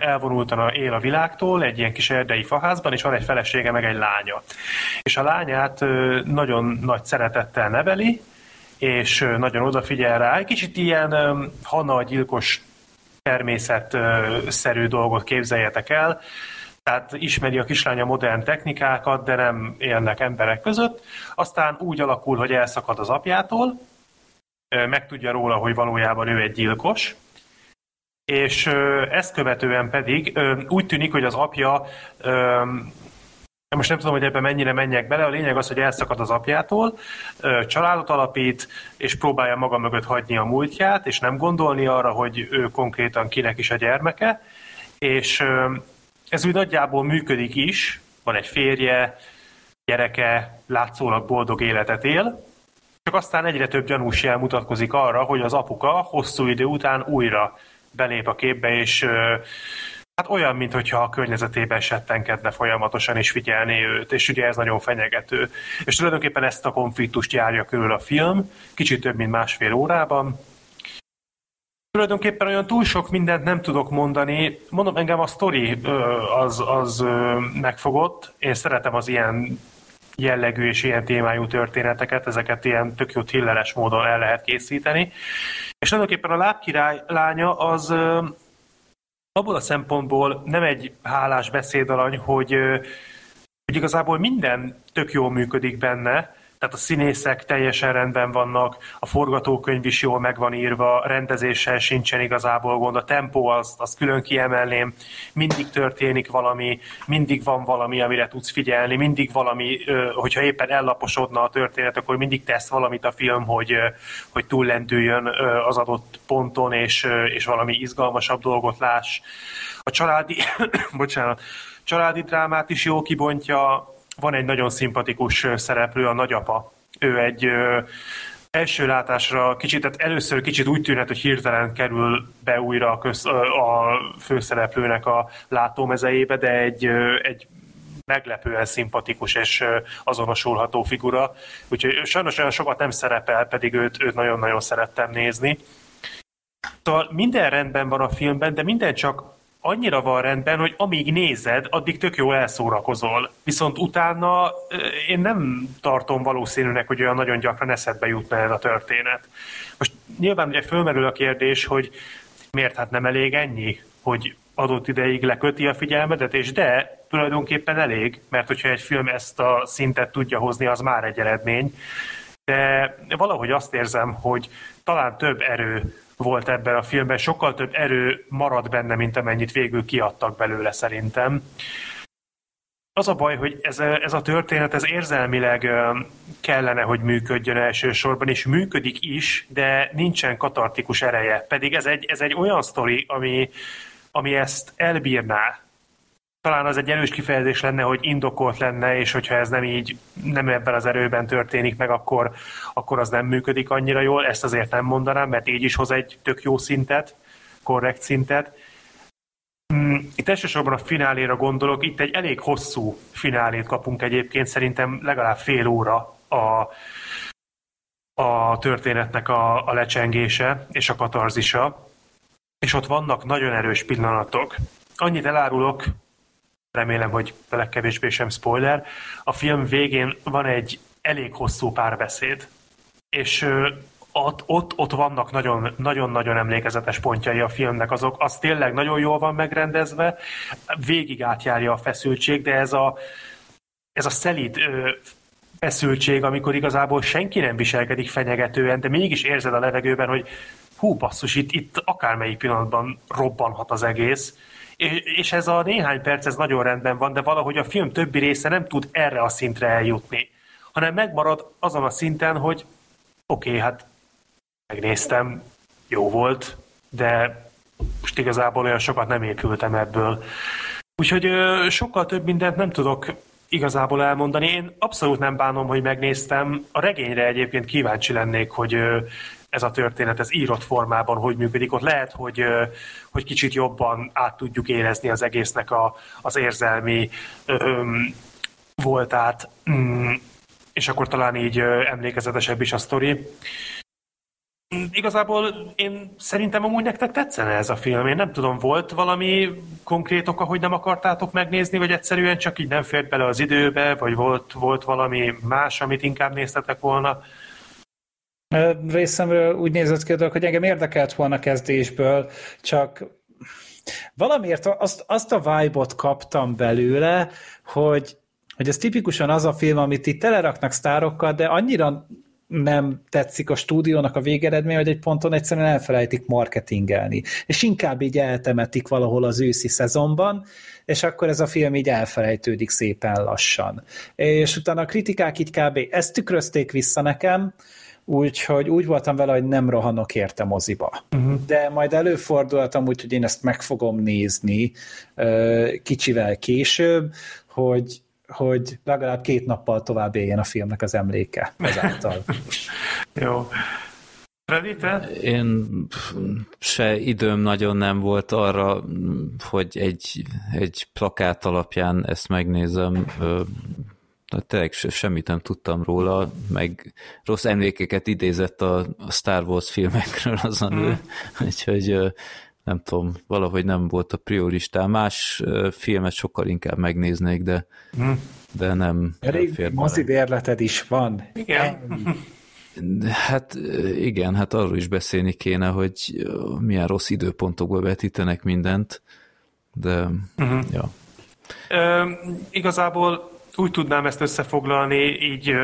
elvonultan él a világtól, egy ilyen kis erdei faházban, és van egy felesége, meg egy lánya. És a lányát nagyon nagy szeretettel neveli, és nagyon odafigyel rá. Egy kicsit ilyen Hanna a gyilkos természetszerű dolgot képzeljetek el, tehát ismeri a kislánya modern technikákat, de nem élnek emberek között. Aztán úgy alakul, hogy elszakad az apjától, megtudja róla, hogy valójában ő egy gyilkos, és ezt követően pedig úgy tűnik, hogy az apja, most nem tudom, hogy ebben mennyire menjek bele, a lényeg az, hogy elszakad az apjától, családot alapít, és próbálja maga mögött hagyni a múltját, és nem gondolni arra, hogy ő konkrétan kinek is a gyermeke, és ez úgy nagyjából működik is, van egy férje, gyereke, látszólag boldog életet él, csak aztán egyre több gyanús jel mutatkozik arra, hogy az apuka hosszú idő után újra belép a képbe, és hát olyan, mintha a környezetében settenkedne folyamatosan, és figyelné őt, és ugye ez nagyon fenyegető. És tulajdonképpen ezt a konfliktust járja körül a film, kicsit több, mint másfél órában, Tulajdonképpen olyan túl sok mindent nem tudok mondani. Mondom, engem a sztori az, az megfogott. Én szeretem az ilyen jellegű és ilyen témájú történeteket, ezeket ilyen tök jó thrilleres módon el lehet készíteni. És tulajdonképpen a lábkirály lánya az abból a szempontból nem egy hálás beszédalany, hogy, hogy igazából minden tök jól működik benne, tehát a színészek teljesen rendben vannak, a forgatókönyv is jól meg van írva, rendezéssel sincsen igazából gond, a tempó az, az külön kiemelném, mindig történik valami, mindig van valami, amire tudsz figyelni, mindig valami, hogyha éppen ellaposodna a történet, akkor mindig tesz valamit a film, hogy, hogy túllendüljön az adott ponton, és, és valami izgalmasabb dolgot láss. A családi, bocsánat, családi drámát is jó kibontja, van egy nagyon szimpatikus szereplő, a nagyapa. Ő egy ö, első látásra kicsit, tehát először kicsit úgy tűnhet, hogy hirtelen kerül be újra a, köz, a főszereplőnek a látómezejébe, de egy, egy meglepően szimpatikus és azonosulható figura. Úgyhogy sajnos olyan sokat nem szerepel, pedig őt, őt nagyon-nagyon szerettem nézni. Szóval minden rendben van a filmben, de minden csak annyira van rendben, hogy amíg nézed, addig tök jól elszórakozol. Viszont utána én nem tartom valószínűnek, hogy olyan nagyon gyakran eszedbe jutna ez a történet. Most nyilván ugye fölmerül a kérdés, hogy miért hát nem elég ennyi, hogy adott ideig leköti a figyelmedet, és de tulajdonképpen elég, mert hogyha egy film ezt a szintet tudja hozni, az már egy eredmény. De valahogy azt érzem, hogy talán több erő volt ebben a filmben, sokkal több erő marad benne, mint amennyit végül kiadtak belőle szerintem. Az a baj, hogy ez a, ez a történet, ez érzelmileg kellene, hogy működjön elsősorban, és működik is, de nincsen katartikus ereje. Pedig ez egy, ez egy olyan sztori, ami, ami ezt elbírná, talán az egy erős kifejezés lenne, hogy indokolt lenne, és hogyha ez nem így, nem ebben az erőben történik meg, akkor, akkor az nem működik annyira jól. Ezt azért nem mondanám, mert így is hoz egy tök jó szintet, korrekt szintet. Hmm, itt elsősorban a fináléra gondolok, itt egy elég hosszú finálét kapunk egyébként, szerintem legalább fél óra a, a történetnek a, a lecsengése és a katarzisa, és ott vannak nagyon erős pillanatok. Annyit elárulok, remélem, hogy legkevésbé sem spoiler, a film végén van egy elég hosszú párbeszéd, és ott, ott, ott vannak nagyon-nagyon emlékezetes pontjai a filmnek, azok, az tényleg nagyon jól van megrendezve, végig átjárja a feszültség, de ez a, ez a szelíd feszültség, amikor igazából senki nem viselkedik fenyegetően, de mégis érzed a levegőben, hogy hú basszus, itt, itt akármelyik pillanatban robbanhat az egész, és ez a néhány perc, ez nagyon rendben van, de valahogy a film többi része nem tud erre a szintre eljutni, hanem megmarad azon a szinten, hogy oké, okay, hát megnéztem, jó volt, de most igazából olyan sokat nem épültem ebből. Úgyhogy sokkal több mindent nem tudok igazából elmondani. Én abszolút nem bánom, hogy megnéztem. A regényre egyébként kíváncsi lennék, hogy ez a történet, ez írott formában hogy működik. Ott lehet, hogy, hogy kicsit jobban át tudjuk érezni az egésznek a, az érzelmi öm, voltát, mm, és akkor talán így emlékezetesebb is a sztori. Igazából én szerintem amúgy nektek tetszene ez a film. Én nem tudom, volt valami konkrét oka, hogy nem akartátok megnézni, vagy egyszerűen csak így nem fért bele az időbe, vagy volt, volt valami más, amit inkább néztetek volna? Részemről úgy nézett ki hogy engem érdekelt volna kezdésből, csak valamiért azt, azt a vibe-ot kaptam belőle, hogy, hogy ez tipikusan az a film, amit itt teleraknak sztárokkal, de annyira nem tetszik a stúdiónak a végeredmény, hogy egy ponton egyszerűen elfelejtik marketingelni. És inkább így eltemetik valahol az őszi szezonban, és akkor ez a film így elfelejtődik szépen lassan. És utána a kritikák így kb. ezt tükrözték vissza nekem, úgyhogy úgy voltam vele, hogy nem rohanok érte moziba. Uh-huh. De majd előfordultam úgy, hogy én ezt meg fogom nézni kicsivel később, hogy hogy legalább két nappal tovább éljen a filmnek az emléke ezáltal. Jó. Freddy, te? Én se időm nagyon nem volt arra, hogy egy, egy plakát alapján ezt megnézem. De tényleg semmit nem tudtam róla, meg rossz emlékeket idézett a, Star Wars filmekről az a nő, mm. úgyhogy nem tudom, valahogy nem volt a prioritán. Más filmet sokkal inkább megnéznék, de, mm. de nem Elég mozi bérleted is van. Igen. Hát igen, hát arról is beszélni kéne, hogy milyen rossz időpontokból vetítenek mindent, de uh-huh. ja. Ö, igazából úgy tudnám ezt összefoglalni így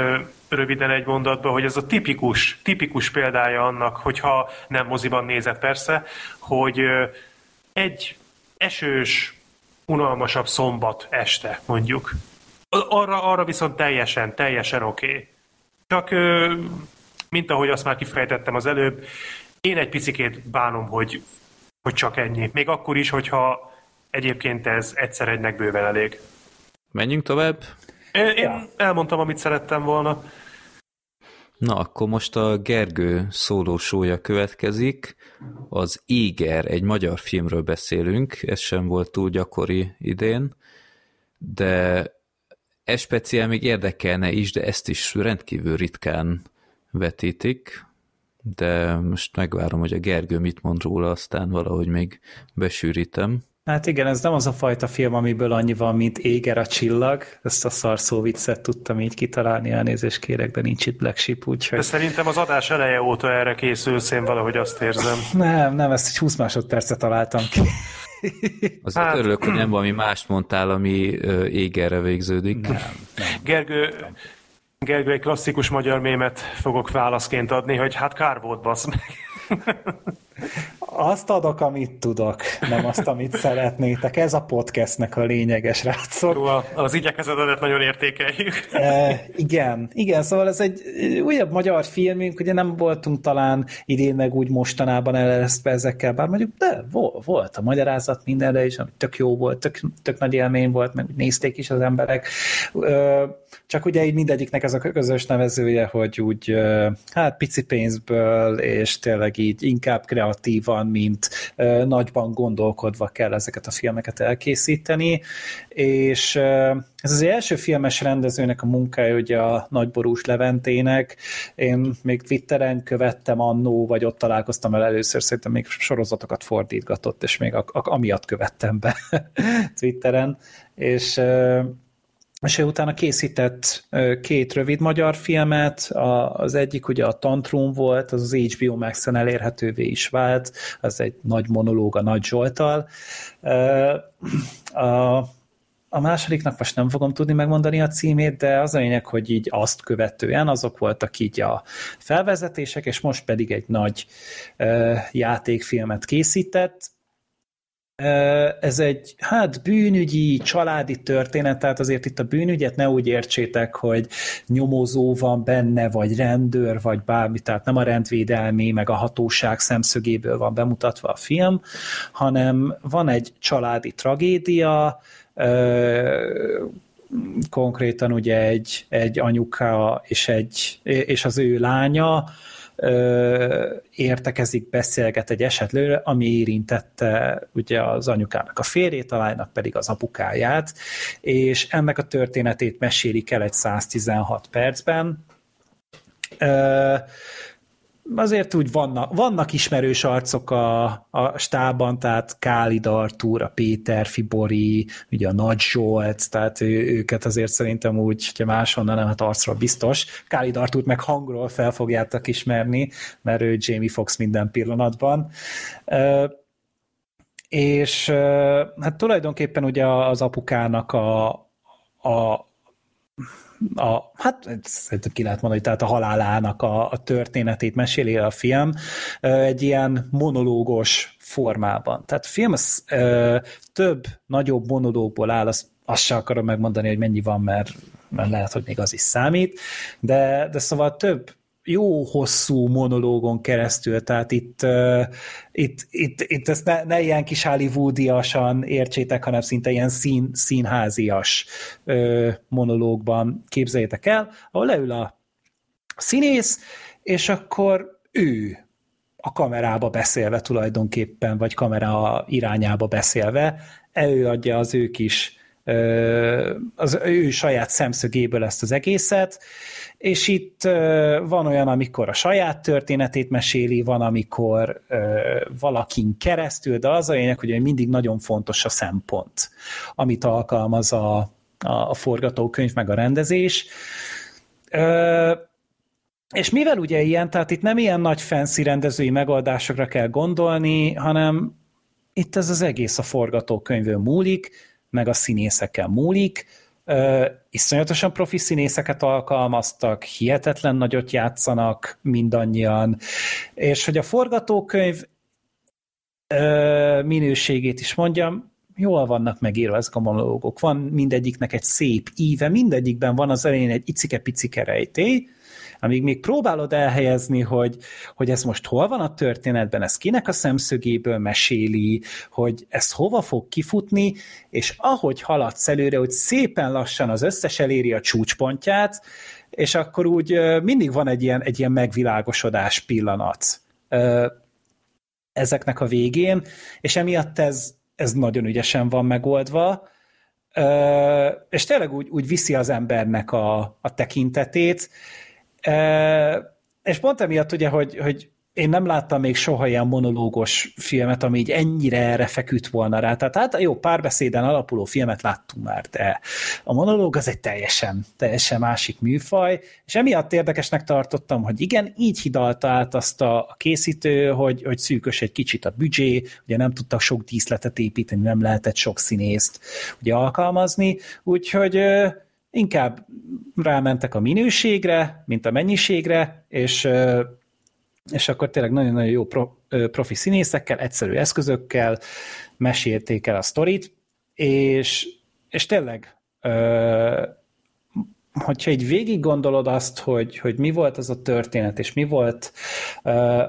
röviden egy mondatba, hogy ez a tipikus, tipikus példája annak, hogyha nem moziban nézett persze, hogy egy esős, unalmasabb szombat este mondjuk. Arra, arra viszont teljesen, teljesen oké. Okay. Csak mint ahogy azt már kifejtettem az előbb, én egy picikét bánom, hogy, hogy csak ennyi. Még akkor is, hogyha egyébként ez egyszer egynek bőven elég. Menjünk tovább? Én, én elmondtam, amit szerettem volna. Na, akkor most a Gergő szólósója következik. Az Éger, egy magyar filmről beszélünk, ez sem volt túl gyakori idén, de ez speciál még érdekelne is, de ezt is rendkívül ritkán vetítik, de most megvárom, hogy a Gergő mit mond róla, aztán valahogy még besűrítem. Hát igen, ez nem az a fajta film, amiből annyi van, mint Éger a csillag. Ezt a szarszó viccet tudtam így kitalálni, elnézést kérek, de nincs itt Black Sheep, úgyhogy... De szerintem az adás eleje óta erre készülsz, én valahogy azt érzem. Nem, nem, ezt egy 20 másodpercet találtam ki. Azért hát... örülök, hogy nem valami mást mondtál, ami égerre végződik. Nem, nem. Gergő. Gergő, egy klasszikus magyar mémet fogok válaszként adni, hogy hát kár volt, basz meg. Azt adok, amit tudok, nem azt, amit szeretnétek. Ez a podcastnek a lényeges srácok. Jó, az igyekezetedet nagyon értékeljük. E, igen, igen, szóval ez egy újabb magyar filmünk, ugye nem voltunk talán idén meg úgy mostanában eleresztve ezekkel, bár mondjuk, de volt a magyarázat mindenre is, ami tök jó volt, tök, tök nagy élmény volt, meg nézték is az emberek. Csak ugye így mindegyiknek ez a közös nevezője, hogy úgy hát pici pénzből, és tényleg így inkább kreatívan, mint nagyban gondolkodva kell ezeket a filmeket elkészíteni, és ez az első filmes rendezőnek a munkája, ugye a Nagyborús Leventének. Én még Twitteren követtem annó, vagy ott találkoztam el először, szerintem még sorozatokat fordítgatott, és még a, a, amiatt követtem be Twitteren, és és ő utána készített két rövid magyar filmet, az egyik ugye a Tantrum volt, az az HBO Max-en elérhetővé is vált, az egy nagy monológ a Nagy Zsoltal. A, a másodiknak most nem fogom tudni megmondani a címét, de az a lényeg, hogy így azt követően azok voltak így a felvezetések, és most pedig egy nagy játékfilmet készített, ez egy hát bűnügyi, családi történet, tehát azért itt a bűnügyet ne úgy értsétek, hogy nyomozó van benne, vagy rendőr, vagy bármi, tehát nem a rendvédelmi, meg a hatóság szemszögéből van bemutatva a film, hanem van egy családi tragédia, konkrétan ugye egy, egy anyuka és, egy, és az ő lánya, értekezik, beszélget egy esetlőre, ami érintette ugye az anyukának a férjét, a lánynak pedig az apukáját, és ennek a történetét mesélik el egy 116 percben azért úgy vannak, vannak ismerős arcok a, a stában, tehát Kálid Artúr, a Péter Fibori, ugye a Nagy Zsolt, tehát ő, őket azért szerintem úgy, hogyha máshonnan nem, hát arcról biztos. Kálid Artúrt meg hangról fel fogjátok ismerni, mert ő Jamie Fox minden pillanatban. és hát tulajdonképpen ugye az apukának a, a a, hát szerintem ki lehet mondani, tehát a halálának a, a történetét meséli a film egy ilyen monológos formában. Tehát a film az, ö, több, nagyobb monológból áll, azt, azt sem akarom megmondani, hogy mennyi van, mert, mert lehet, hogy még az is számít, de, de szóval több jó hosszú monológon keresztül, tehát itt, itt, itt, itt ezt ne, ne ilyen kis hollywoodiasan értsétek, hanem szinte ilyen szín, színházias uh, monológban képzeljétek el, ahol leül a színész, és akkor ő a kamerába beszélve tulajdonképpen, vagy kamera irányába beszélve, előadja az ő kis az ő saját szemszögéből ezt az egészet, és itt van olyan, amikor a saját történetét meséli, van, amikor valakin keresztül, de az a lényeg, hogy mindig nagyon fontos a szempont, amit alkalmaz a, a, forgatókönyv, meg a rendezés. És mivel ugye ilyen, tehát itt nem ilyen nagy fancy rendezői megoldásokra kell gondolni, hanem itt ez az egész a forgatókönyvön múlik, meg a színészekkel múlik, Uh, iszonyatosan profi színészeket alkalmaztak, hihetetlen nagyot játszanak mindannyian, és hogy a forgatókönyv uh, minőségét is mondjam, jól vannak megírva ezek a monológok. Van mindegyiknek egy szép íve, mindegyikben van az elején egy icike-picike rejtély, amíg még próbálod elhelyezni, hogy, hogy ez most hol van a történetben, ez kinek a szemszögéből meséli, hogy ez hova fog kifutni, és ahogy haladsz előre, hogy szépen lassan az összes eléri a csúcspontját, és akkor úgy mindig van egy ilyen, egy ilyen megvilágosodás pillanat ezeknek a végén, és emiatt ez, ez nagyon ügyesen van megoldva, és tényleg úgy, úgy viszi az embernek a, a tekintetét, és pont emiatt ugye, hogy, hogy én nem láttam még soha ilyen monológos filmet, ami így ennyire erre feküdt volna rá. Tehát hát jó, párbeszéden alapuló filmet láttunk már, de a monológ az egy teljesen, teljesen másik műfaj, és emiatt érdekesnek tartottam, hogy igen, így hidalta át azt a készítő, hogy, hogy szűkös egy kicsit a büdzsé, ugye nem tudtak sok díszletet építeni, nem lehetett sok színészt ugye alkalmazni, úgyhogy inkább rámentek a minőségre, mint a mennyiségre, és, és akkor tényleg nagyon-nagyon jó profi színészekkel, egyszerű eszközökkel mesélték el a sztorit, és, és tényleg hogyha egy végig gondolod azt, hogy, hogy mi volt az a történet, és mi volt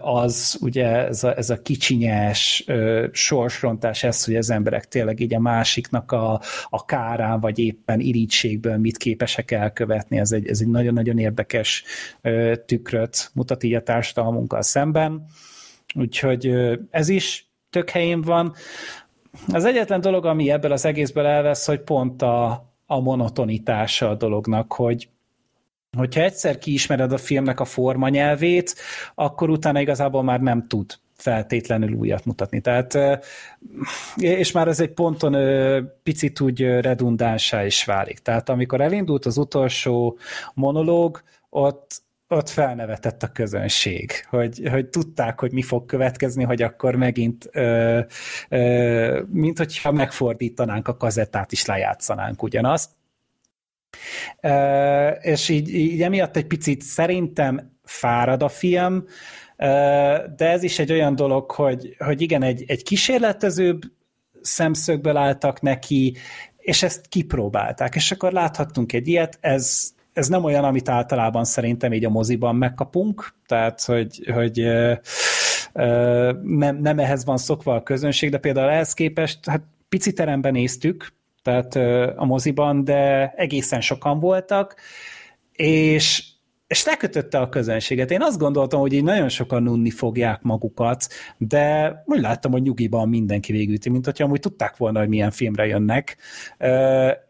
az, ugye ez a, ez a kicsinyes sorsrontás, ez, hogy az emberek tényleg így a másiknak a, a kárán, vagy éppen irítségből mit képesek elkövetni, ez egy, ez egy nagyon-nagyon érdekes tükröt mutat így a társadalmunkkal szemben. Úgyhogy ez is tök helyén van. Az egyetlen dolog, ami ebből az egészből elvesz, hogy pont a, a monotonitása a dolognak, hogy hogyha egyszer kiismered a filmnek a formanyelvét, akkor utána igazából már nem tud feltétlenül újat mutatni. Tehát, és már ez egy ponton picit úgy redundánsá is válik. Tehát amikor elindult az utolsó monológ, ott ott felnevetett a közönség, hogy, hogy tudták, hogy mi fog következni, hogy akkor megint, ö, ö, mint hogyha megfordítanánk a kazettát, is lejátszanánk ugyanazt. Ö, és így, így emiatt egy picit szerintem fárad a film, de ez is egy olyan dolog, hogy, hogy igen, egy, egy kísérletezőbb szemszögből álltak neki, és ezt kipróbálták, és akkor láthattunk egy ilyet, ez, ez nem olyan, amit általában szerintem így a moziban megkapunk, tehát hogy, hogy nem, nem ehhez van szokva a közönség, de például ehhez képest, hát pici teremben néztük, tehát a moziban, de egészen sokan voltak, és, és lekötötte a közönséget. Én azt gondoltam, hogy így nagyon sokan unni fogják magukat, de úgy láttam, hogy nyugiban mindenki végülti, mint hogyha amúgy tudták volna, hogy milyen filmre jönnek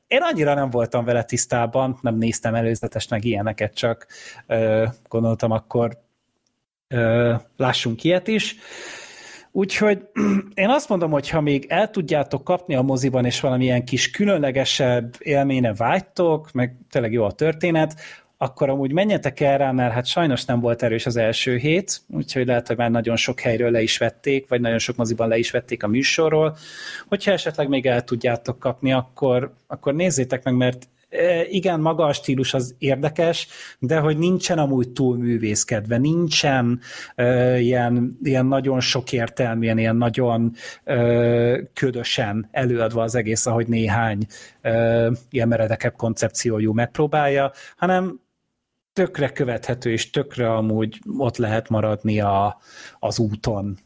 én annyira nem voltam vele tisztában, nem néztem előzetesnek ilyeneket, csak ö, gondoltam akkor ö, lássunk ilyet is. Úgyhogy én azt mondom, hogy ha még el tudjátok kapni a moziban, és valamilyen kis különlegesebb élménye vágytok, meg tényleg jó a történet, akkor amúgy menjetek el rá, mert hát sajnos nem volt erős az első hét, úgyhogy lehet, hogy már nagyon sok helyről le is vették, vagy nagyon sok moziban le is vették a műsorról. Hogyha esetleg még el tudjátok kapni, akkor, akkor nézzétek meg, mert igen, maga a stílus az érdekes, de hogy nincsen amúgy túl művészkedve, nincsen uh, ilyen, ilyen nagyon sok értelműen, ilyen nagyon uh, ködösen előadva az egész, ahogy néhány uh, ilyen meredekebb koncepciójú megpróbálja, hanem tökre követhető, és tökre amúgy ott lehet maradni a, az úton,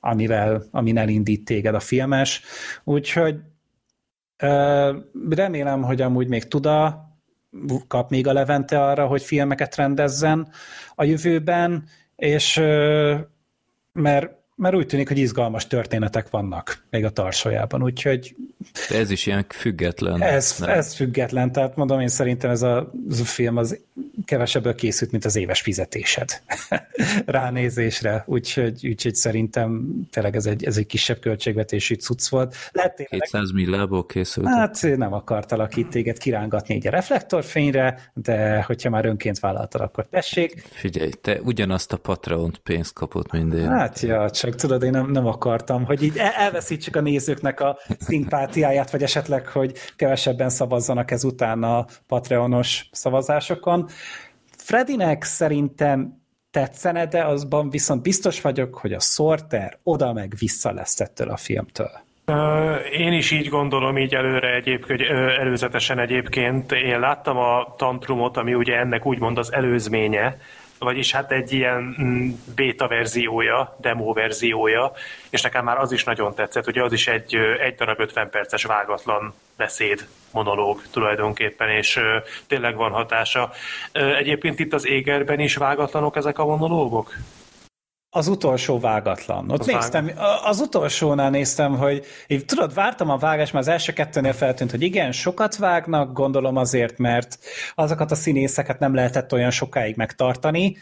amivel, amin elindít téged a filmes. Úgyhogy Remélem, hogy amúgy még tud a kap még a Levente arra, hogy filmeket rendezzen a jövőben, és mert mert úgy tűnik, hogy izgalmas történetek vannak még a tarsajában, úgyhogy... De ez is ilyen független. Ez, ez független, tehát mondom, én szerintem ez a, ez a film az kevesebből készült, mint az éves fizetésed ránézésre, úgyhogy, úgyhogy szerintem tényleg ez egy, ez egy kisebb költségvetésű cucc volt. Lehet tényleg, 200 millából készült. Hát nem akartalak itt téged kirángatni egy a reflektorfényre, de hogyha már önként vállaltad, akkor tessék. Figyelj, te ugyanazt a Patreon pénzt kapott minden. Hát ja, csak tudod, én nem, nem akartam, hogy így elveszítsük a nézőknek a szimpátiáját, vagy esetleg, hogy kevesebben szavazzanak ezután a Patreonos szavazásokon. Fredinek szerintem tetszene, de azban viszont biztos vagyok, hogy a Sorter oda meg vissza lesz ettől a filmtől. Én is így gondolom, így előre egyébként, előzetesen egyébként. Én láttam a Tantrumot, ami ugye ennek úgymond az előzménye, vagyis hát egy ilyen mm, beta verziója, demo verziója, és nekem már az is nagyon tetszett, ugye az is egy, egy darab 50 perces vágatlan beszéd, monológ tulajdonképpen, és tényleg van hatása. Egyébként itt az égerben is vágatlanok ezek a monológok? Az utolsó vágatlan. Ott az néztem, vág... az utolsónál néztem, hogy így, tudod, vártam a vágást, mert az első kettőnél feltűnt, hogy igen, sokat vágnak, gondolom azért, mert azokat a színészeket nem lehetett olyan sokáig megtartani,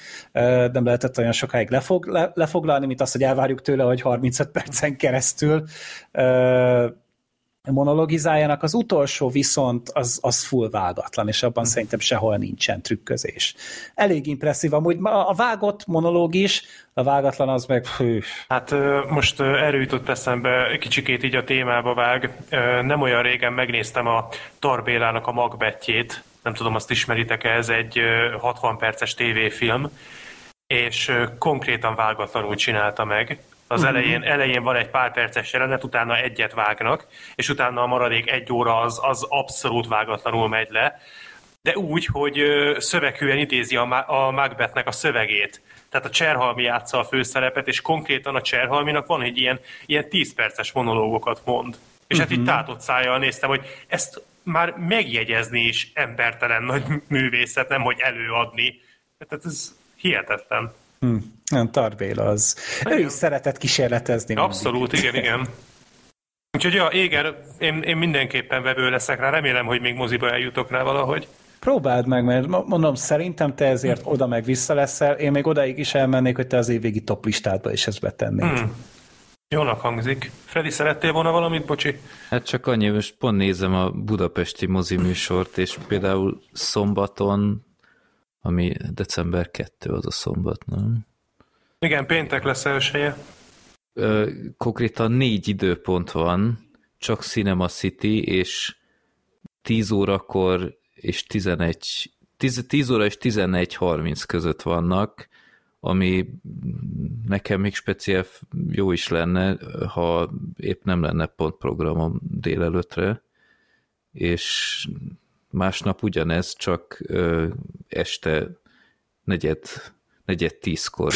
nem lehetett olyan sokáig lefog, le, lefoglalni, mint az, hogy elvárjuk tőle, hogy 35 percen keresztül monologizáljanak, az utolsó viszont az, az full vágatlan, és abban hmm. szerintem sehol nincsen trükközés. Elég impresszív, amúgy a vágott monológ is, a vágatlan az meg hű. Hát most erről jutott eszembe, kicsikét így a témába vág. Nem olyan régen megnéztem a Tarbélának a magbetjét, nem tudom, azt ismeritek-e, ez egy 60 perces tévéfilm, és konkrétan vágatlanul csinálta meg az uh-huh. elején, elején van egy pár perces jelenet, utána egyet vágnak, és utána a maradék egy óra az, az abszolút vágatlanul megy le, de úgy, hogy szöveghűen idézi a, a Macbethnek a szövegét. Tehát a Cserhalmi játsza a főszerepet, és konkrétan a Cserhalminak van egy ilyen, ilyen 10 perces monológokat mond. És uh-huh. hát itt mhm. tátott szájjal néztem, hogy ezt már megjegyezni is embertelen nagy művészet, nem hogy előadni. Tehát ez hihetetlen. Hm. Nem, Tarbéla az. Igen. Ő is szeretett kísérletezni. Abszolút, mindig. igen, igen. Úgyhogy ja, Éger, én, én mindenképpen vevő leszek rá, remélem, hogy még moziba eljutok rá valahogy. Próbáld meg, mert mondom, szerintem te ezért hm. oda meg vissza leszel, én még odaig is elmennék, hogy te az évvégi top listádba is ezt betennéd. Hmm. Jónak hangzik. Freddy, szerettél volna valamit, bocsi? Hát csak annyi, most pont nézem a budapesti mozi műsort, és például szombaton, ami december 2 az a szombat, nem? Igen, péntek lesz elsője. Konkrétan négy időpont van, csak Cinema City, és 10 órakor és 11, 10, 10 óra és 11.30 között vannak, ami nekem még speciál jó is lenne, ha épp nem lenne pont programom délelőtre, és másnap ugyanez, csak ö, este negyed negyed tízkor,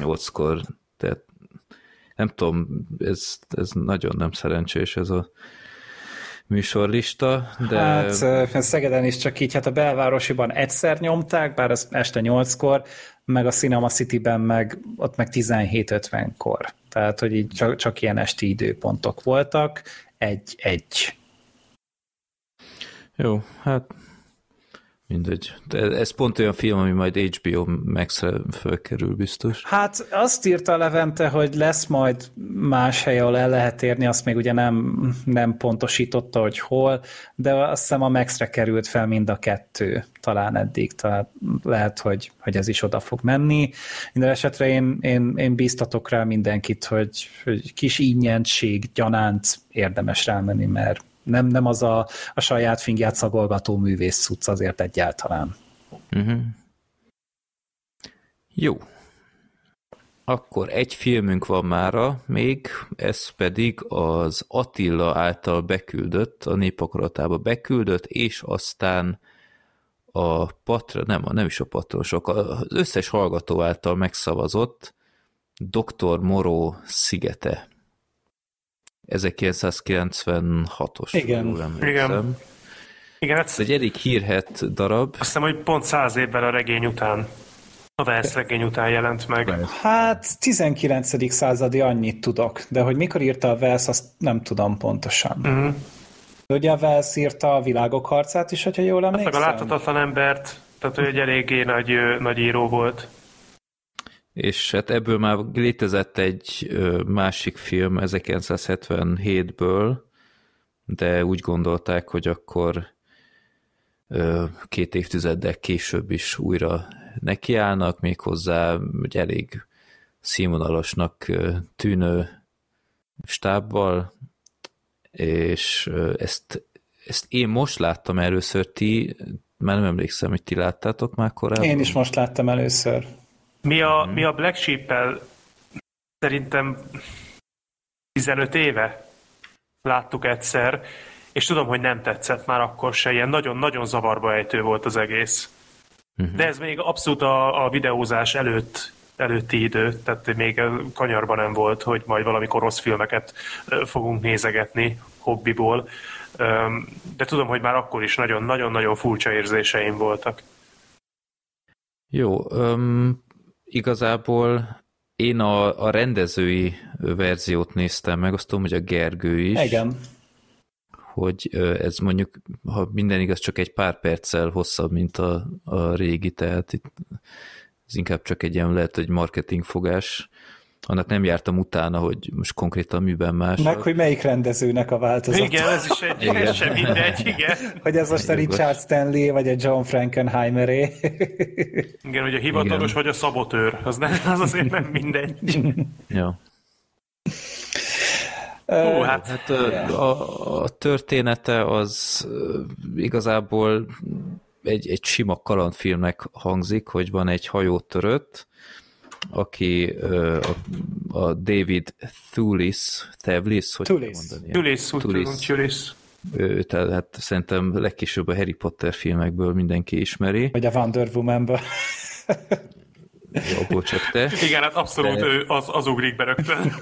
nyolckor, tehát nem tudom, ez, ez nagyon nem szerencsés ez a műsorlista, de... Hát Szegeden is csak így, hát a belvárosiban egyszer nyomták, bár az este nyolckor, meg a Cinema City-ben meg, ott meg 17.50-kor. Tehát, hogy így csak, csak ilyen esti időpontok voltak, egy-egy. Jó, hát Mindegy. De ez pont olyan film, ami majd HBO Max-re fölkerül biztos. Hát azt írta a Levente, hogy lesz majd más hely, ahol el lehet érni, azt még ugye nem, nem pontosította, hogy hol, de azt hiszem a Max-re került fel mind a kettő talán eddig, tehát lehet, hogy, hogy ez is oda fog menni. Minden esetre én, én, én bíztatok rá mindenkit, hogy, hogy kis ingyentség gyanánt érdemes rámenni, mert nem, nem az a, a saját fingját szagolgató művész szuc azért egyáltalán. Uh-huh. Jó. Akkor egy filmünk van mára még, ez pedig az Attila által beküldött, a népakaratába beküldött, és aztán a patra, nem, nem is a patronosok, az összes hallgató által megszavazott Dr. Moró szigete 1996-os. Igen. Igen. Igen, ez egy elég hírhet darab. Azt hiszem, hogy pont száz évvel a regény után, a Wells regény után jelent meg. Hát 19. századi annyit tudok, de hogy mikor írta a Wells, azt nem tudom pontosan. Uh-huh. De ugye a Wells írta a világok harcát is, hogyha jól emlékszem. Hát meg a láthatatlan embert, tehát ő egy eléggé nagy, nagy író volt és hát ebből már létezett egy másik film 1977-ből, de úgy gondolták, hogy akkor két évtizeddel később is újra nekiállnak, méghozzá egy elég színvonalasnak tűnő stábbal, és ezt, ezt én most láttam először, ti, már nem emlékszem, hogy ti láttátok már korábban. Én is most láttam először. Mi a, mi a Black Sheep-el szerintem 15 éve láttuk egyszer, és tudom, hogy nem tetszett már akkor se, ilyen nagyon-nagyon zavarba ejtő volt az egész. Uh-huh. De ez még abszolút a, a videózás előtt előtti idő, tehát még kanyarban nem volt, hogy majd valamikor rossz filmeket fogunk nézegetni hobbiból. De tudom, hogy már akkor is nagyon-nagyon-nagyon furcsa érzéseim voltak. Jó, um, igazából én a, a rendezői verziót néztem meg, azt tudom, hogy a Gergő is. Igen. Hogy ez mondjuk, ha minden igaz, csak egy pár perccel hosszabb, mint a, a régi, tehát itt ez inkább csak egy ilyen lehet, hogy marketingfogás annak nem jártam utána, hogy most konkrétan miben más. Meg, hogy melyik rendezőnek a változat. Igen, ez is egy, igen. Ez sem mindegy, igen. hogy ez most a Richard Stanley, vagy a John Frankenheimeré. igen, hogy a hivatalos, igen. vagy a szabotőr, az, nem, az azért nem mindegy. ja. Ó, hát, hát a, a története az igazából egy, egy sima kalandfilmnek hangzik, hogy van egy hajótörött, aki a, a David Thulis, Thewlis, hogy Thulis. mondani? Thulis, Thulis. Thulis. Ő, tehát hát szerintem legkésőbb a Harry Potter filmekből mindenki ismeri. Vagy a Wonder Woman-ből. Jó, csak te. Igen, hát abszolút De... ő az, az ugrik be rögtön.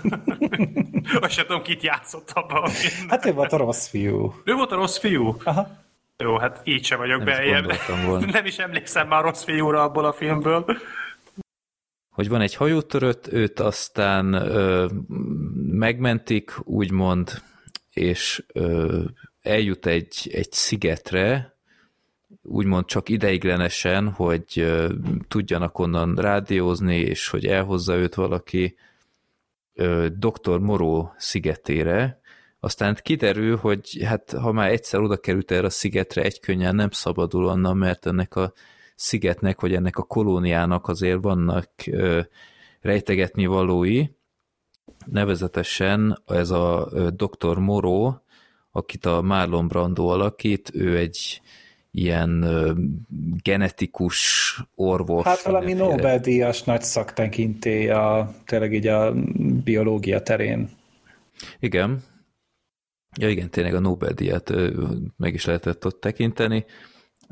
Azt sem tudom, kit játszott abban. Hát ő volt a rossz fiú. Ő volt a rossz fiú? Aha. Jó, hát így sem vagyok beljebb. Nem is emlékszem már rossz fiúra abból a filmből hogy van egy hajótörött, őt aztán ö, megmentik, úgymond, és ö, eljut egy, egy szigetre, úgymond csak ideiglenesen, hogy ö, tudjanak onnan rádiózni, és hogy elhozza őt valaki ö, Dr. Moró szigetére, aztán kiderül, hogy hát ha már egyszer oda került erre a szigetre, egy könnyen nem szabadul onnan, mert ennek a szigetnek, vagy ennek a kolóniának azért vannak rejtegetni valói, nevezetesen ez a Dr. Moró, akit a Marlon Brando alakít, ő egy ilyen genetikus orvos. Hát valami Nobel-díjas nagy szaktekintély a, tényleg így a biológia terén. Igen. Ja igen, tényleg a Nobel-díjat meg is lehetett ott tekinteni.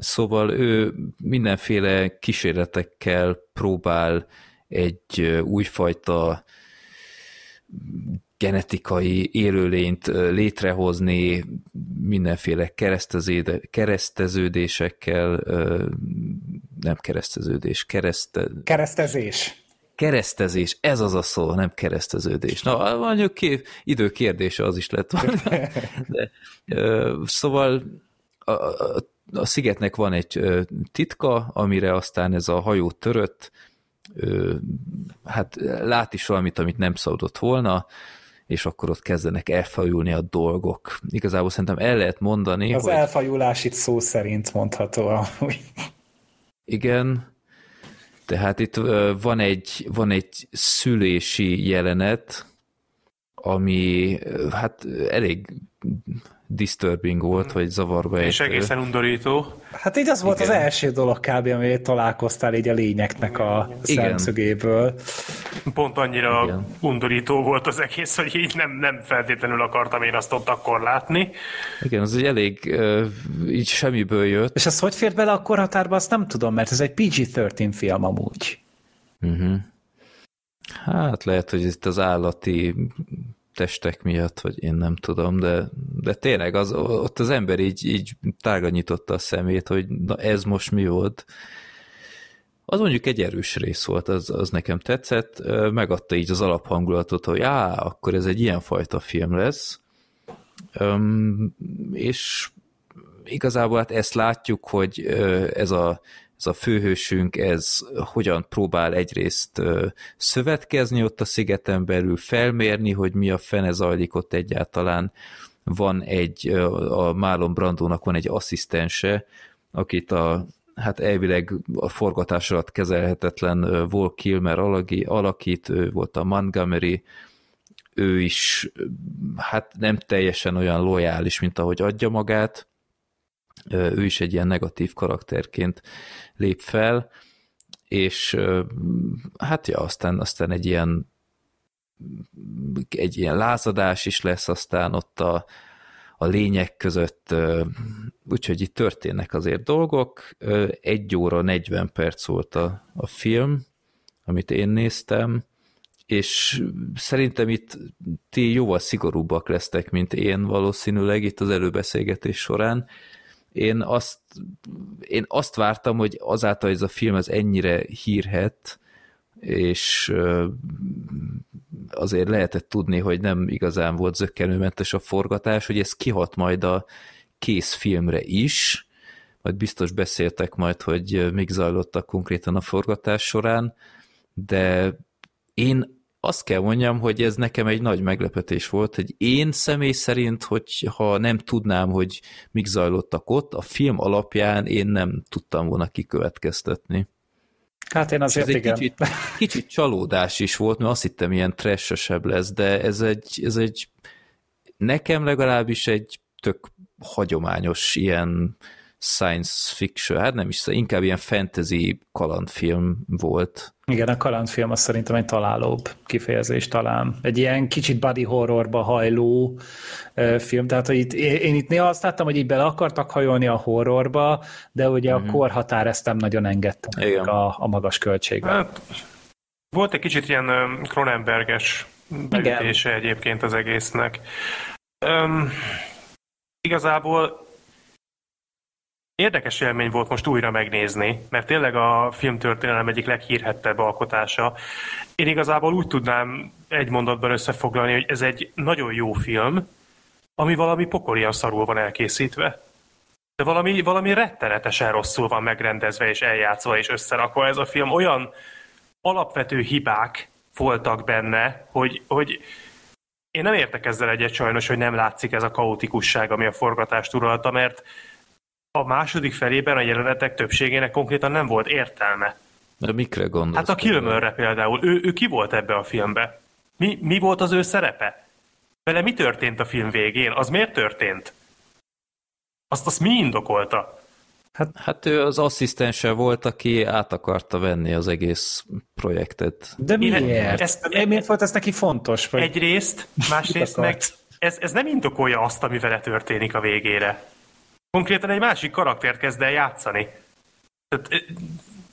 Szóval ő mindenféle kísérletekkel próbál egy újfajta genetikai élőlényt létrehozni mindenféle kereszteződésekkel, nem kereszteződés, kereszte... Keresztezés. Keresztezés, ez az a szó, nem kereszteződés. Na, mondjuk idő kérdése az is lett volna. De, szóval a, a, a szigetnek van egy titka, amire aztán ez a hajó törött, hát lát is valamit, amit nem szabadott volna, és akkor ott kezdenek elfajulni a dolgok. Igazából szerintem el lehet mondani, Az hogy... elfajulás itt szó szerint mondható amúgy. Igen, tehát itt van egy, van egy szülési jelenet, ami hát elég disturbing volt, vagy zavarba És egy... egészen undorító. Hát így az volt Igen. az első dolog kb. amit találkoztál így a lényeknek a Igen. szemszögéből. Pont annyira Igen. undorító volt az egész, hogy így nem, nem feltétlenül akartam én azt ott akkor látni. Igen, az egy elég így semmiből jött. És ez hogy fért bele a korhatárba, azt nem tudom, mert ez egy PG-13 film amúgy. Uh-huh. Hát lehet, hogy itt az állati testek miatt, vagy én nem tudom, de, de tényleg az, ott az ember így, így tága nyitotta a szemét, hogy na ez most mi volt. Az mondjuk egy erős rész volt, az, az nekem tetszett, megadta így az alaphangulatot, hogy á, akkor ez egy ilyen fajta film lesz. Um, és igazából hát ezt látjuk, hogy ez a ez a főhősünk, ez hogyan próbál egyrészt szövetkezni ott a szigeten belül, felmérni, hogy mi a fene zajlik ott egyáltalán. Van egy, a Málon Brandónak van egy asszisztense, akit a hát elvileg a forgatás alatt kezelhetetlen Vol Kilmer alakít, ő volt a Montgomery, ő is hát nem teljesen olyan lojális, mint ahogy adja magát, ő is egy ilyen negatív karakterként lép fel, és hát ja, aztán, aztán egy ilyen egy ilyen lázadás is lesz aztán ott a, a lények között, úgyhogy itt történnek azért dolgok. Egy óra 40 perc volt a, a film, amit én néztem, és szerintem itt ti jóval szigorúbbak lesztek, mint én valószínűleg itt az előbeszélgetés során, én azt, én azt vártam, hogy azáltal, hogy ez a film ez ennyire hírhet, és azért lehetett tudni, hogy nem igazán volt zöggenőmentes a forgatás, hogy ez kihat majd a kész filmre is, majd biztos beszéltek majd, hogy még zajlottak konkrétan a forgatás során, de én azt kell mondjam, hogy ez nekem egy nagy meglepetés volt, hogy én személy szerint, hogy ha nem tudnám, hogy mik zajlottak ott, a film alapján én nem tudtam volna kikövetkeztetni. Hát én azért ez igen. Egy kicsit, kicsit csalódás is volt, mert azt hittem ilyen trashesebb lesz, de ez egy, ez egy nekem legalábbis egy tök hagyományos ilyen science fiction, hát nem is, inkább ilyen fantasy kalandfilm volt. Igen, a kalandfilm az szerintem egy találóbb kifejezés talán. Egy ilyen kicsit body horrorba hajló film, tehát hogy itt, én itt néha azt láttam, hogy így bele akartak hajolni a horrorba, de ugye uh-huh. a mhm. korhatár ezt nem nagyon engedte Igen. a, a magas költségben. Hát, volt egy kicsit ilyen Cronenberges beütése egyébként az egésznek. Um, igazából Érdekes élmény volt most újra megnézni, mert tényleg a filmtörténelem egyik leghírhettebb alkotása. Én igazából úgy tudnám egy mondatban összefoglalni, hogy ez egy nagyon jó film, ami valami pokolian szarul van elkészítve. De valami, valami rettenetesen rosszul van megrendezve és eljátszva és összerakva. Ez a film olyan alapvető hibák voltak benne, hogy, hogy én nem értek ezzel egyet sajnos, hogy nem látszik ez a kaotikusság, ami a forgatást uralta, mert a második felében a jelenetek többségének konkrétan nem volt értelme. De mikre gondolsz? Hát a Kilmerre például. Ő, ő ki volt ebbe a filmbe? Mi, mi volt az ő szerepe? Vele mi történt a film végén? Az miért történt? Azt, azt mi indokolta? Hát, hát ő az asszisztense volt, aki át akarta venni az egész projektet. De miért? Ezt, e, miért volt ez neki fontos? Vagy? Egyrészt, másrészt meg ez, ez nem indokolja azt, ami vele történik a végére konkrétan egy másik karaktert kezd el játszani.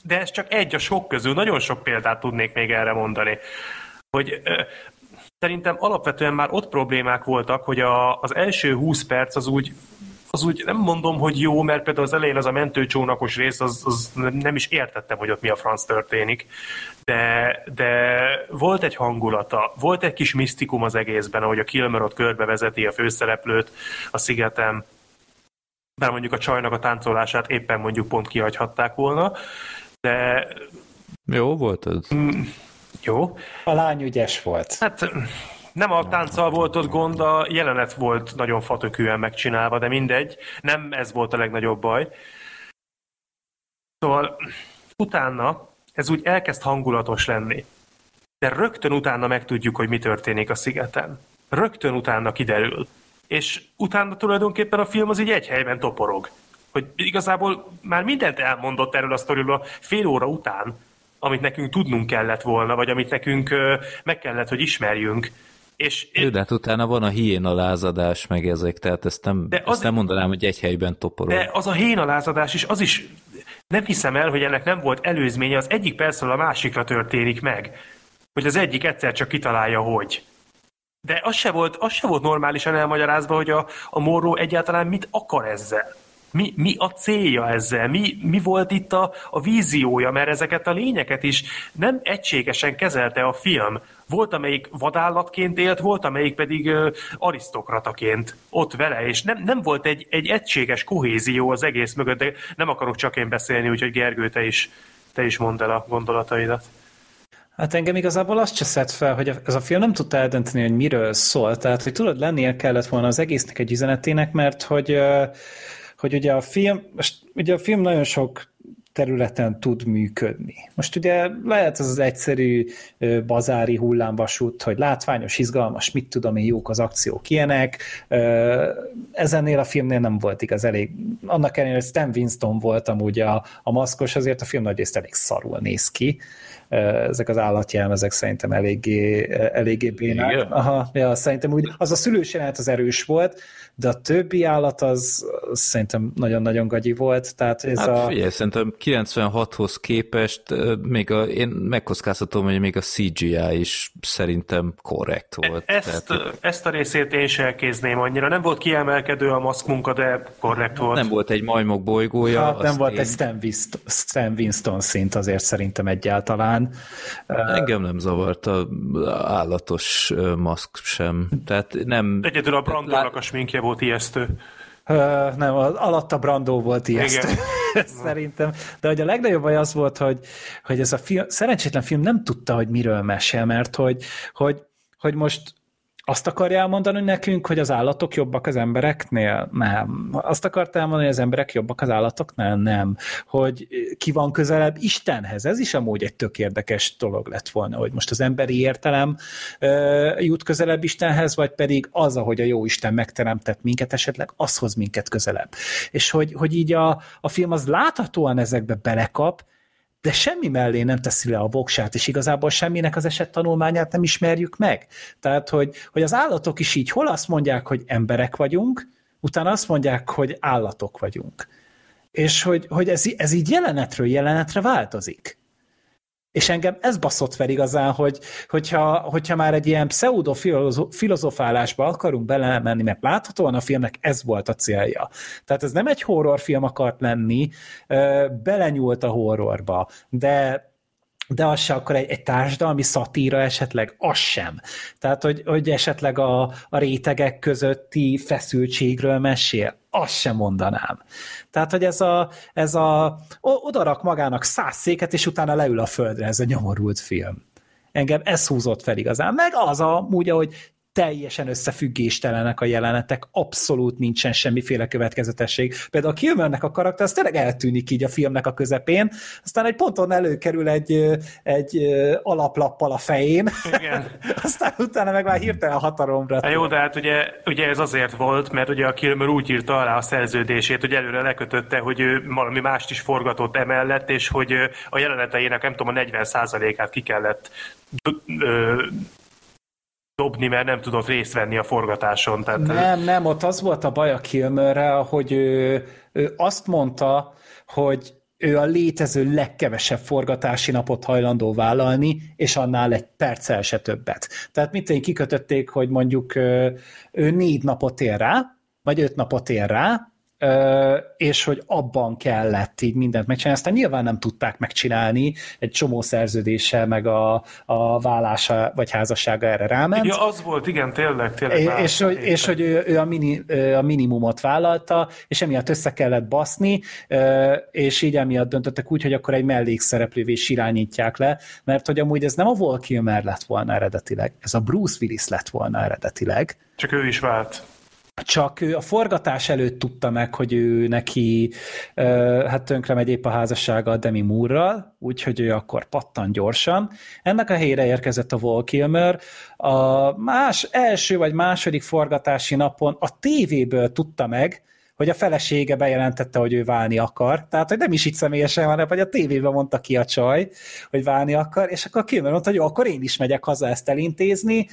De ez csak egy a sok közül, nagyon sok példát tudnék még erre mondani. Hogy szerintem alapvetően már ott problémák voltak, hogy a, az első 20 perc az úgy az úgy nem mondom, hogy jó, mert például az elején az a mentőcsónakos rész, az, az nem is értettem, hogy ott mi a franc történik, de, de volt egy hangulata, volt egy kis misztikum az egészben, ahogy a Kilmer ott körbevezeti a főszereplőt a szigetem, bár mondjuk a csajnak a táncolását éppen mondjuk pont kihagyhatták volna, de... Jó volt ez? Mm, jó. A lány ügyes volt. Hát nem a tánccal volt ott gond, a jelenet volt nagyon fatökűen megcsinálva, de mindegy, nem ez volt a legnagyobb baj. Szóval utána ez úgy elkezd hangulatos lenni. De rögtön utána megtudjuk, hogy mi történik a szigeten. Rögtön utána kiderül. És utána tulajdonképpen a film az így egy helyben toporog. Hogy igazából már mindent elmondott erről a sztoriról fél óra után, amit nekünk tudnunk kellett volna, vagy amit nekünk meg kellett, hogy ismerjünk. És, Jó, de hát utána van a hiéna lázadás, meg ezek, tehát ezt nem, de az, ezt nem mondanám, hogy egy helyben toporog. De az a hiéna lázadás is, az is nem hiszem el, hogy ennek nem volt előzménye, az egyik percről a másikra történik meg. Hogy az egyik egyszer csak kitalálja, hogy. De az se volt, az se volt normálisan elmagyarázva, hogy a, a Morró egyáltalán mit akar ezzel. Mi, mi a célja ezzel? Mi, mi volt itt a, a víziója? Mert ezeket a lényeket is nem egységesen kezelte a film. Volt, amelyik vadállatként élt, volt, amelyik pedig uh, arisztokrataként ott vele, és nem, nem volt egy, egy egységes kohézió az egész mögött, de nem akarok csak én beszélni, úgyhogy Gergő, te is, te is mondd el a gondolataidat. Hát engem igazából azt cseszett fel, hogy ez a film nem tudta eldönteni, hogy miről szól. Tehát, hogy tudod, lennie kellett volna az egésznek egy üzenetének, mert hogy, hogy ugye a film, most ugye a film nagyon sok területen tud működni. Most ugye lehet az az egyszerű bazári hullámvasút, hogy látványos, izgalmas, mit tudom én, jók az akciók ilyenek. Ezennél a filmnél nem volt igaz elég. Annak ellenére, hogy Stan Winston volt amúgy a, a maszkos, azért a film nagyrészt elég szarul néz ki ezek az állatjelmezek szerintem eléggé, eléggé bénák. Aha, ja, szerintem úgy, az a szülős jelenet az erős volt, de a többi állat az, az szerintem nagyon-nagyon gagyi volt. Tehát ez hát a... figyelj, szerintem 96-hoz képest még a, én megkockáztatom, hogy még a CGI is szerintem korrekt volt. E- ezt, Tehát, ezt a részét én sem elkézném annyira. Nem volt kiemelkedő a maszk munka, de korrekt volt. Nem volt egy majmok bolygója. Hát nem volt én... egy Stan Winston, Stan Winston szint azért szerintem egyáltalán. Engem nem zavart a állatos maszk sem. Tehát nem... Egyedül a Brandonnak a sminkje volt ijesztő. Uh, nem, az alatta Brandó volt ijesztő. Szerintem. De hogy a legnagyobb baj az volt, hogy, hogy ez a film, szerencsétlen film nem tudta, hogy miről mesél, mert hogy, hogy, hogy most azt akarja elmondani nekünk, hogy az állatok jobbak az embereknél? Nem. Azt akarta elmondani, hogy az emberek jobbak az állatoknál? Nem. Hogy ki van közelebb Istenhez? Ez is amúgy egy tök érdekes dolog lett volna, hogy most az emberi értelem ö, jut közelebb Istenhez, vagy pedig az, ahogy a jó Isten megteremtett minket, esetleg az hoz minket közelebb. És hogy, hogy így a, a film az láthatóan ezekbe belekap, de semmi mellé nem teszi le a voksát, és igazából semminek az eset tanulmányát nem ismerjük meg. Tehát, hogy, hogy az állatok is így hol azt mondják, hogy emberek vagyunk, utána azt mondják, hogy állatok vagyunk. És hogy, hogy ez, ez így jelenetről jelenetre változik. És engem ez baszott fel igazán, hogy, hogyha, hogyha már egy ilyen pseudo-filozofálásba akarunk belemenni, mert láthatóan a filmnek ez volt a célja. Tehát ez nem egy horrorfilm akart lenni, belenyúlt a horrorba, de de az se akkor egy, egy társadalmi szatíra esetleg, az sem. Tehát, hogy, hogy esetleg a, a rétegek közötti feszültségről mesél, azt sem mondanám. Tehát, hogy ez a, ez a odarak magának száz széket, és utána leül a földre ez a nyomorult film. Engem ez húzott fel igazán. Meg az a, úgy, ahogy teljesen összefüggéstelenek a jelenetek, abszolút nincsen semmiféle következetesség. Például a Kilmernek a karakter, az tényleg eltűnik így a filmnek a közepén, aztán egy ponton előkerül egy, egy alaplappal a fején, Igen. aztán utána meg már hirtelen hatalomra. Hát jó, de hát ugye, ugye ez azért volt, mert ugye a Kilmer úgy írta alá a szerződését, hogy előre lekötötte, hogy ő valami mást is forgatott emellett, és hogy a jeleneteinek nem tudom, a 40%-át ki kellett dobni, mert nem tudott részt venni a forgatáson. Tehát nem, nem, ott az volt a baj a Kilmerrel, hogy ő, ő azt mondta, hogy ő a létező legkevesebb forgatási napot hajlandó vállalni, és annál egy perccel se többet. Tehát én kikötötték, hogy mondjuk ő négy napot ér rá, vagy öt napot ér rá, és hogy abban kellett így mindent megcsinálni. Aztán nyilván nem tudták megcsinálni, egy csomó szerződéssel, meg a, a vállása vagy házassága erre ráment. Ja, az volt, igen, tényleg. tényleg és, és, hogy, és hogy ő, ő a, mini, a minimumot vállalta, és emiatt össze kellett baszni, és így emiatt döntöttek úgy, hogy akkor egy mellékszereplővé is irányítják le, mert hogy amúgy ez nem a Val Kilmer lett volna eredetileg, ez a Bruce Willis lett volna eredetileg. Csak ő is vált csak ő a forgatás előtt tudta meg, hogy ő neki hát tönkre megy épp a házassága a Demi Moore-ral, úgyhogy ő akkor pattan gyorsan. Ennek a helyére érkezett a Val Kilmer. A más, első vagy második forgatási napon a tévéből tudta meg, hogy a felesége bejelentette, hogy ő válni akar. Tehát, hogy nem is így személyesen, hanem hogy a tévében mondta ki a csaj, hogy válni akar, és akkor Kilmer mondta, hogy jó, akkor én is megyek haza ezt elintézni,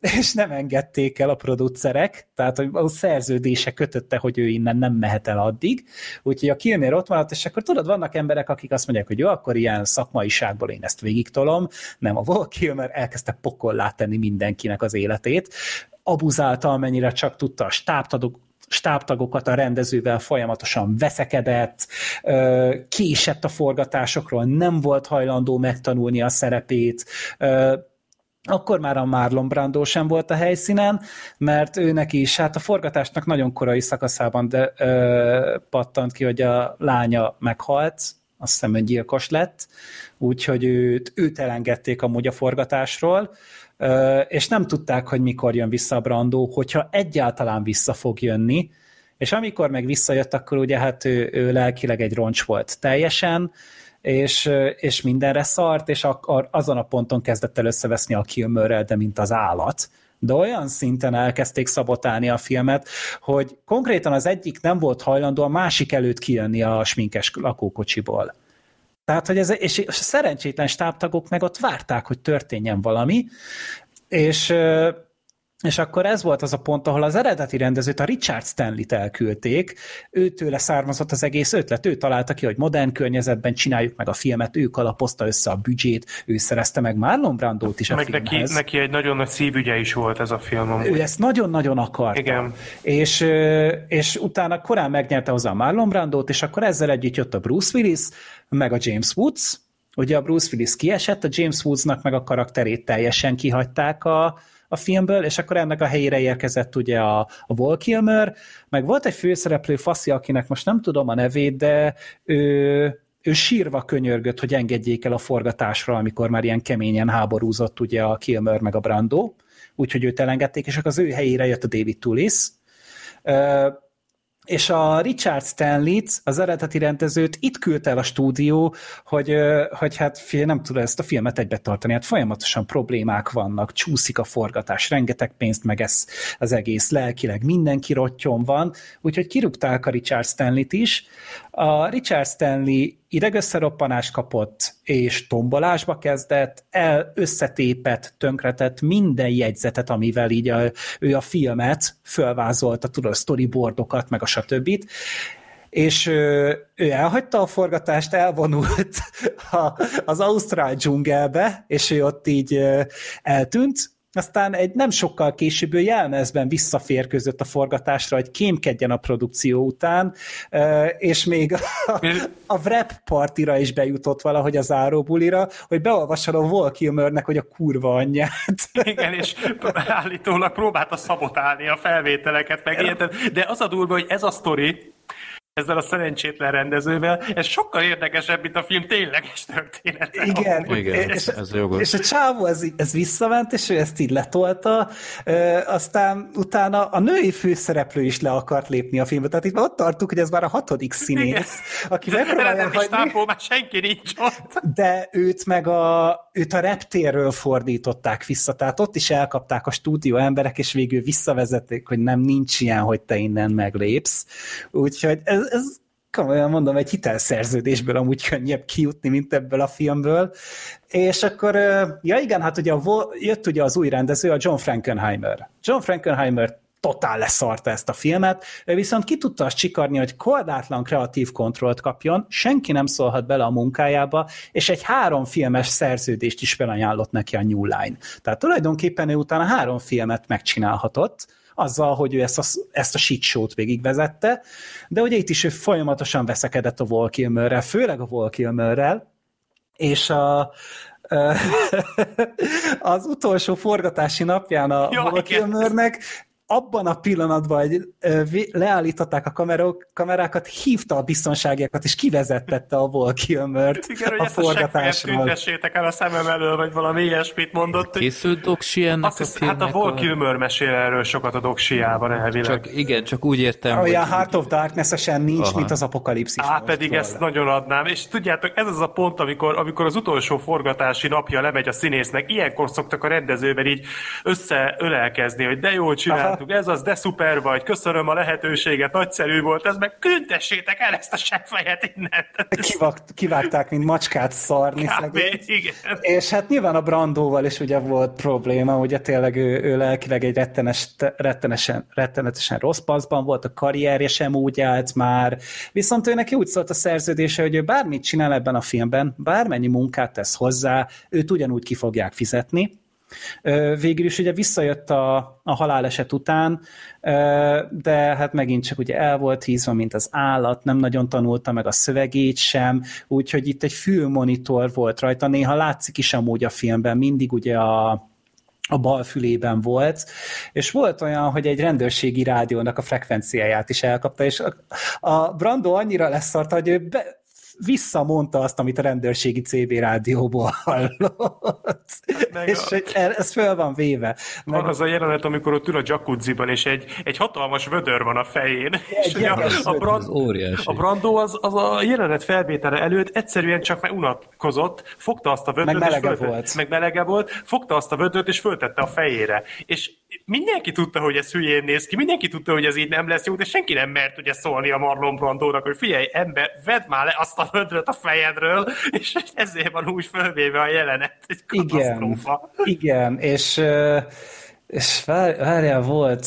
és nem engedték el a producerek, tehát hogy a szerződése kötötte, hogy ő innen nem mehet el addig, úgyhogy a Kilmer ott maradt, és akkor tudod, vannak emberek, akik azt mondják, hogy jó, akkor ilyen szakmaiságból én ezt végigtolom, nem, a Val Kilmer elkezdte pokollá tenni mindenkinek az életét, abuzálta, amennyire csak tudta a stábtagok, stábtagokat a rendezővel folyamatosan veszekedett, késett a forgatásokról, nem volt hajlandó megtanulni a szerepét, akkor már a Marlon Brando sem volt a helyszínen, mert őnek is, hát a forgatásnak nagyon korai szakaszában de, ö, pattant ki, hogy a lánya meghalt, azt hiszem, hogy gyilkos lett, úgyhogy őt, őt elengedték amúgy a forgatásról, és nem tudták, hogy mikor jön vissza a Brandó, hogyha egyáltalán vissza fog jönni, és amikor meg visszajött, akkor ugye hát ő, ő lelkileg egy roncs volt teljesen, és, és mindenre szart, és akkor azon a ponton kezdett el összeveszni a Kilmerrel, de mint az állat. De olyan szinten elkezdték szabotálni a filmet, hogy konkrétan az egyik nem volt hajlandó a másik előtt kijönni a sminkes lakókocsiból. Tehát, hogy ez, és a szerencsétlen stábtagok meg ott várták, hogy történjen valami, és és akkor ez volt az a pont, ahol az eredeti rendezőt, a Richard Stanley-t elküldték, őtőle származott az egész ötlet, ő találta ki, hogy modern környezetben csináljuk meg a filmet, ő kalapozta össze a büdzsét, ő szerezte meg Marlon Brandót is a meg filmhez. Neki, neki egy nagyon nagy szívügye is volt ez a film. Amúgy. Ő ezt nagyon-nagyon akarta. Igen. És, és utána korán megnyerte hozzá a Marlon Brandót, és akkor ezzel együtt jött a Bruce Willis, meg a James Woods, ugye a Bruce Willis kiesett, a James Woodsnak meg a karakterét teljesen kihagyták a, a filmből, és akkor ennek a helyére érkezett ugye a, a Val Kilmer, meg volt egy főszereplő faszi, akinek most nem tudom a nevét, de ő, ő sírva könyörgött, hogy engedjék el a forgatásra, amikor már ilyen keményen háborúzott ugye a Kilmer meg a Brando, úgyhogy őt elengedték, és akkor az ő helyére jött a David Tullis. És a Richard stanley az eredeti rendezőt itt küldte el a stúdió, hogy, hogy hát nem tud ezt a filmet egybe tartani, hát folyamatosan problémák vannak, csúszik a forgatás, rengeteg pénzt meg ez az egész lelkileg, mindenki rottyon van, úgyhogy kirúgták a Richard Stanley-t is. A Richard Stanley idegösszeroppanást kapott, és tombolásba kezdett, el összetépett, tönkretett minden jegyzetet, amivel így a, ő a filmet fölvázolta, tudod, a storyboardokat, meg a stb. És ő, ő elhagyta a forgatást, elvonult a, az Ausztrál dzsungelbe, és ő ott így eltűnt, aztán egy nem sokkal később jelmezben visszaférközött a forgatásra, hogy kémkedjen a produkció után, és még a, a wrap partira is bejutott valahogy a záróbulira, hogy beolvasson a Wall Kilmernek, hogy a kurva anyját. Igen, és állítólag próbálta szabotálni a felvételeket, meg de az a durva, hogy ez a sztori, ezzel a szerencsétlen rendezővel, ez sokkal érdekesebb, mint a film tényleges története. Igen, Igen és, ez jogos. És a csávó ez, ez visszament, és ő ezt így letolta, ö, aztán utána a női főszereplő is le akart lépni a filmbe, tehát itt ott tartunk, hogy ez már a hatodik színész, Igen. aki megpróbálja hagyni. már senki nincs ott. De őt meg a, őt a reptérről fordították vissza, tehát ott is elkapták a stúdió emberek, és végül visszavezették, hogy nem nincs ilyen, hogy te innen meglépsz. Úgyhogy ez, ez komolyan mondom, egy hitelszerződésből amúgy könnyebb kijutni, mint ebből a filmből. És akkor, ja igen, hát ugye jött ugye az új rendező, a John Frankenheimer. John Frankenheimer totál leszarta ezt a filmet, ő viszont ki tudta azt csikarni, hogy koldátlan kreatív kontrollt kapjon, senki nem szólhat bele a munkájába, és egy három filmes szerződést is felajánlott neki a New Line. Tehát tulajdonképpen ő utána három filmet megcsinálhatott, azzal, hogy ő ezt a, ezt a shit show-t végigvezette, de ugye itt is ő folyamatosan veszekedett a Val Kilmerrel, főleg a Val Kilmerrel, és a, az utolsó forgatási napján a Kilmernek abban a pillanatban, hogy leállították a kamerok, kamerákat, hívta a biztonságiakat, és kivezettette a Igen, a forgatásról. tüntessétek el a szemem elől, vagy valami ilyesmit mondott. Készült doksi ennek azt a hisz, Hát a Wall Kilmer mesél erről sokat a doksiában elvileg. Csak, igen, csak úgy értem, Olyan hogy... Heart of Darkness-esen nincs, Aha. mint az apokalipszis. Á, pedig volna. ezt nagyon adnám. És tudjátok, ez az a pont, amikor, amikor az utolsó forgatási napja lemegy a színésznek, ilyenkor szoktak a rendezővel így összeölelkezni, hogy de jól csinál, csináltuk, ez az, de szuper vagy, köszönöm a lehetőséget, nagyszerű volt, ez meg küldessétek el ezt a seggfejet innen. Kivakt, kivágták, mint macskát szarni. Kb, igen. És hát nyilván a Brandóval is ugye volt probléma, ugye tényleg ő, ő lelkileg egy rettenes, rettenesen, rettenetesen rossz paszban volt, a karrierje sem úgy állt már, viszont ő neki úgy szólt a szerződése, hogy ő bármit csinál ebben a filmben, bármennyi munkát tesz hozzá, őt ugyanúgy ki fogják fizetni, Végül is ugye visszajött a, a haláleset után, de hát megint csak ugye el volt hízva, mint az állat, nem nagyon tanulta meg a szövegét sem, úgyhogy itt egy fülmonitor volt rajta, néha látszik is amúgy a filmben, mindig ugye a, a bal fülében volt, és volt olyan, hogy egy rendőrségi rádiónak a frekvenciáját is elkapta, és a, Brando annyira leszart, hogy ő be, visszamondta azt, amit a rendőrségi CB rádióból hallott. Meg és a... ez föl van véve. Meg... Van az a jelenet, amikor ott ül a jacuzziban, és egy, egy hatalmas vödör van a fején. Egy és a, a, brand, a Brandó az, az a jelenet felvétele előtt egyszerűen csak meg unatkozott, fogta azt a vödört, meg melege, volt. meg melege volt, fogta azt a vödört, és föltette a fejére. És mindenki tudta, hogy ez hülyén néz ki, mindenki tudta, hogy ez így nem lesz jó, de senki nem mert ugye szólni a Marlon Brandónak, hogy figyelj, ember, vedd már le azt a vödröt a fejedről, és ezért van úgy fölvéve a jelenet. Egy igen, igen, és, és várjál, volt,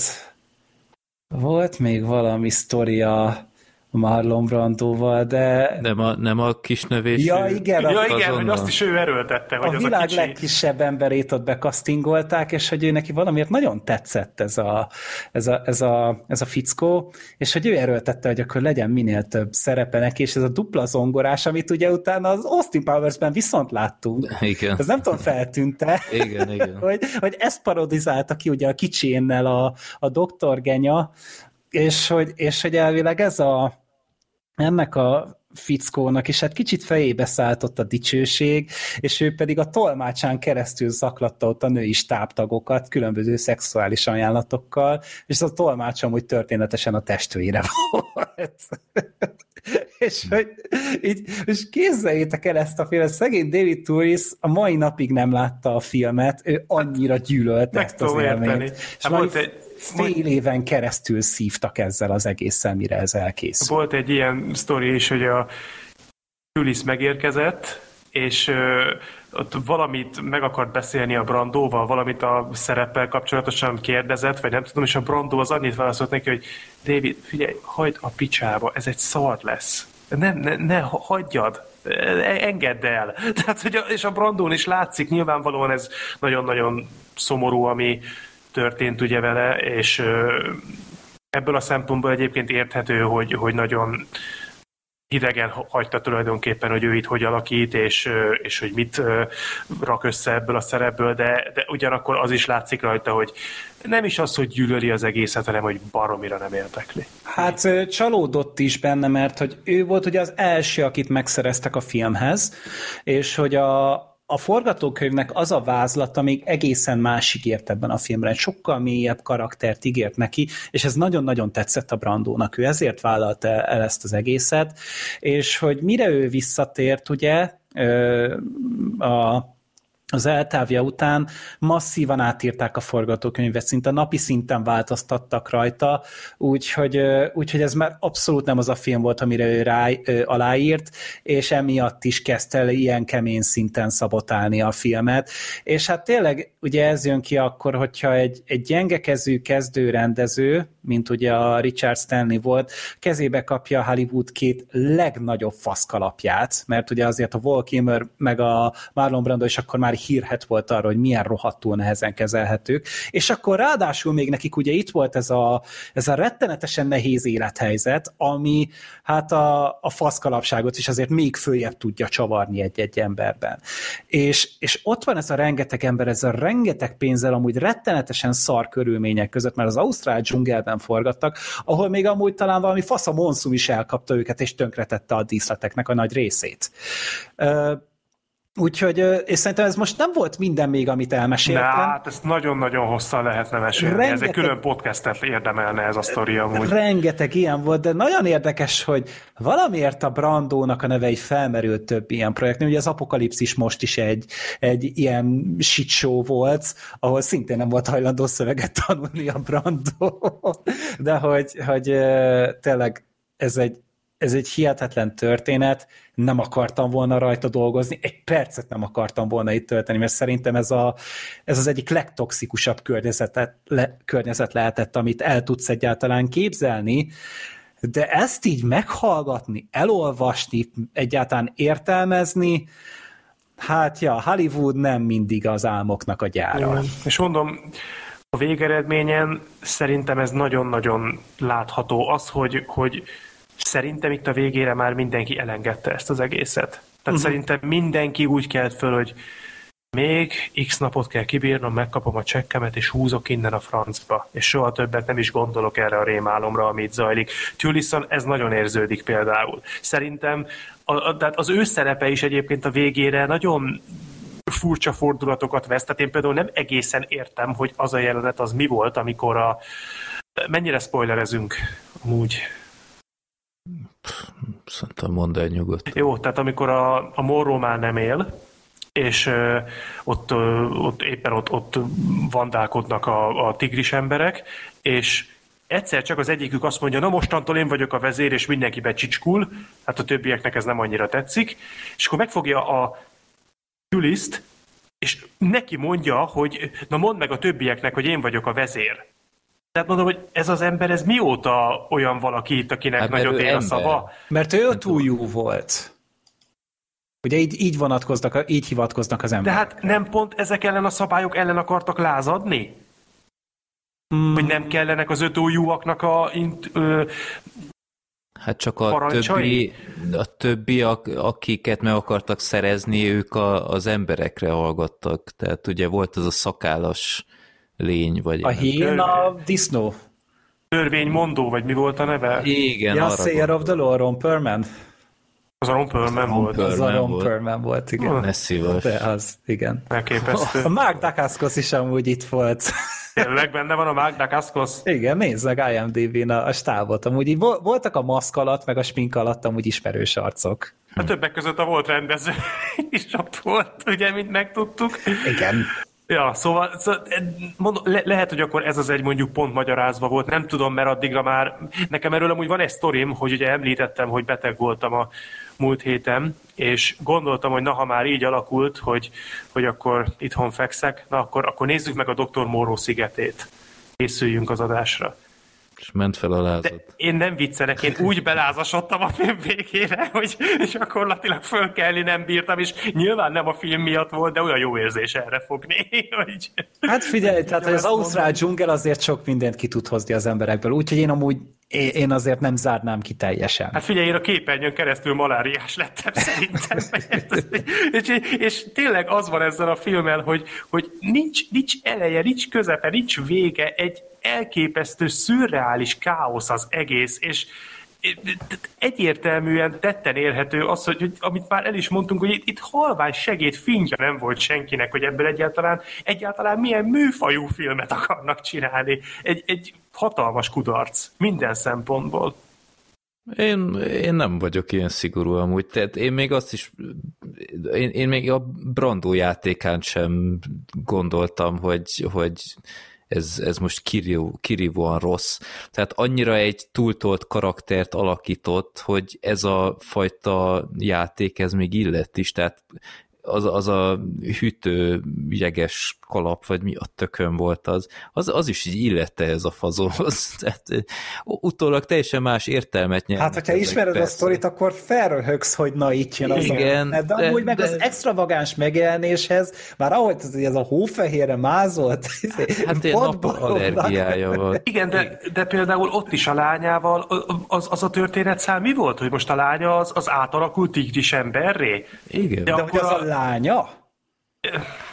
volt még valami sztoria, Marlon Brandóval, de... Nem a, nem a kisnövésű... Ja, igen. A, ja, igen, hogy azt is ő erőltette. Hogy a az világ a kicsi... legkisebb emberét ott bekasztingolták, és hogy ő neki valamiért nagyon tetszett ez a, ez a, ez a, ez a fickó, és hogy ő erőltette, hogy akkor legyen minél több szerepe neki, és ez a dupla zongorás, amit ugye utána az Austin Powers-ben viszont láttunk. Igen. Ez nem tudom, feltűnte. Igen, igen. hogy, hogy ezt parodizálta ki ugye a kicsénnel a, a doktor Genya, és hogy, és hogy elvileg ez a, ennek a fickónak, és hát kicsit fejébe szálltott a dicsőség, és ő pedig a tolmácsán keresztül zaklatta ott a női stábtagokat különböző szexuális ajánlatokkal, és az a tolmács amúgy történetesen a testvére volt. és hogy így, és képzeljétek el ezt a filmet, szegény David Touris a mai napig nem látta a filmet, ő annyira gyűlölte ezt az élményt. Hát volt egy, fél éven keresztül szívtak ezzel az egésszel, mire ez elkészült. Volt egy ilyen sztori is, hogy a Julis megérkezett, és ö, ott valamit meg akart beszélni a Brandóval, valamit a szereppel kapcsolatosan kérdezett, vagy nem tudom, és a Brandó az annyit válaszolt neki, hogy David, figyelj, hagyd a picsába, ez egy szar lesz. Nem, ne, ne hagyjad, e, engedd el. Tehát, hogy a, és a Brandón is látszik, nyilvánvalóan ez nagyon-nagyon szomorú, ami, történt ugye vele, és ebből a szempontból egyébként érthető, hogy, hogy nagyon hidegen hagyta tulajdonképpen, hogy ő itt hogy alakít, és, és hogy mit rak össze ebből a szerepből, de, de ugyanakkor az is látszik rajta, hogy nem is az, hogy gyűlöli az egészet, hanem hogy baromira nem érdekli. Hát csalódott is benne, mert hogy ő volt ugye az első, akit megszereztek a filmhez, és hogy a, a forgatókönyvnek az a vázlata még egészen másik ért ebben a filmben, sokkal mélyebb karaktert ígért neki, és ez nagyon-nagyon tetszett a Brandónak, ő ezért vállalta el ezt az egészet, és hogy mire ő visszatért, ugye, a az eltávja után masszívan átírták a forgatókönyvet, szinte napi szinten változtattak rajta, úgyhogy, úgyhogy ez már abszolút nem az a film volt, amire ő rá, aláírt, és emiatt is kezdte el ilyen kemény szinten szabotálni a filmet, és hát tényleg ugye ez jön ki akkor, hogyha egy, egy gyengekező kezdő rendező, mint ugye a Richard Stanley volt, kezébe kapja a Hollywood két legnagyobb faszkalapját, mert ugye azért a Wall Kilmer meg a Marlon Brando is akkor már hírhet volt arra, hogy milyen rohadtul nehezen kezelhetők, és akkor ráadásul még nekik ugye itt volt ez a, ez a rettenetesen nehéz élethelyzet, ami hát a, a faszkalapságot is azért még följebb tudja csavarni egy-egy emberben. És, és ott van ez a rengeteg ember, ez a rengeteg pénzzel amúgy rettenetesen szar körülmények között, mert az Ausztrál dzsungelben forgattak, ahol még amúgy talán valami fasz a monszum is elkapta őket, és tönkretette a díszleteknek a nagy részét. Úgyhogy, és szerintem ez most nem volt minden még, amit elmeséltem. Na, hát ezt nagyon-nagyon hosszan lehetne mesélni. Rengeteg, ez egy külön podcastet érdemelne ez a sztori amúgy. Rengeteg ilyen volt, de nagyon érdekes, hogy valamiért a Brandónak a neve egy felmerült több ilyen projekt. Ugye az Apokalipszis most is egy, egy ilyen shit show volt, ahol szintén nem volt hajlandó szöveget tanulni a Brandó. De hogy, hogy tényleg ez egy ez egy hihetetlen történet, nem akartam volna rajta dolgozni, egy percet nem akartam volna itt tölteni, mert szerintem ez, a, ez az egyik legtoxikusabb környezetet, le, környezet lehetett, amit el tudsz egyáltalán képzelni, de ezt így meghallgatni, elolvasni, egyáltalán értelmezni, hát ja, Hollywood nem mindig az álmoknak a gyára. És mondom, a végeredményen szerintem ez nagyon-nagyon látható. Az, hogy, hogy Szerintem itt a végére már mindenki elengedte ezt az egészet. Tehát uh-huh. szerintem mindenki úgy kelt föl, hogy még x napot kell kibírnom, megkapom a csekkemet, és húzok innen a francba. És soha többet nem is gondolok erre a rémálomra, amit zajlik. Tüliszon ez nagyon érződik például. Szerintem a, a, tehát az ő szerepe is egyébként a végére nagyon furcsa fordulatokat vesz. Tehát én például nem egészen értem, hogy az a jelenet az mi volt, amikor a... Mennyire spoilerezünk amúgy? Szerintem mondd el nyugodt. Jó, tehát amikor a, a Morró már nem él, és uh, ott, uh, ott éppen ott, ott vandálkodnak a, a tigris emberek, és egyszer csak az egyikük azt mondja, na mostantól én vagyok a vezér, és mindenki becsicskul, hát a többieknek ez nem annyira tetszik, és akkor megfogja a Tüliszt, és neki mondja, hogy na mondd meg a többieknek, hogy én vagyok a vezér. Tehát mondom, hogy ez az ember, ez mióta olyan valaki itt, akinek hát, nagyot ér a szava? Mert ő túl jó volt. Ugye így, így vonatkoznak, így hivatkoznak az emberek. De hát nem pont ezek ellen a szabályok ellen akartak lázadni? Hmm. Hogy nem kellenek az ötójúaknak a int, ö, Hát csak a többi, a többi, akiket meg akartak szerezni, ők a, az emberekre hallgattak. Tehát ugye volt az a szakállas lény, vagy... A hén a disznó. Törvénymondó, vagy mi volt a neve? Igen, ja, Sayer of the Law, Ron Perlman. Az a Ron Perlman volt. Az a Ron Perlman volt, igen. Ne szívas. De az, igen. Elképesztő. A Mark Dacascos is amúgy itt volt. Tényleg benne van a Mark Dacascos? Igen, nézd meg IMDb-n a, a stábot. Amúgy így voltak a maszk alatt, meg a smink alatt amúgy ismerős arcok. A többek között a volt rendező is ott volt, ugye, mint megtudtuk. Igen. Ja, szóval, szóval mondom, le, lehet, hogy akkor ez az egy mondjuk pont magyarázva volt, nem tudom, mert addigra már, nekem erről amúgy van egy sztorim, hogy ugye említettem, hogy beteg voltam a múlt héten, és gondoltam, hogy na, ha már így alakult, hogy, hogy akkor itthon fekszek, na akkor, akkor nézzük meg a Dr. Moró szigetét. Készüljünk az adásra. És ment fel a lázat. De én nem viccelek, én úgy belázasodtam a film végére, hogy gyakorlatilag fölkelni nem bírtam, és nyilván nem a film miatt volt, de olyan jó érzés erre fogni. Hogy... Hát figyelj, tehát hogy az Ausztrál dzsungel azért sok mindent ki tud hozni az emberekből, úgyhogy én amúgy én azért nem zárnám ki teljesen. Hát figyelj, én a képernyőn keresztül maláriás lettem szerintem. és, és tényleg az van ezzel a filmmel, hogy, hogy nincs, nincs eleje, nincs közepe, nincs vége, egy elképesztő, szürreális káosz az egész, és egyértelműen tetten érhető az, hogy, hogy amit már el is mondtunk, hogy itt, itt halvány segéd fingja nem volt senkinek, hogy ebből egyáltalán, egyáltalán milyen műfajú filmet akarnak csinálni. Egy, egy hatalmas kudarc minden szempontból. Én, én nem vagyok ilyen szigorú amúgy, tehát én még azt is, én, én még a Brandó játékán sem gondoltam, hogy, hogy ez, ez most kirívó, kirívóan rossz. Tehát annyira egy túltolt karaktert alakított, hogy ez a fajta játék, ez még illett is, tehát az, az a hűtő jeges kalap, vagy mi a tökön volt az, az, az is így illette ez a fazóhoz. Tehát utólag teljesen más értelmet nyert. Hát, hogyha ismered persze. a sztorit, akkor felröhögsz, hogy na itt jön az Igen, a... De, de amúgy meg de... az extravagáns megjelenéshez, már ahogy ez, ez a hófehérre mázolt, hát ilyen allergiája volt. Igen, de, de például ott is a lányával az, az a történet szám mi volt, hogy most a lánya az, az átalakult tigris emberré? Igen. De, de akkor az a, a lánya?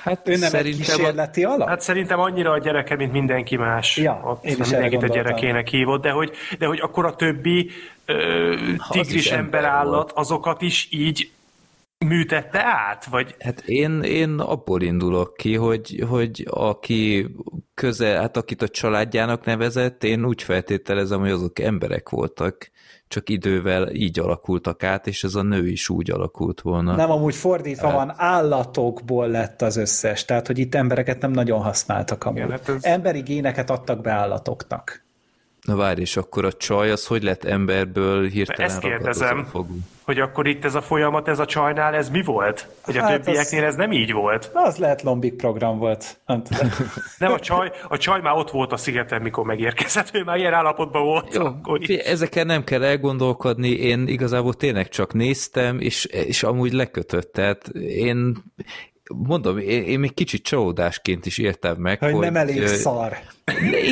Hát ő nem szerintem egy kísérleti alap? Hát szerintem annyira a gyereke, mint mindenki más. Ja, Ott én is mindenkit a gyerekének hívott, de hogy, de hogy akkor a többi ö, tigris ember állat, azokat is így műtette át? Vagy... Hát én, én abból indulok ki, hogy, hogy aki közel, hát akit a családjának nevezett, én úgy feltételezem, hogy azok emberek voltak csak idővel így alakultak át, és ez a nő is úgy alakult volna. Nem, amúgy fordítva hát... van, állatokból lett az összes, tehát hogy itt embereket nem nagyon használtak amúgy. Igen, hát ez... Emberi géneket adtak be állatoknak. Na várj, és akkor a csaj az hogy lett emberből hirtelen Ezt kérdezem, hogy akkor itt ez a folyamat, ez a csajnál, ez mi volt? Hogy hát a többieknél az, ez nem így volt? Az lehet lombik program volt. Nem, nem a, csaj, a csaj már ott volt a szigeten, mikor megérkezett, ő már ilyen állapotban volt. Jó, akkor ezeken nem kell elgondolkodni, én igazából tényleg csak néztem, és, és amúgy lekötött, tehát én mondom, én, még kicsit csalódásként is értem meg, hogy, hogy nem elég ö, szar.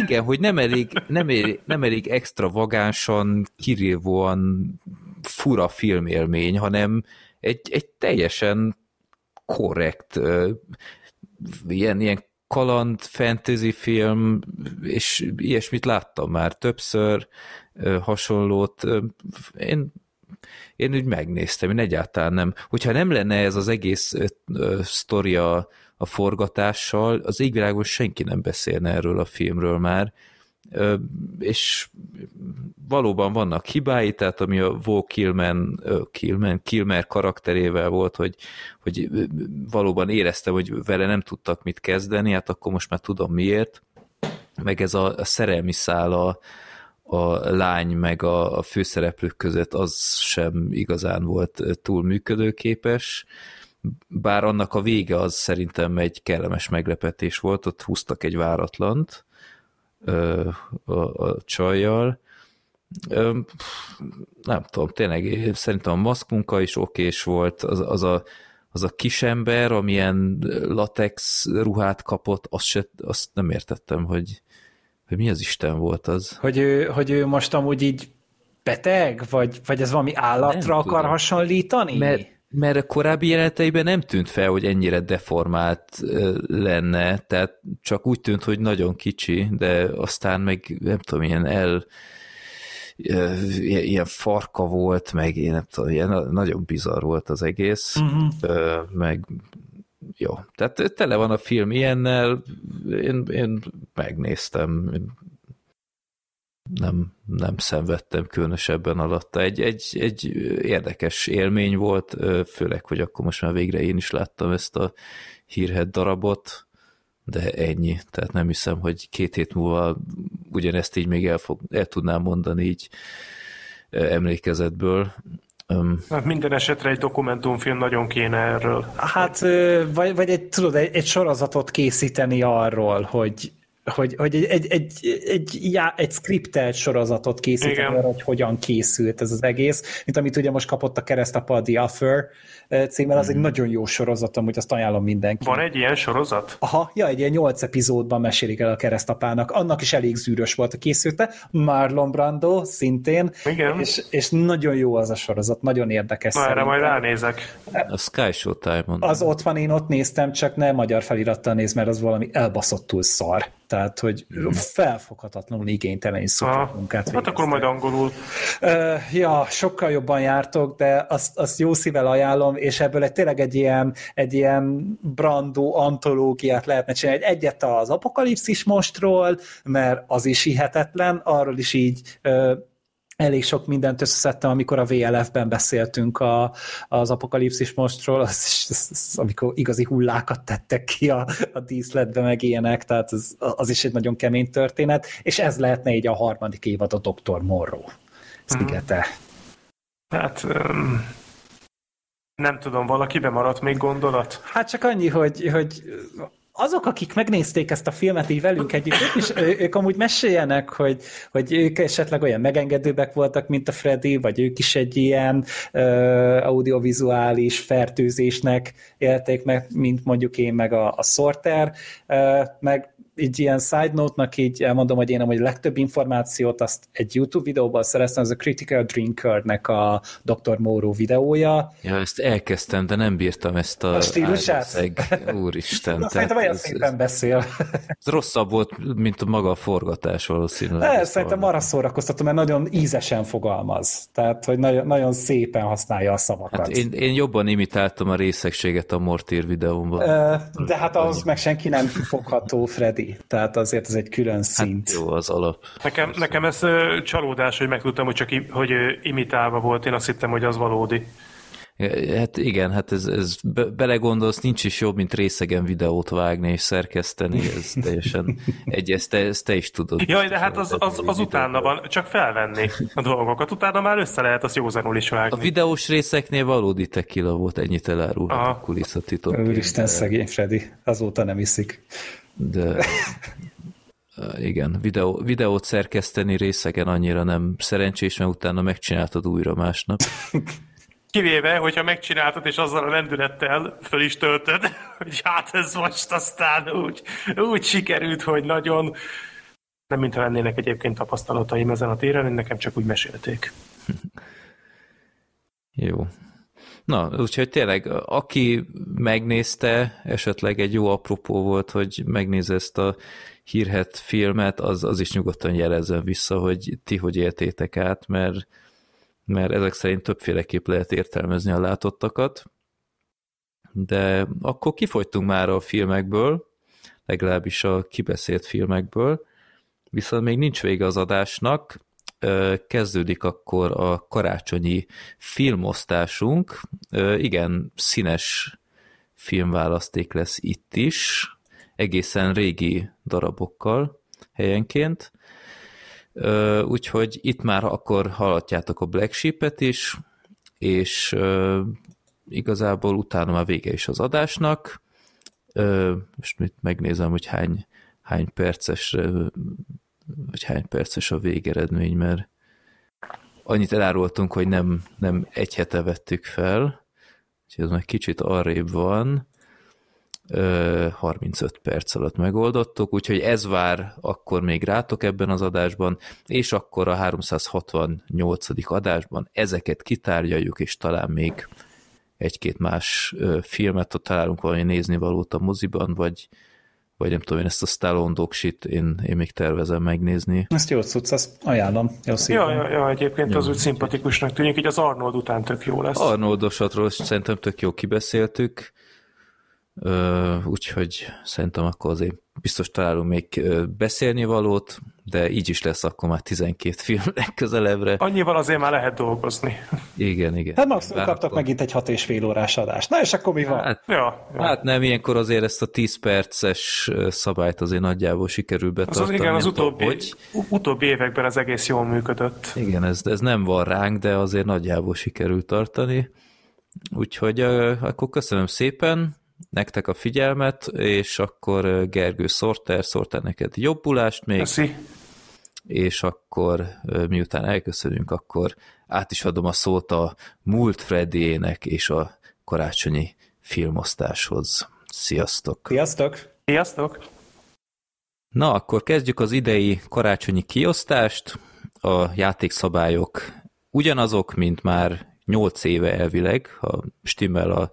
Igen, hogy nem elég, nem elég, nem elég extravagánsan, kirívóan fura filmélmény, hanem egy, egy teljesen korrekt ilyen, ilyen kaland, fantasy film, és ilyesmit láttam már többször, hasonlót. Én én úgy megnéztem, én egyáltalán nem. Hogyha nem lenne ez az egész sztoria a forgatással, az égvilágon senki nem beszélne erről a filmről már, és valóban vannak hibái, tehát ami a Vo Kilman, Kilman, Kilmer karakterével volt, hogy, hogy valóban éreztem, hogy vele nem tudtak mit kezdeni, hát akkor most már tudom miért, meg ez a, a szerelmi szála a lány meg a, a főszereplők között az sem igazán volt túl működőképes, bár annak a vége az szerintem egy kellemes meglepetés volt, ott húztak egy váratlant ö, a, a csajjal. Ö, nem tudom, tényleg szerintem a maszkmunka is okés volt, az, az a az a kisember, amilyen latex ruhát kapott, azt, se, azt nem értettem, hogy, hogy mi az Isten volt az? Hogy ő, hogy ő most amúgy így beteg, vagy, vagy ez valami állatra nem akar tudom. hasonlítani? Mert, mert a korábbi jeleneteiben nem tűnt fel, hogy ennyire deformált lenne, tehát csak úgy tűnt, hogy nagyon kicsi, de aztán meg nem tudom, ilyen el ilyen farka volt, meg én nem tudom, ilyen nagyon bizarr volt az egész, uh-huh. meg jó. Tehát tele van a film ilyennel, én, én megnéztem, nem, nem szenvedtem különösebben alatta. Egy, egy, egy érdekes élmény volt, főleg, hogy akkor most már végre én is láttam ezt a hírhet darabot, de ennyi. Tehát nem hiszem, hogy két hét múlva ugyanezt így még el, fog, el tudnám mondani így emlékezetből. Hát minden esetre egy dokumentumfilm nagyon kéne erről. Hát, vagy, vagy egy, tudod, egy, egy sorozatot készíteni arról, hogy hogy, hogy egy, egy, egy, egy, já, egy skriptelt sorozatot készíteni arra, hogy hogyan készült ez az egész, mint amit ugye most kapott a keresztapa a The Offer címmel, az mm. egy mhm. nagyon jó sorozat, amúgy azt ajánlom mindenkinek. Van egy ilyen sorozat? Aha, ja, egy ilyen nyolc epizódban mesélik el a keresztapának. Annak is elég zűrös volt a készülte. Marlon Brando szintén. Igen. És, és nagyon jó az a sorozat, nagyon érdekes. Na, erre majd ránézek. A Sky Showtime-on. Az ott van, én ott néztem, csak ne magyar felirattal néz, mert az valami elbaszottul szar. Tehát, hogy felfoghatatlanul igénytelen is munkát Hát akkor majd angolul. Ja, sokkal jobban jártok, de azt, azt jó szível ajánlom, és ebből egy, tényleg egy ilyen, egy ilyen brandó antológiát lehetne csinálni. Egy egyet az apokalipszis mostról, mert az is hihetetlen, arról is így elég sok mindent összeszedtem, amikor a VLF-ben beszéltünk a, az apokalipszis mostról, az, az, az, amikor igazi hullákat tettek ki a, a díszletbe, meg ilyenek, tehát az, az is egy nagyon kemény történet, és ez lehetne így a harmadik évad a Dr. Morrow szigete. Hmm. Hát um, Nem tudom, valakibe maradt még gondolat? Hát csak annyi, hogy, hogy azok, akik megnézték ezt a filmet így velünk együtt, ők, is, ők amúgy meséljenek, hogy, hogy ők esetleg olyan megengedőbbek voltak, mint a Freddy, vagy ők is egy ilyen uh, audiovizuális fertőzésnek élték meg, mint mondjuk én meg a, a Sorter, uh, meg így ilyen side note-nak így elmondom, hogy én amúgy legtöbb információt azt egy YouTube videóban szereztem, az a Critical Drinker-nek a Dr. Moro videója. Ja, ezt elkezdtem, de nem bírtam ezt a... A stílusát? Úristen. Na, szerintem olyan szépen beszél. Ez rosszabb volt, mint a maga a forgatás valószínűleg. Ne, szerintem arra szórakoztató, mert nagyon ízesen fogalmaz. Tehát, hogy nagyon, nagyon szépen használja a szavakat. Hát én, én jobban imitáltam a részegséget a Mortír videómban. De hát ahhoz meg senki nem fogható, Freddy. Tehát azért ez egy külön szint. Hát jó, az alap. Nekem, nekem ez csalódás, hogy megtudtam, hogy csak i, hogy imitálva volt. Én azt hittem, hogy az valódi. Hát igen, hát ez, ez be, belegondolsz, nincs is jobb, mint részegen videót vágni és szerkeszteni, ez teljesen egy, ezt te, ezt te is tudod. Jaj, de hát az, az, az utána van, csak felvenni a dolgokat, utána már össze lehet azt józanul is vágni. A videós részeknél valódi tequila volt, ennyit elárulhat a kulisszatitok. Úristen, szegény Freddy, azóta nem iszik. De igen, videó, videót szerkeszteni részegen annyira nem szerencsés, mert utána megcsináltad újra másnap. Kivéve, hogyha megcsináltad, és azzal a lendülettel föl is töltöd, hogy hát ez most aztán úgy, úgy sikerült, hogy nagyon... Nem mintha lennének egyébként tapasztalataim ezen a téren, nekem csak úgy mesélték. Jó. Na, úgyhogy tényleg, aki megnézte, esetleg egy jó apropó volt, hogy megnézze ezt a hírhet filmet, az, az is nyugodtan jelezzen vissza, hogy ti hogy éltétek át, mert mert ezek szerint többféleképp lehet értelmezni a látottakat. De akkor kifogytunk már a filmekből, legalábbis a kibeszélt filmekből, viszont még nincs vége az adásnak, kezdődik akkor a karácsonyi filmosztásunk. Igen, színes filmválaszték lesz itt is, egészen régi darabokkal helyenként. Úgyhogy itt már akkor hallhatjátok a Black Sheep-et is, és igazából utána már vége is az adásnak. Most mit megnézem, hogy hány, hány perces vagy hány perces a végeredmény, mert annyit elárultunk, hogy nem, nem egy hete vettük fel, úgyhogy ez meg kicsit arrébb van. 35 perc alatt megoldottuk, úgyhogy ez vár akkor még rátok ebben az adásban, és akkor a 368. adásban ezeket kitárgyaljuk, és talán még egy-két más filmet, ott találunk valami nézni valót a moziban, vagy, vagy nem tudom én ezt a Stallone doksit én, én még tervezem megnézni. Ezt jó cucc, azt ajánlom. Jó ja, ja, ja, egyébként jó, az úgy szimpatikusnak tűnik, így az Arnold után tök jó lesz. Arnoldosatról szerintem tök jó kibeszéltük, úgyhogy szerintem akkor azért biztos találunk még beszélni valót, de így is lesz akkor már 12 film legközelebbre. Annyival azért már lehet dolgozni. Igen, igen. Hát maximum kaptak megint egy 6 és fél órás adást. Na és akkor mi van? Hát, ja, ja. hát nem, ilyenkor azért ezt a 10 perces szabályt azért nagyjából sikerül betartani. Az, az igen, az utóbbi, hogy... utóbbi években ez egész jól működött. Igen, ez, ez nem van ránk, de azért nagyjából sikerül tartani. Úgyhogy akkor köszönöm szépen, nektek a figyelmet, és akkor Gergő Sorter, Sorter neked jobbulást még. Köszi. És akkor miután elköszönünk, akkor át is adom a szót a múlt Freddyének és a karácsonyi filmosztáshoz. Sziasztok! Sziasztok! Sziasztok! Na, akkor kezdjük az idei karácsonyi kiosztást. A játékszabályok ugyanazok, mint már 8 éve elvileg, ha stimmel a,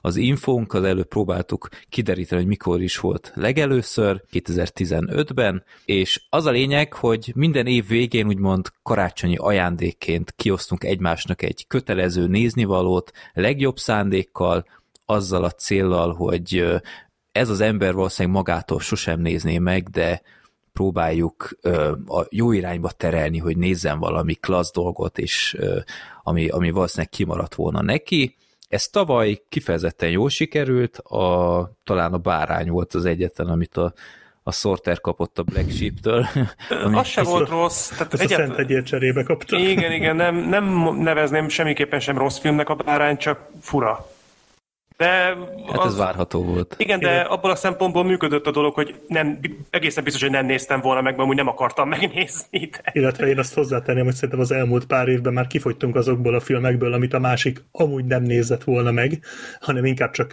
az infónk, az előbb próbáltuk kideríteni, hogy mikor is volt legelőször, 2015-ben, és az a lényeg, hogy minden év végén úgymond karácsonyi ajándékként kiosztunk egymásnak egy kötelező néznivalót, legjobb szándékkal, azzal a céllal, hogy ez az ember valószínűleg magától sosem nézné meg, de próbáljuk ö, a jó irányba terelni, hogy nézzen valami klassz dolgot, és ö, ami, ami valószínűleg kimaradt volna neki. Ez tavaly kifejezetten jól sikerült, a, talán a bárány volt az egyetlen, amit a, a Sorter kapott a Black Sheep-től. Az se volt rossz. Tehát Ezt egyet... a Szent Egyért cserébe kapta. Igen, igen, nem, nem nevezném semmiképpen sem rossz filmnek a bárány, csak fura. De hát az, ez várható volt. Igen, de abból a szempontból működött a dolog, hogy nem, egészen biztos, hogy nem néztem volna meg, mert amúgy nem akartam megnézni. De... Illetve én azt hozzátenném, hogy szerintem az elmúlt pár évben már kifogytunk azokból a filmekből, amit a másik amúgy nem nézett volna meg, hanem inkább csak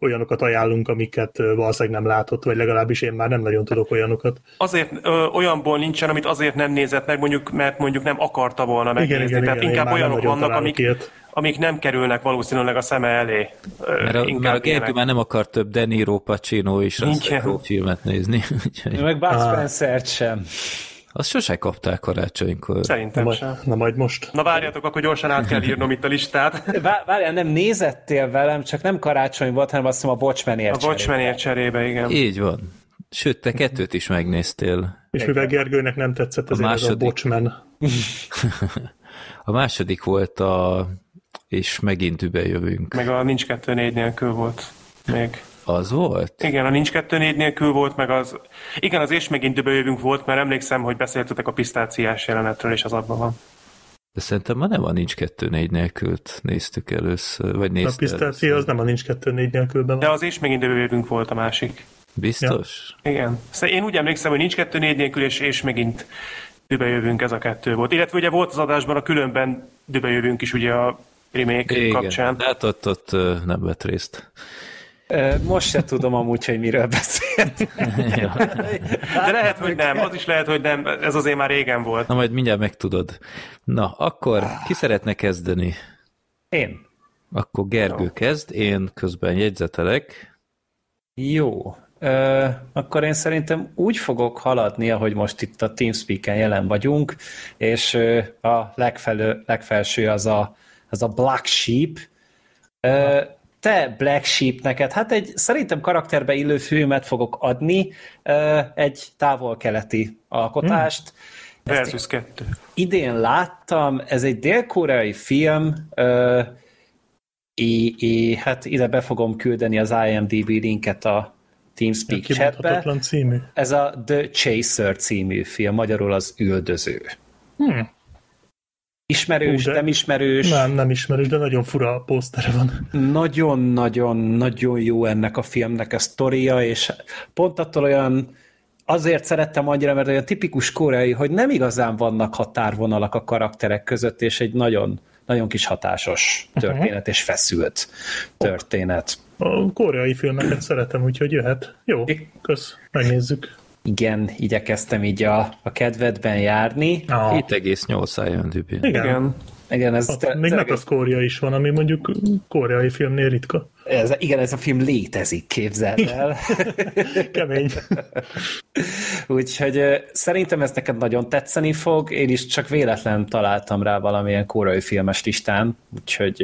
olyanokat ajánlunk, amiket valószínűleg nem látott, vagy legalábbis én már nem nagyon tudok olyanokat. Azért ö, olyanból nincsen, amit azért nem nézett meg, mondjuk, mert mondjuk nem akarta volna megnézni. Igen, igen, Tehát igen, inkább olyanok vannak, amik, ilyet. Amik nem kerülnek valószínűleg a szeme elé. Mert a, mert a Gergő már nem akar több De Niro, Pacino és Russell filmet nézni. Meg Bud Spencer sem. Azt sose kapták karácsonykor. Szerintem na, sem. Na majd most. Na várjatok, akkor gyorsan át kell írnom itt a listát. Várjál, nem nézettél velem, csak nem karácsony volt, hanem azt hiszem a Watchmenért A Watchmenért cserébe, igen. Így van. Sőt, te kettőt is megnéztél. És mivel Gergőnek nem tetszett, az a, második... a Watchmen. a második volt a és megint übe jövünk. Meg a Nincs kettő négy nélkül volt még. Az volt? Igen, a Nincs kettő négy nélkül volt, meg az... Igen, az és megint jövünk volt, mert emlékszem, hogy beszéltetek a pisztáciás jelenetről, és az abban van. De szerintem ma nem a Nincs kettő négy nélkült néztük először, vagy néztük. A pisztácia az nem a Nincs kettő négy nélkülben van. De az és megint jövünk volt a másik. Biztos? Ja. Igen. Szóval én úgy emlékszem, hogy Nincs kettő négy nélkül, és, és megint jövünk ez a kettő volt. Illetve ugye volt az adásban a különben jövünk is ugye a remake Igen, kapcsán. hát ott, ott nem vett részt. Most se tudom amúgy, hogy miről beszélt. De lehet, hogy nem. Az is lehet, hogy nem. Ez azért már régen volt. Na majd mindjárt megtudod. Na, akkor ki szeretne kezdeni? Én. Akkor Gergő Jó. kezd, én közben jegyzetelek. Jó. Ö, akkor én szerintem úgy fogok haladni, ahogy most itt a TeamSpeak-en jelen vagyunk, és a legfelő, legfelső az a, az a Black Sheep. Ö, te Black Sheep neked, hát egy szerintem karakterbe illő filmet fogok adni, egy távol-keleti alkotást. Hmm. Versus 2. Idén láttam, ez egy dél-koreai film, és é, hát ide be fogom küldeni az IMDb linket a TeamSpeak chatbe. című. Ez a The Chaser című film, magyarul az üldöző. Hmm. Ismerős, Hú, nem ismerős. Nem, nem ismerős, de nagyon fura posztere van. Nagyon-nagyon-nagyon jó ennek a filmnek a sztoria, és pont attól olyan azért szerettem annyira, mert olyan tipikus koreai, hogy nem igazán vannak határvonalak a karakterek között, és egy nagyon, nagyon kis hatásos történet, uh-huh. és feszült történet. A koreai filmeket szeretem, úgyhogy jöhet. Jó, kösz, megnézzük igen, igyekeztem így a, a kedvedben járni. Ah. 7,8 IMDb. Igen. igen. Igen, ez hát, te, még metaszkória is van, ami mondjuk koreai filmnél ritka. Ez, igen, ez a film létezik, képzeld el. Kemény. Úgyhogy szerintem ez neked nagyon tetszeni fog, én is csak véletlen találtam rá valamilyen koreai filmes listán, úgyhogy...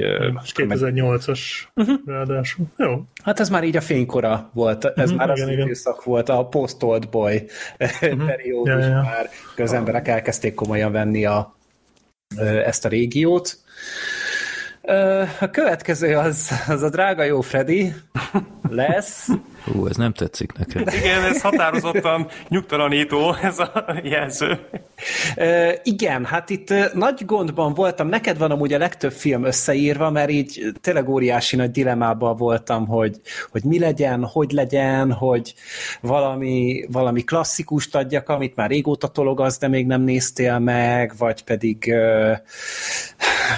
2008-as uh-huh. Mhm. ráadásul. Jó. Hát ez már így a fénykora volt, ez uh-huh, már igen, az igen. időszak volt, a post-old boy uh-huh. periódus, ja, ja. már közemberek elkezdték komolyan venni a ezt a régiót. A következő az, az a drága jó Freddy lesz. Hú, ez nem tetszik nekem. Igen, ez határozottan nyugtalanító, ez a jelző. Uh, igen, hát itt nagy gondban voltam. Neked van amúgy a legtöbb film összeírva, mert így tényleg óriási nagy dilemában voltam, hogy, hogy mi legyen, hogy legyen, hogy valami, valami klasszikust adjak, amit már régóta tologasz, de még nem néztél meg, vagy pedig,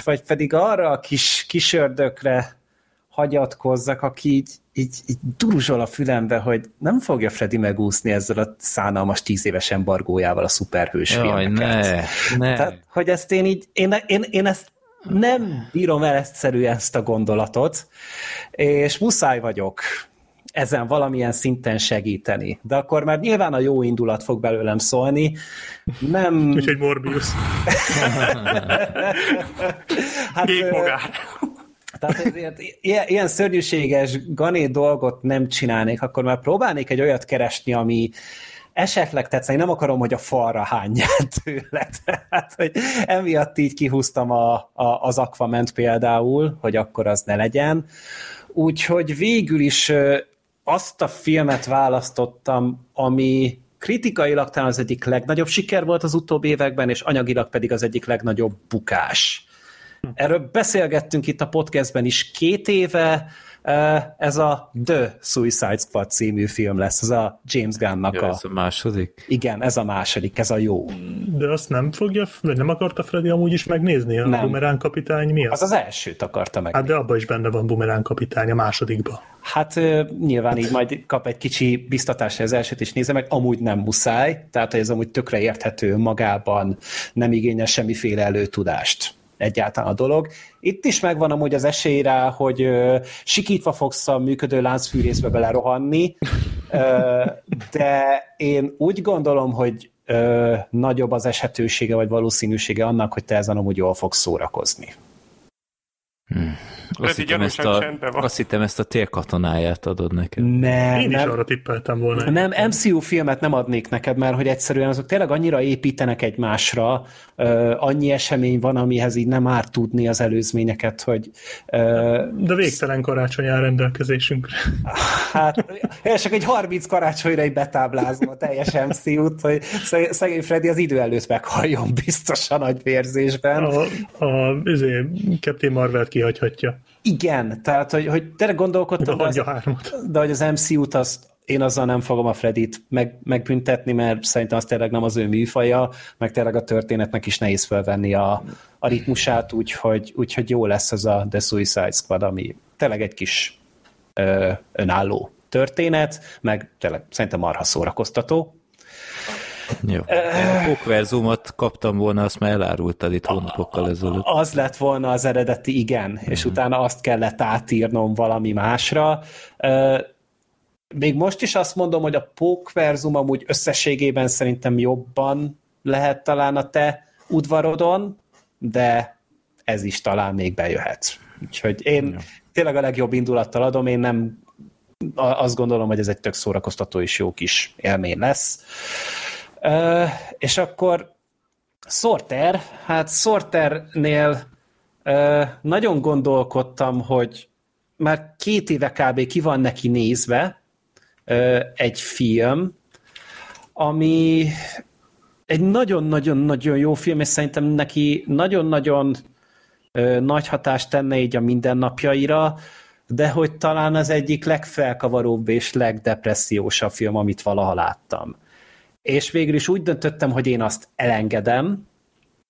vagy pedig arra a kis, kis ördökre hagyatkozzak, aki így, így, így duruzsol a fülembe, hogy nem fogja Freddy megúszni ezzel a szánalmas tíz éves embargójával a szuperhős Jaj, ne, ne. Tehát, hogy ezt én így, én, én, én ezt nem bírom el egyszerűen ezt a gondolatot, és muszáj vagyok ezen valamilyen szinten segíteni. De akkor már nyilván a jó indulat fog belőlem szólni. Nem... Úgyhogy Morbius. hát, Kék magár. Tehát ezért ilyen, ilyen szörnyűséges gané dolgot nem csinálnék, akkor már próbálnék egy olyat keresni, ami esetleg tetszeni, nem akarom, hogy a falra hányját tőle. Tehát, hogy emiatt így kihúztam a, a, az Aquament például, hogy akkor az ne legyen. Úgyhogy végül is azt a filmet választottam, ami kritikailag talán az egyik legnagyobb siker volt az utóbbi években, és anyagilag pedig az egyik legnagyobb bukás. Erről beszélgettünk itt a podcastben is két éve, ez a The Suicide Squad című film lesz, ez a James Gunn-nak Ja, a... ez a második. Igen, ez a második, ez a jó. De azt nem fogja, vagy nem akarta Freddy amúgy is megnézni a Nem. Bumerán kapitány miatt? Az az elsőt akarta meg. Hát de abban is benne van Bumerán kapitány a másodikba. Hát nyilván így majd kap egy kicsi biztatást, az elsőt is nézze meg, amúgy nem muszáj, tehát ez amúgy tökre érthető magában, nem igényel semmiféle előtudást egyáltalán a dolog. Itt is megvan amúgy az esély rá, hogy sikítva fogsz a működő láncfűrészbe belerohanni, de én úgy gondolom, hogy nagyobb az eshetősége vagy valószínűsége annak, hogy te ezen amúgy jól fogsz szórakozni. Azt hittem, ezt a, azt hittem, ezt a térkatonáját adod nekem. Nem, Én is nem, arra tippeltem volna. Nem, MCU filmet nem adnék neked, mert hogy egyszerűen azok tényleg annyira építenek egymásra, ö, annyi esemény van, amihez így nem árt tudni az előzményeket, hogy ö, De végtelen karácsony áll rendelkezésünkre. hát én csak egy 30 karácsonyra így betáblázom a teljes MCU-t, hogy szeg- szegény Freddy az idő előtt meghalljon biztosan nagy vérzésben. A, a izé, Captain Marvel-t kihagyhatja. Igen, tehát hogy, hogy tényleg gondolkodtam, de az, de hogy az MCU-t azt én azzal nem fogom a Fredit meg, megbüntetni, mert szerintem az tényleg nem az ő műfaja, meg tényleg a történetnek is nehéz felvenni a, a ritmusát, úgyhogy, úgyhogy jó lesz ez a The Suicide Squad, ami tényleg egy kis ö, önálló történet, meg tényleg szerintem marha szórakoztató. Jó. Pokverzumot kaptam volna, azt már elárultad itt hónapokkal ezelőtt. Az lett volna az eredeti igen, és utána azt kellett átírnom valami másra. Ö, Még most is azt mondom, hogy a Pókverzum amúgy összességében szerintem jobban lehet talán a te udvarodon, de ez is talán még bejöhet. Úgyhogy én Ja. tényleg a legjobb indulattal adom, én nem azt gondolom, hogy ez egy tök szórakoztató és jó kis élmény lesz. És akkor Sorter, hát Sorternél ö, nagyon gondolkodtam, hogy már két éve kb. ki van neki nézve egy film, ami egy nagyon-nagyon-nagyon jó film, és szerintem neki nagyon-nagyon nagy hatást tenne így a mindennapjaira, de hogy talán az egyik legfelkavaróbb és legdepressziósabb film, amit valaha láttam. És végül is úgy döntöttem, hogy én azt elengedem,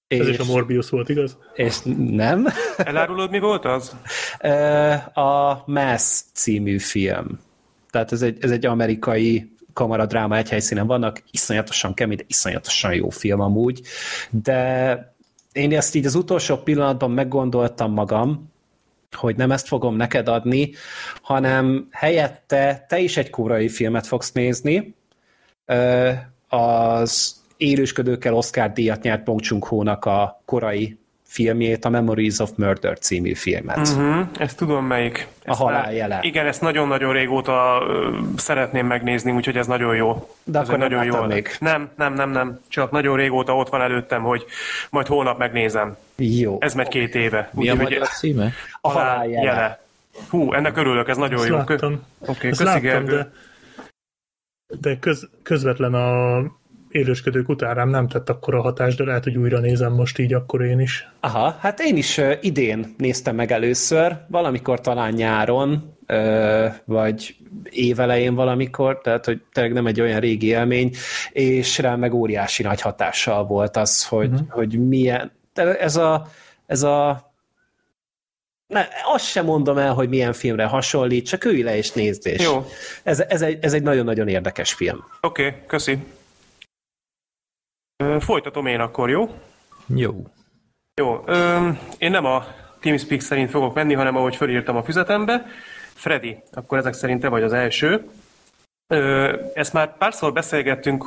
Ez és, is a Morbius volt, igaz? és nem. Elárulod, mi volt az? A Mass című film. Tehát ez egy, ez egy amerikai kamaradráma egy helyszínen vannak, iszonyatosan kemény, de iszonyatosan jó film amúgy, de én ezt így az utolsó pillanatban meggondoltam magam, hogy nem ezt fogom neked adni, hanem helyette te is egy korai filmet fogsz nézni, az élősködőkkel Oscar díjat nyert Bong Joon-ho-nak a korai filmjét, a Memories of Murder című filmet. Uh-huh, ezt tudom melyik. Ezt halál már- jele. Igen, ezt nagyon-nagyon régóta ö, szeretném megnézni, úgyhogy ez nagyon jó. De ez akkor nem nagyon jó. még. Nem, nem, nem, nem. Csak nagyon régóta ott van előttem, hogy majd holnap megnézem. Jó. Ez megy két éve. Mi a Úgyhogy magyar címe? A halál halál jele. jele. Hú, ennek örülök, ez nagyon Ezt jó. Láttam. Oké, Ezt köszi láttam, Gergő. de, de köz, közvetlen a élősködők után rám nem tett akkora hatást, de lehet, hogy újra nézem most így akkor én is. Aha, hát én is idén néztem meg először, valamikor talán nyáron, vagy évelején valamikor, tehát hogy tényleg nem egy olyan régi élmény, és rá meg óriási nagy hatással volt az, hogy, uh-huh. hogy milyen, ez a, ez a ne, azt sem mondom el, hogy milyen filmre hasonlít, csak ülj le és nézd és Jó. Ez, ez, egy, ez egy nagyon-nagyon érdekes film. Oké, okay, köszi. Ö, Folytatom én akkor, jó? Jó. Jó, ö, én nem a TeamSpeak szerint fogok menni, hanem ahogy fölírtam a füzetembe. Freddy, akkor ezek szerint te vagy az első. Ezt már párszor beszélgettünk,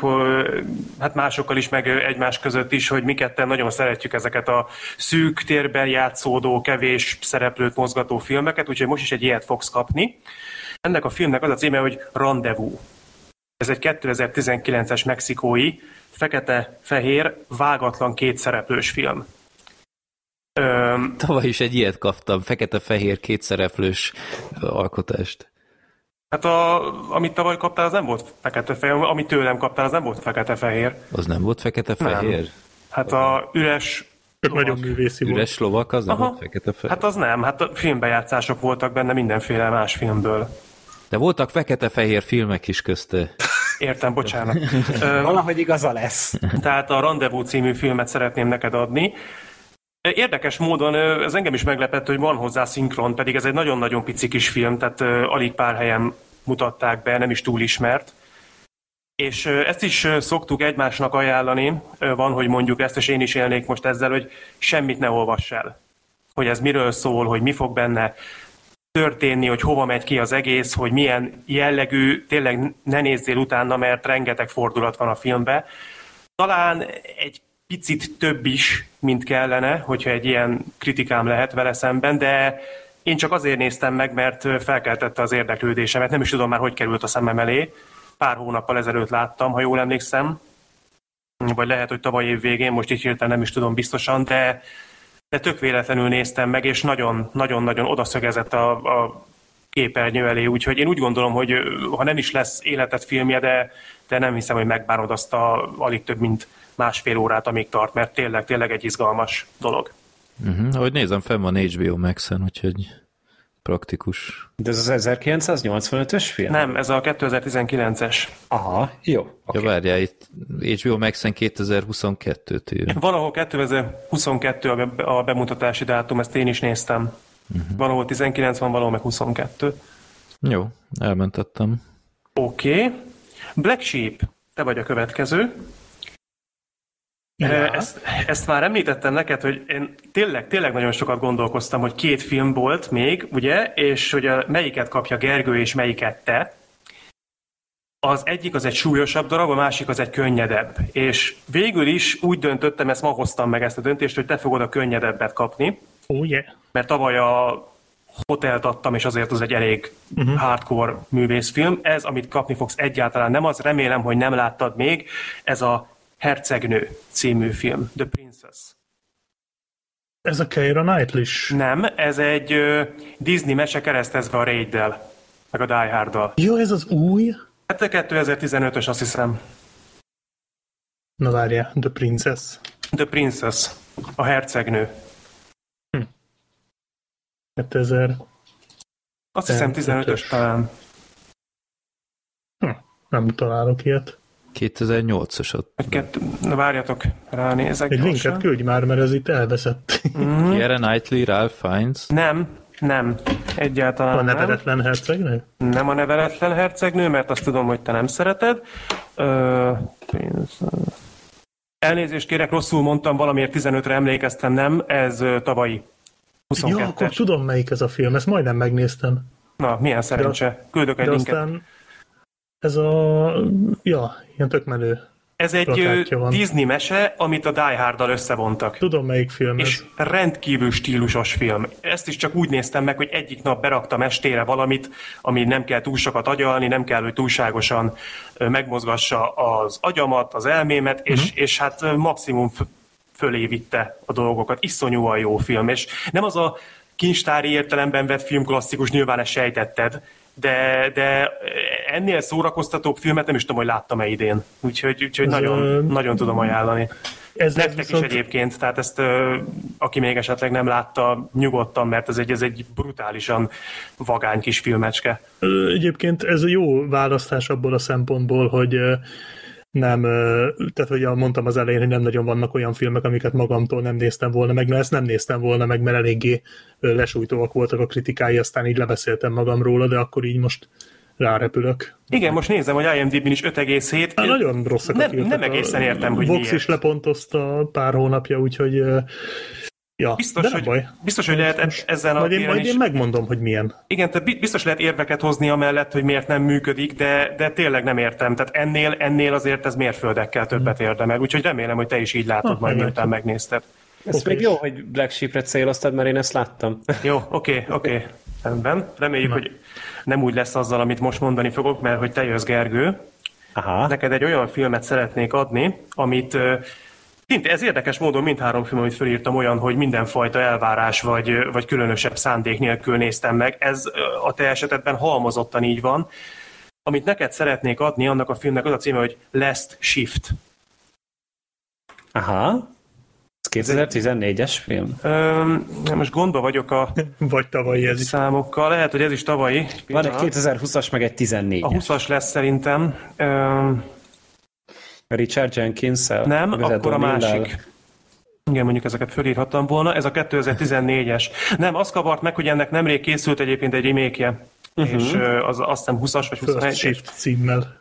hát másokkal is, meg egymás között is, hogy mi ketten nagyon szeretjük ezeket a szűk térben játszódó, kevés szereplőt mozgató filmeket, úgyhogy most is egy ilyet fogsz kapni. Ennek a filmnek az a címe, hogy Rendezvous. Ez egy 2019-es mexikói, fekete-fehér, vágatlan kétszereplős film. Öm, Tavaly is egy ilyet kaptam, fekete-fehér kétszereplős alkotást. Hát a, amit tavaly kaptál, az nem volt fekete-fehér, amit tőlem kaptál, az nem volt fekete-fehér. Az nem volt fekete-fehér? Hát a üres Csak nagyon művészi volt. Üres lovak, az nem Aha. volt fekete-fehér? Hát az nem, hát a filmbejátszások voltak benne mindenféle más filmből. De voltak fekete-fehér filmek is közte. Értem, bocsánat. Valahogy igaza lesz. Tehát a Rendezvous című filmet szeretném neked adni. Érdekes módon ez engem is meglepett, hogy van hozzá szinkron, pedig ez egy nagyon-nagyon pici kis film, tehát alig pár helyen mutatták be, nem is túl ismert. És ezt is szoktuk egymásnak ajánlani, van, hogy mondjuk ezt, és én is élnék most ezzel, hogy semmit ne olvass el. Hogy ez miről szól, hogy mi fog benne történni, hogy hova megy ki az egész, hogy milyen jellegű, tényleg ne nézzél utána, mert rengeteg fordulat van a filmbe. Talán egy picit több is, mint kellene, hogyha egy ilyen kritikám lehet vele szemben, de én csak azért néztem meg, mert felkeltette az érdeklődésemet. Nem is tudom már, hogy került a szemem elé. Pár hónappal ezelőtt láttam, ha jól emlékszem. Vagy lehet, hogy tavaly év végén, most így hirtelen nem is tudom biztosan, de, de tök véletlenül néztem meg, és nagyon-nagyon odaszögezett a, a képernyő elé, úgyhogy én úgy gondolom, hogy ha nem is lesz életet filmje, de, de nem hiszem, hogy megbánod azt a alig több, mint másfél órát, amíg tart, mert tényleg, tényleg egy izgalmas dolog. Uh-huh. Ahogy nézem, fenn van HBO Max-en, úgyhogy praktikus. De ez az 1985-ös film? Nem, ez a 2019-es. Aha, jó. Ja, Okay. várjál, itt HBO Max-en 2022-t ír. Valahol 2022 a be- a bemutatási dátum, ezt én is néztem. Uh-huh. Valahol 19 van, valahol meg 22. Jó, elmentettem. Oké. Okay. Black Sheep, te vagy a következő. Ja. Ezt, ezt már említettem neked, hogy én tényleg, tényleg nagyon sokat gondolkoztam, hogy két film volt még, ugye, és hogy a, melyiket kapja Gergő, és melyiket te. Az egyik az egy súlyosabb darab, a másik az egy könnyedebb. És végül is úgy döntöttem, ezt ma hoztam meg ezt a döntést, hogy te fogod a könnyedebbet kapni, Oh, yeah. mert tavaly a hotelt adtam, és azért az egy elég uh-huh. hardcore művészfilm. Ez, amit kapni fogsz, egyáltalán nem az. Remélem, hogy nem láttad még. Ez a Hercegnő című film, The Princess. Ez a Keira knightley is. Nem, ez egy ö, Disney mese keresztezve a Raiddel, meg a Die Harddal. Jó, ez az új? Hát a 2015-ös, azt hiszem. Na várjál, The Princess. The Princess, a hercegnő. 2000... Azt hiszem 15-ös talán. Hm, nem találok ilyet. 2008-asat. Vagy kettő, na várjatok, ránézek Egy gyorsan. linket küldj már, mert ez itt elveszett. Mhm. Keira Knightley, Ralph Fiennes. Nem, nem, egyáltalán A nem. neveletlen hercegnő? Nem a neveletlen hercegnő, mert azt tudom, hogy te nem szereted. Ö, Elnézést kérek, rosszul mondtam, valamiért 15-re emlékeztem, nem, ez tavalyi. Jó, akkor 22-es. tudom melyik ez a film, ezt majdnem megnéztem. Na, milyen szerencse. Küldök egy De linket. aztán ez a... Ja, ilyen tök menő. Ez egy van. Disney mese, amit a Die Hard-dal összevontak. Tudom melyik film ez. És rendkívül stílusos film. Ezt is csak úgy néztem meg, hogy egyik nap beraktam estére valamit, ami nem kell túl sokat agyalni, nem kell, hogy túlságosan megmozgassa az agyamat, az elmémet, és, uh-huh. és hát maximum fölé vitte a dolgokat. Iszonyúan jó film, és nem az a kincstári értelemben vett filmklasszikus, nyilván ezt sejtetted, de, de ennél szórakoztatóbb filmet nem is tudom, hogy láttam-e idén. Úgyhogy, úgyhogy Ez, nagyon, ö, nagyon tudom ajánlani. Ez Nektek viszont- is egyébként, tehát ezt, aki még esetleg nem látta, nyugodtan, mert ez egy, ez egy brutálisan vagány kis filmecske. Egyébként ez jó választás abból a szempontból, hogy nem, tehát hogy mondtam az elején, hogy nem nagyon vannak olyan filmek, amiket magamtól nem néztem volna meg, mert ezt nem néztem volna meg, mert eléggé lesújtóak voltak a kritikái, aztán így lebeszéltem magam róla, de akkor így most rárepülök. Igen, most nézem, hogy IMDb-n is 5,7. Hát nagyon rosszakat nem, nem egészen értem, hogy Vox miért. is lepontozta pár hónapja, úgyhogy ja, Biztos, de nem hogy, baj. biztos, hogy lehet e- ezen a Majd én, téren majd is... én megmondom, hogy milyen. Igen, bi- biztos lehet érveket hozni amellett, hogy miért nem működik, de, de tényleg nem értem. Tehát ennél, ennél azért ez mérföldekkel többet érdemel. Úgyhogy remélem, hogy te is így látod Ah, majd, miután megnézted. Ez Oké. még jó, hogy Black Sheep-re céloztad, mert én ezt láttam. Jó, oké, oké. Rendben. Reméljük, hogy nem úgy lesz azzal, amit most mondani fogok, mert hogy te jössz, Gergő. Aha. Neked egy olyan filmet szeretnék adni, amit Szinte ez érdekes módon mindhárom film, amit felírtam olyan, hogy mindenfajta elvárás vagy, vagy különösebb szándék nélkül néztem meg. Ez a te esetedben halmozottan így van. Amit neked szeretnék adni, annak a filmnek az a címe, hogy Last Shift. Aha. Ez 2014-es film? Öm, most gondba vagyok a Vagy tavalyi ez számokkal. Lehet, hogy ez is tavalyi. Van egy 2020-as, meg egy 14 A 20-as lesz szerintem. Öm, Richard jenkins nem, akkor a másik. Igen, mondjuk ezeket fölírhattam volna. Ez a 2014-es. Nem, az kavart meg, hogy ennek nemrég készült egyébként egy remake uh-huh. és ö, az azt hiszem 20-as vagy First 21 Shift címmel.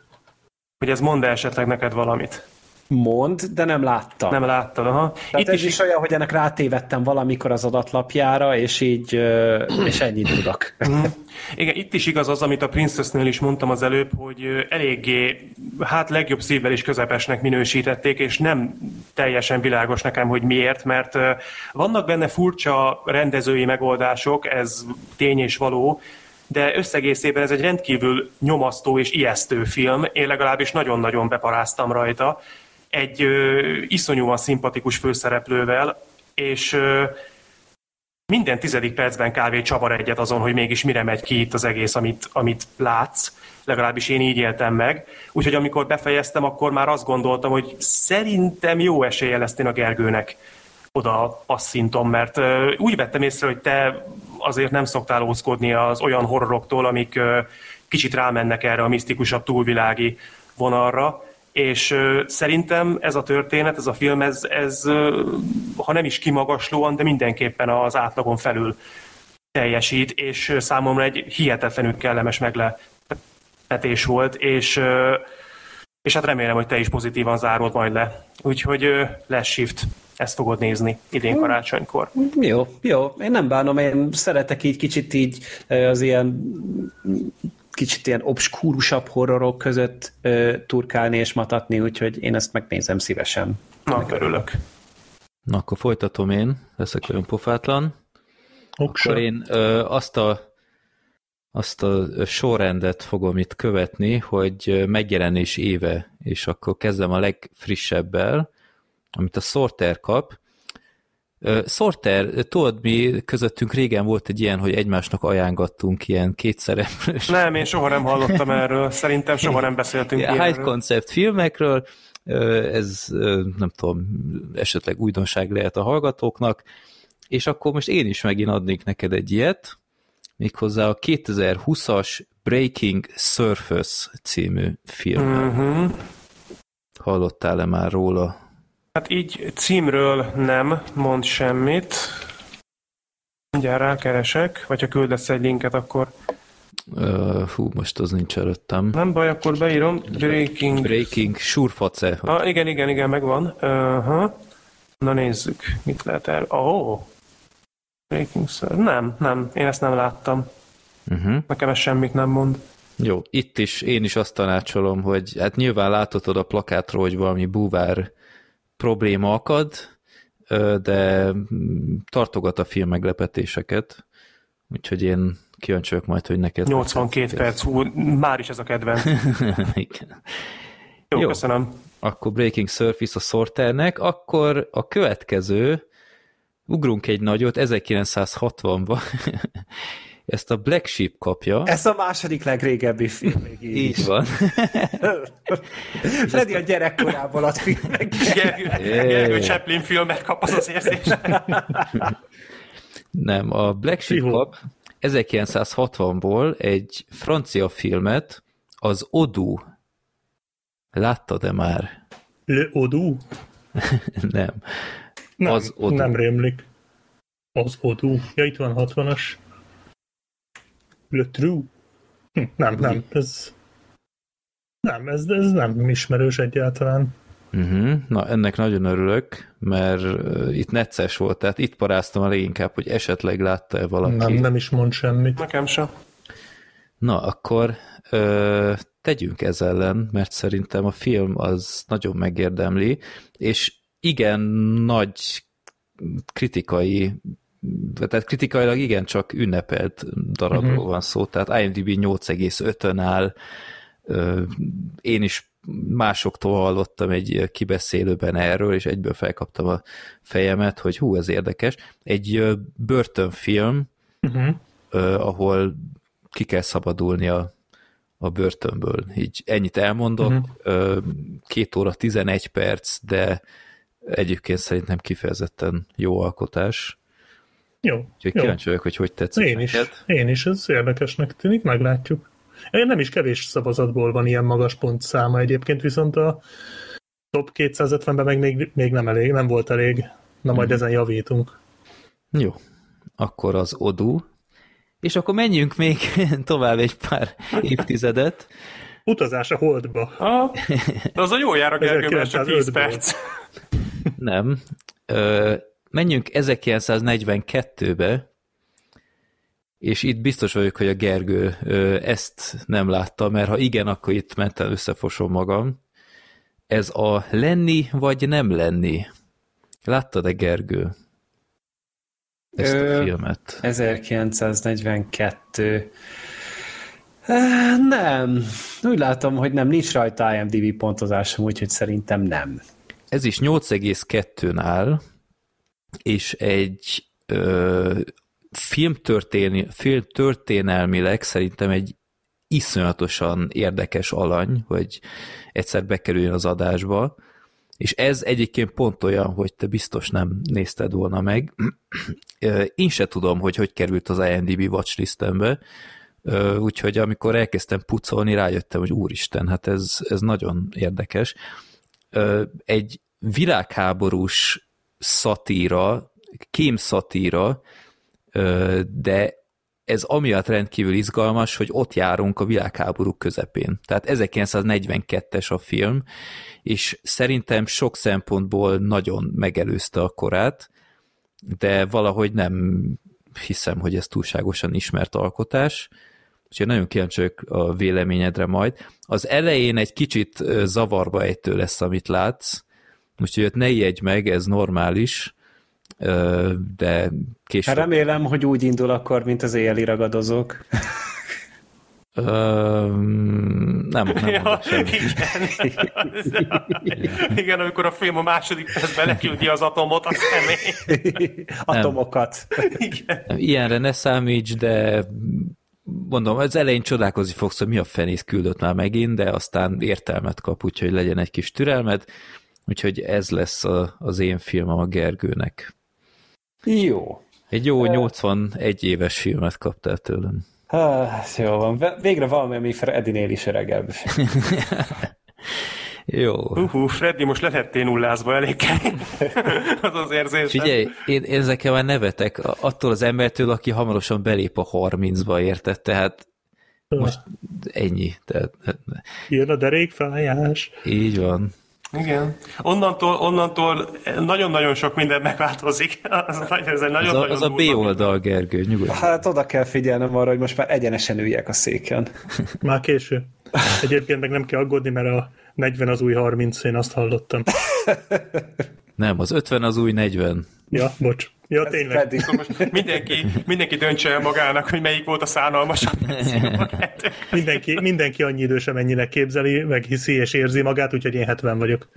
hogy ez mond -e esetleg neked valamit. Mond, de nem láttam. Nem láttad, aha. Tehát Itt ez is, is olyan, hogy ennek rátévettem valamikor az adatlapjára, és így, és ennyit tudok. Igen, itt is igaz az, amit a Princessnél is mondtam az előbb, hogy eléggé, hát legjobb szívvel is közepesnek minősítették, és nem teljesen világos nekem, hogy miért, mert vannak benne furcsa rendezői megoldások, ez tény és való, de összegészében ez egy rendkívül nyomasztó és ijesztő film. Én legalábbis nagyon-nagyon beparáztam rajta. Egy ö, iszonyúan szimpatikus főszereplővel, és ö, minden tizedik percben kávé csavar egyet azon, hogy mégis mire megy ki itt az egész, amit, amit látsz. Legalábbis én így éltem meg. Úgyhogy amikor befejeztem, akkor már azt gondoltam, hogy szerintem jó esélye lesz én a Gergőnek oda passzintom, mert ö, úgy vettem észre, hogy te azért nem szoktál óckodni az olyan horroroktól, amik ö, kicsit rámennek erre a misztikusabb túlvilági vonalra, és ö, szerintem ez a történet, ez a film, ez, ez ö, ha nem is kimagaslóan, de mindenképpen az átlagon felül teljesít, és számomra egy hihetetlenül kellemes meglepetés volt, és, ö, és hát remélem, hogy te is pozitívan zárod majd le. Úgyhogy ö, lesz shift, ezt fogod nézni idén karácsonykor. Jó, jó. Én nem bánom, én szeretek így kicsit így az ilyen kicsit ilyen obskúrusabb horrorok között ö, turkálni és matatni, úgyhogy én ezt megnézem szívesen. Na, örülök. Na, akkor folytatom én, leszek olyan pofátlan. Oksa. Akkor én ö, azt a azt a sorrendet fogom itt követni, hogy megjelenés éve, és akkor kezdem a legfrissebbel, amit a Sorter kap. Sorter, tudod mi, közöttünk régen volt egy ilyen, hogy egymásnak ajángattunk ilyen kétszereplős Nem, én soha nem hallottam erről. Szerintem soha nem beszéltünk high ilyenről. concept filmekről, ez nem tudom, esetleg újdonság lehet a hallgatóknak, és akkor most én is megint adnék neked egy ilyet, méghozzá a 2020-as Breaking Surface című film. Mhm. Hallottál-e már róla? Hát így címről nem mond semmit. Mindjárt rákeresek, vagy ha küldesz egy linket, akkor Ö, hú, most az nincs előttem. nem baj, akkor beírom. Breaking. Breaking Surface. Ah, igen, igen, igen, megvan. Uh-huh. Na nézzük, mit lehet el. Oh! Breaking Sir. Nem, nem, én ezt nem láttam. Uh-huh. Nekem ez semmit nem mond. Jó, itt is én is azt tanácsolom, hogy hát nyilván láthatod a plakátról, hogy valami búvár probléma akad, de mm, tartogat a film meglepetéseket, úgyhogy én kíváncsi vagyok majd, hogy neked... 82 perc, hú, már is ez a kedvenc. Igen. Jó, Jó. köszönöm. Akkor Breaking Surface a Sorternek, akkor a következő, ugrunk egy nagyot, 1960-ba, ezt a Black Sheep kapja. Ez a második legrégebbi film. még Így, Így van. Freddy a gyerekkorából ad filmek. Gergő, Chaplin filmet kap az az érzés. Nem, a Black Sheep Pszichó. kap 1960-ból egy francia filmet, az Odu. Láttad-e már? Le Odu? Nem. Nem, Az Odu. nem rémlik. Az Odu. Ja, itt van 60-as. Le True? Hm, nem, nem, ez... Nem, ez, ez nem ismerős egyáltalán. Uh-huh. Na, ennek nagyon örülök, mert itt necces volt, tehát itt paráztam a leginkább, hogy esetleg látta-e valaki. Nem, nem is mond semmit. Nekem sem. Na, akkor ö, tegyünk ez ellen, mert szerintem a film az nagyon megérdemli, és igen nagy kritikai, tehát kritikailag igen csak ünnepelt darabról uh-huh. van szó, tehát IMDb 8,5-ön áll, én is másoktól hallottam egy kibeszélőben erről, és egyből felkaptam a fejemet, hogy hú, ez érdekes. Egy börtönfilm, uh-huh. ahol ki kell szabadulni a, a börtönből. Így ennyit elmondok, uh-huh. két óra 11 perc, de egyébként szerintem kifejezetten jó alkotás. Jó. Úgyhogy jó. kíváncsi vagyok, hogy hogy tetszik Én neked. is, én is, ez érdekesnek tűnik, meglátjuk. Én nem is kevés szavazatból van ilyen magas pontszáma egyébként, viszont a top 250-ben meg még, még nem elég, nem volt elég. Na majd Mhm. ezen javítunk. Jó, akkor az Odu, és akkor menjünk még tovább egy pár évtizedet. Utazás a holdba. De az a jó jár a Gergő, mert csak 10 1905-ből. perc. Nem. Ö, menjünk 1942-be, és itt biztos vagyok, hogy a Gergő ezt nem látta, mert ha igen, akkor itt mentem összefosom magam. Ez a lenni vagy nem lenni? Láttad-e Gergő? Ezt a filmet. 1942. Eh, Nem. Úgy látom, hogy nem, nincs rajta IMDb pontozásom, úgyhogy szerintem nem. Ez is 8,2-n áll, és egy ö, filmtörténi, filmtörténelmileg szerintem egy iszonyatosan érdekes alany, hogy egyszer bekerüljön az adásba, és ez egyébként pont olyan, hogy te biztos nem nézted volna meg. Én se tudom, hogy hogy került az IMDb watchlistembe, úgyhogy amikor elkezdtem pucolni, rájöttem, hogy úristen, hát ez, ez nagyon érdekes. Egy világháborús szatíra, kém szatíra, de ez amiatt rendkívül izgalmas, hogy ott járunk a világháború közepén. Tehát 1942-es a film, és szerintem sok szempontból nagyon megelőzte a korát, de valahogy nem hiszem, hogy ez túlságosan ismert alkotás, úgyhogy nagyon kíváncsi a véleményedre majd. Az elején egy kicsit zavarba ejtő lesz, amit látsz, úgyhogy ott ne ijedj meg, ez normális, de később... Hát remélem, hogy úgy indul akkor, mint az éjjeli ragadozók. Nem, nem Ja, semmit. igen. igen, amikor a film a második percben leküldi az atomot, az kemény. Atomokat. Igen. Nem, Ilyenre ne számíts, de mondom, az elején csodálkozni fogsz, hogy mi a fenész küldött már megint, de aztán értelmet kap, úgyhogy legyen egy kis türelmed. Úgyhogy ez lesz a, az én filmem a Gergőnek. Jó. Egy jó 81 éves filmet kaptál tőlem. Hát, jó van. Végre valami, ami Fredinél is öregebb. Jó. Hú, Freddy, most lehettél nullázva elég az az érzés. Figyelj, én, én ezekkel már nevetek attól az embertől, aki hamarosan belép a 30-ba, érted? Tehát most ennyi. Tehát, Jön a derékfájás. így van. Igen. Onnantól, onnantól nagyon-nagyon sok minden megváltozik. Az, ez egy Az nagyon, a, az a B oldal, Gergő, nyugodj. Hát oda kell figyelnem arra, hogy most már egyenesen üljek a széken. Már késő. Egyébként meg nem kell aggódni, mert a 40 az új 30, én azt hallottam. Nem, az 50 az új 40. Ja, bocs. Ja, tényleg. Freddy. Most mindenki, mindenki döntse el magának, hogy melyik volt a szánalmasabb. Mindenki, mindenki annyi idős, amennyire képzeli, meg hiszi és érzi magát, úgyhogy én 70 vagyok.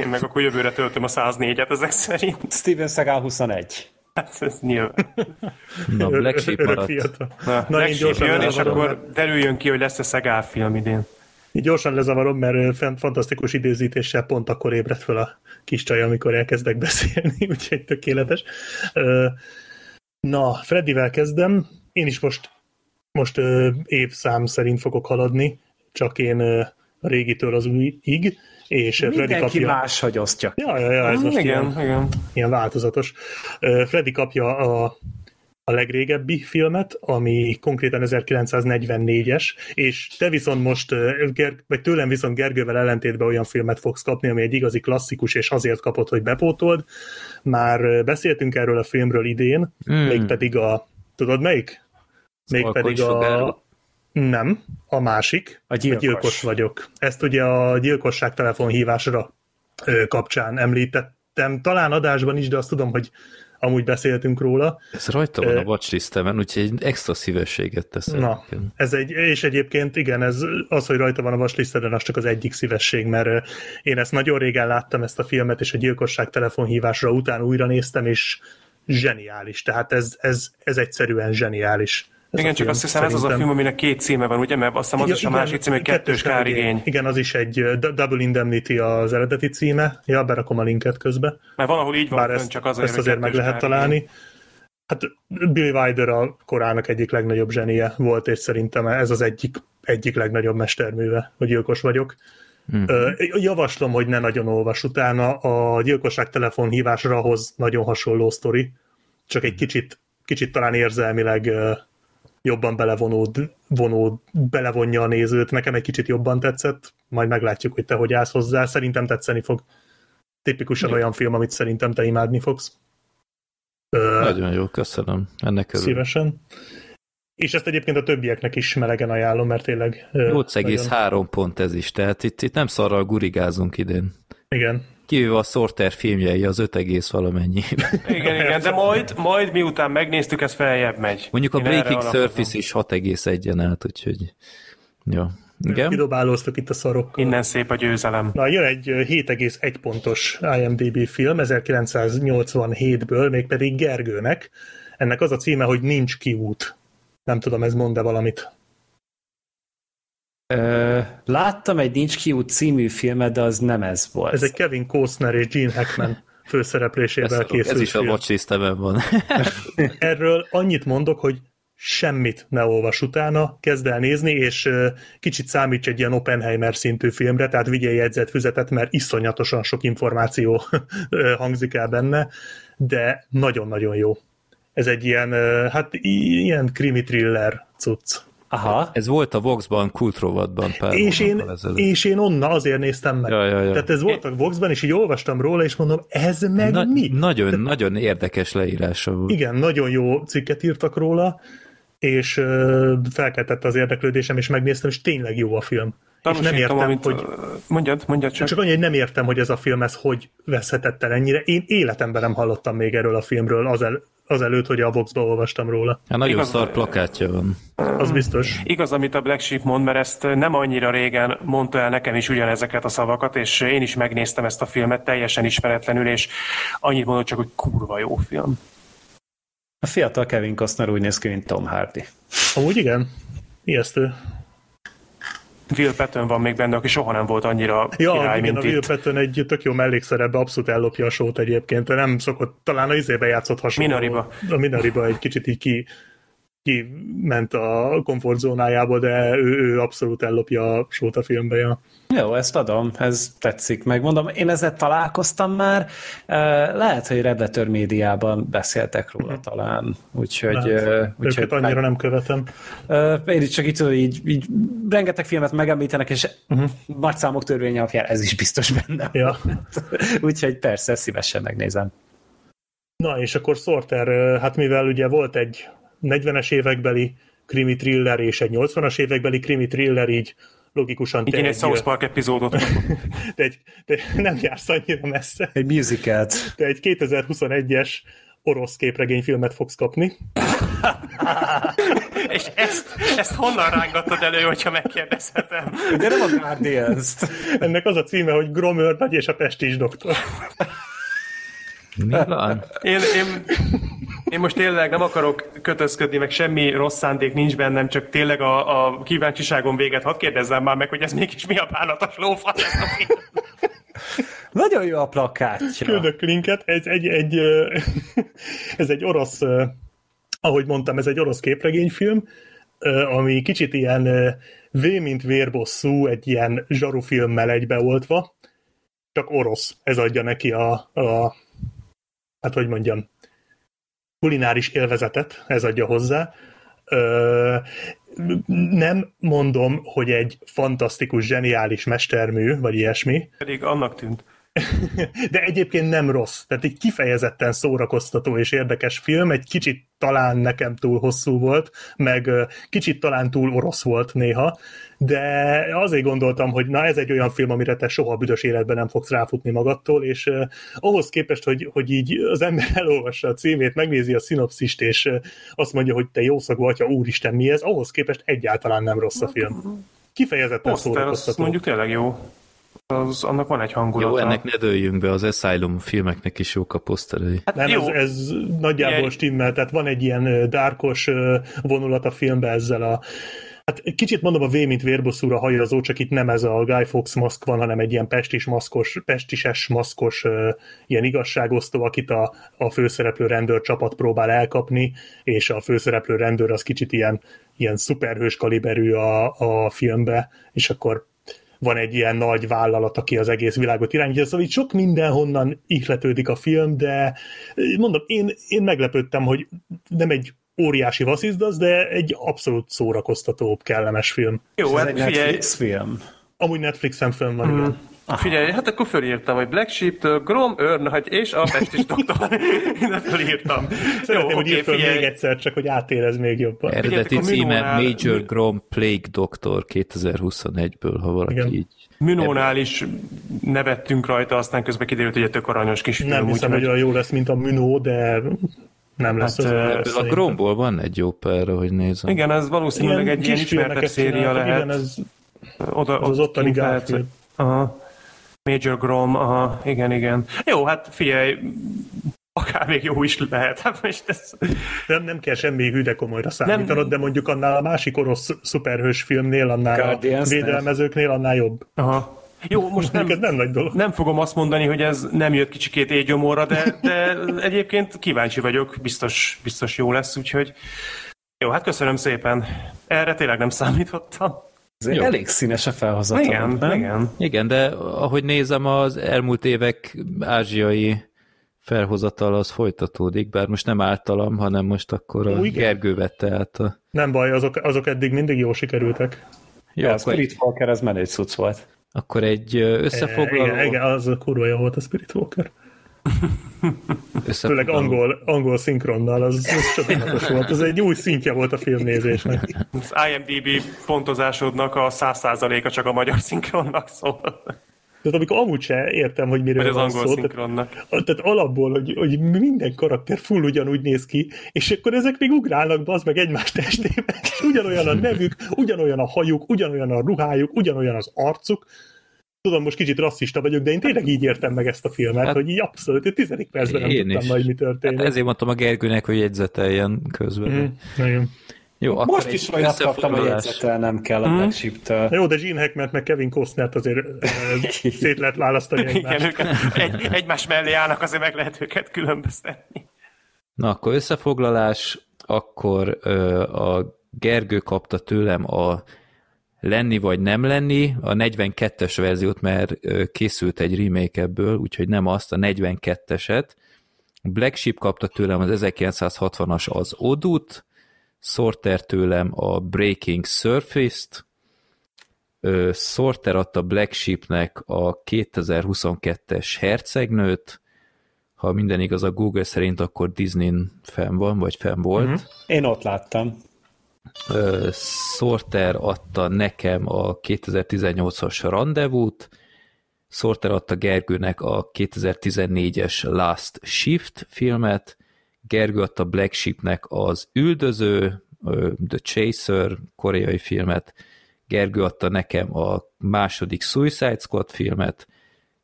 Én meg akkor jövőre töltöm a 104-et ezek szerint. Steven Seagal 21. Hát ez nyilván. Na, Black Sheep maradt. Na, Na, Black Sheep jön, és akkor derüljön ki, hogy lesz a Szegál film idén. Így gyorsan lezavarom, mert fent- fantasztikus időzítéssel pont akkor ébredt fel a kis csaj, amikor elkezdek beszélni, úgyhogy tökéletes. Na, Freddyvel kezdem. Én is most, most évszám szerint fogok haladni, csak én a régitől az újig, és ö, Freddy Mindenki kapja... máshogy osztja. Ja, ja, ja, ez most igen, ilyen, igen. ilyen változatos. Freddy kapja a, a legrégebbi filmet, ami konkrétan 1944-es, és te viszont most, vagy tőlem viszont Gergővel ellentétben olyan filmet fogsz kapni, ami egy igazi klasszikus, és azért kapod, hogy bepótold. Már beszéltünk erről a filmről idén, Mm. mégpedig a, tudod melyik? Mégpedig a... Nem, a másik. A gyilkos. A gyilkos vagyok. Ezt ugye a gyilkosság telefonhívásra kapcsán említettem, talán adásban is, de azt tudom, hogy amúgy beszéltünk róla. Ez rajta van a watchlistemen, úgyhogy egy extra szívességet teszem. Na, ez egy, és egyébként igen, ez az, hogy rajta van a watchlisteden, az csak az egyik szívesség, mert én ezt nagyon régen láttam, ezt a filmet, és a gyilkosság telefonhívásra után újra néztem, és zseniális. Tehát ez, ez, ez egyszerűen zseniális. Ez igen, csak azt hiszem szerintem. ez az a film, aminek két címe van, ugye? Mert azt hiszem az igen, is a másik címe, hogy kettős kárigény. Igen, az is egy Double Indemnity az eredeti címe. Ja, berakom a linket közbe. Mert valahol így van, Bár ezt, csak azért, ezt azért meg lehet találni. Hát Billy Wilder a korának egyik legnagyobb zsenie volt, és szerintem ez az egyik, egyik legnagyobb mesterműve, hogy gyilkos vagyok. Mm-hmm. Javaslom, hogy ne nagyon olvas utána. A gyilkosság telefonhívásra hoz nagyon hasonló sztori, csak egy kicsit, kicsit talán érzelmileg jobban belevonód, vonód, belevonja a nézőt. Nekem egy kicsit jobban tetszett, majd meglátjuk, hogy te hogy állsz hozzá. Szerintem tetszeni fog. Tipikusan jó. olyan film, amit szerintem te imádni fogsz. Nagyon jó, köszönöm. Ennek örül. Szívesen. És ezt egyébként a többieknek is melegen ajánlom, mert tényleg... 8,3 nagyon... pont ez is, tehát itt, itt nem szarral gurigázunk idén. Igen. Kivéve a Sorter filmjei, az 5, valamennyi. Igen, igen, de majd, majd miután megnéztük, ez feljebb megy. Mondjuk Én a Breaking Surface is 6,1-en állt, úgyhogy... Ja. Igen. Kidobálóztuk itt a szarokkal. Innen szép a győzelem. Na, jön egy 7,1 pontos IMDB film 1987-ből, mégpedig Gergőnek. Ennek az a címe, hogy Nincs kiút. Nem tudom, ez mond-e valamit? Ö, láttam egy Nincs kiút című filmet, de az nem ez volt. Ez egy Kevin Costner és Gene Hackman főszereplésével készült Ez is film. a watchlistemen van. Erről annyit mondok, hogy semmit ne olvas utána, kezd el nézni, és kicsit számíts egy ilyen Oppenheimer szintű filmre, tehát vigyél jegyzett füzetet, mert iszonyatosan sok információ hangzik el benne, de nagyon-nagyon jó. Ez egy ilyen, hát ilyen krimi thriller cucc. Aha. Ez volt a Vox-ban, kultrovatban pár és én, és én onna azért néztem meg. Ja, ja, ja. Tehát ez volt a Vox-ban, és így olvastam róla, és mondom, ez meg Na, mi? Nagyon, Tehát, nagyon érdekes leírása volt. Igen, nagyon jó cikket írtak róla, és felkeltette az érdeklődésem, és megnéztem, és tényleg jó a film. Tanúsítom, és nem értem, amit, hogy... Mondjad, mondjad csak. Csak annyi, hogy nem értem, hogy ez a film ez hogy veszhetett el ennyire. Én életemben nem hallottam még erről a filmről az el, azelőtt, hogy a Vox-ba olvastam róla. Hát nagyon Igaz, szar plakátja van. Az biztos. Igaz, amit a Black Sheep mond, mert ezt nem annyira régen mondta el nekem is ugyanezeket a szavakat, és én is megnéztem ezt a filmet teljesen ismeretlenül, és annyit mondott csak, hogy kurva jó film. A fiatal Kevin Costner úgy néz ki, mint Tom Hardy. Amúgy igen. Ijesztő. Will Patton van még benne, aki soha nem volt annyira ja, király, igen, mint a Will Patton egy tök jó mellékszerepbe abszolút ellopja a sót egyébként, nem szokott, talán a izébe játszott hasonló. Minariba. A Minariba egy kicsit így ki, ki ment a komfortzónájából, de ő, ő abszolút ellopja a sót a filmbe. Ja. Jó, ezt adom, ez tetszik. Megmondom, én ezzel találkoztam már, lehet, hogy Redletter médiában beszéltek róla mhm. talán, úgyhogy... Hát, úgyhogy annyira meg... nem követem. Én csak így, így, így rengeteg filmet megemlítenek, és uh-huh. nagy számok törvény alapján ez is biztos benne. Ja. úgyhogy persze, szívesen megnézem. Na, és akkor Sorter, hát mivel ugye volt egy 40-es évekbeli krimi thriller és egy 80-as évekbeli krimi thriller, így logikusan... Igen, egy South Park epizódot. te, egy, te nem jársz annyira messze. Egy musicalt. Te egy 2021-es orosz képregényfilmet fogsz kapni. És ezt, ezt honnan rángattad elő, hogyha megkérdezhetem? De nem a guardians Ennek az a címe, hogy Gromör nagy és a pestis doktor. Mi van? Én, én, én most tényleg nem akarok kötözködni, meg semmi rossz szándék nincs bennem, csak tényleg a, a kíváncsiságom véget hadd kérdezzem már meg, hogy ez mégis mi a bánatos lófasz ez a film. Nagyon jó a plakátja. Küldök linket, ez egy, egy, ez egy orosz, ahogy mondtam, ez egy orosz képregényfilm, ami kicsit ilyen V, mint vérbosszú, egy ilyen zsarufilmmel egybeoltva, csak orosz. Ez adja neki a, a hát hogy mondjam, kulináris élvezetet, ez adja hozzá. Ö, nem mondom, hogy egy fantasztikus, zseniális mestermű, vagy ilyesmi. Pedig annak tűnt. De egyébként nem rossz. Tehát egy kifejezetten szórakoztató és érdekes film, egy kicsit talán nekem túl hosszú volt, meg kicsit talán túl orosz volt néha, de azért gondoltam, hogy na ez egy olyan film, amire te soha büdös életben nem fogsz ráfutni magadtól, és ahhoz képest, hogy, hogy így az ember elolvassa a címét, megnézi a szinopszist, és azt mondja, hogy te jószagú atya, úristen, mi ez, ahhoz képest egyáltalán nem rossz a film. Kifejezetten Poszter, az szórakoztató. mondjuk tényleg jó. Az, annak van egy hangulata. Jó, ennek ne dőljünk be, az Asylum filmeknek is jók a poszterei. Hát Nem, jó. ez, ez nagyjából Ilyen- stimmel, tehát van egy ilyen dárkos vonulat a filmben ezzel a Hát kicsit mondom a V, mint vérbosszúra hajazó, csak itt nem ez a Guy Fawkes maszk van, hanem egy ilyen pestis maszkos, pestises maszkos ö, ilyen igazságosztó, akit a, a főszereplő rendőr csapat próbál elkapni, és a főszereplő rendőr az kicsit ilyen, ilyen szuperhős kaliberű a, a filmbe, és akkor van egy ilyen nagy vállalat, aki az egész világot irányítja, szóval itt sok mindenhonnan ihletődik a film, de mondom, én, én meglepődtem, hogy nem egy óriási vasszizdasz, de egy abszolút szórakoztató, kellemes film. Jó, Ez hát egy figyelj, Netflix film. Amúgy Netflixen fönn van, igen. Figyelj, hát akkor fölírtam, hogy Black Sheep-től Grom, Örnagy és a Pestis doktor. Innen fölírtam. Szeretném, Jó, hogy föl figyelj. még egyszer, csak hogy átérez még jobban. Eredeti a címe Minónál- Major Grom Plague Doctor 2021-ből, ha valaki Igen. így... Minónál is nevettünk rajta, aztán közben kiderült, hogy egy tök aranyos kis film. Nem hiszem, hogy olyan jó lesz, mint a Minó, de nem lesz Hát, az. Ebből a. Gromból van egy jó pár, hogy nézem. Igen, ez valószínűleg egy ilyen ismertebb széria lehet. Igen, ez, Oda, az, az ottani Garfield. Aha. Major Grom, aha, igen, igen. Jó, hát figyelj, akár még jó is lehet. Hát most ez... Nem, nem kell semmi hűde komolyra számítanod, de mondjuk annál a másik orosz szuperhős filmnél, annál Guardians-nél? a védelmezőknél, annál jobb. Aha. Jó, most Nem, nem, ez nem nagy dolog. nem fogom azt mondani, hogy ez nem jött kicsikét égyomorra, de, de egyébként kíváncsi vagyok, biztos, biztos jó lesz, úgyhogy jó, hát köszönöm szépen. Erre tényleg nem számítottam. Jó. elég színes a felhozatal. Igen, nem? igen. Igen, de ahogy nézem, az elmúlt évek ázsiai felhozatal az folytatódik, bár most nem általam, hanem most akkor a Ó, igen. Gergő vette át a... Nem baj, azok, azok eddig mindig jól sikerültek. Jó, Ja, a Spirit Walker az menő cucc volt. akkor egy összefoglaló... Igen, igen, az a kurva jó volt a Spirit Walker. Főleg angol, angol szinkronnal, az, az csodálatos volt. Ez egy új szintje volt a filmnézésnek. Az IMDB pontozásodnak a 100%-a csak a magyar szinkronnak szól. Tehát amikor amúgy se értem, hogy miről Vagy az angol szó, tehát, szinkronnak. tehát alapból, hogy, hogy minden karakter full ugyanúgy néz ki, és akkor ezek még ugrálnak bazd meg egymás testébe, és ugyanolyan a nevük, ugyanolyan a hajuk, ugyanolyan a ruhájuk, ugyanolyan az arcuk. Tudom, most kicsit rasszista vagyok, de én tényleg így értem meg ezt a filmet, Hát- hogy így abszolút, egy tizedik percben nem Én tudtam is. majd, mi történik. Hát ezért mondtam a Gergőnek, hogy jegyzeteljen közben. Mm, nagyon. Jó, akkor Most is olyat kaptam, hogy jegyzetelnem kell a Black jó, de Gene Hackmant meg Kevin Costnert azért szét lehet választani Igen, egymást. őket egy, egymás mellé állnak, azért meg lehet őket különböztetni. Na, akkor összefoglalás, akkor ö, a Gergő kapta tőlem a lenni vagy nem lenni, a 42-es verziót, mert készült egy remake ebből, úgyhogy nem azt, a 42-eset. Black Sheep kapta tőlem az 1960-as az Odut, Sorter tőlem a Breaking Surface-t, Sorter adta Black Sheepnek a 2022-es Hercegnőt, ha minden igaz a Google szerint, akkor Disney fenn van, vagy fenn volt. Mhm. Uh-huh. Én ott láttam. Sorter adta nekem a 2018-as rendezvút, Sorter adta Gergőnek a 2014-es Last Shift filmet, Gergő adta Black Sheepnek az Üldöző, The Chaser koreai filmet, Gergő adta nekem a második Suicide Squad filmet,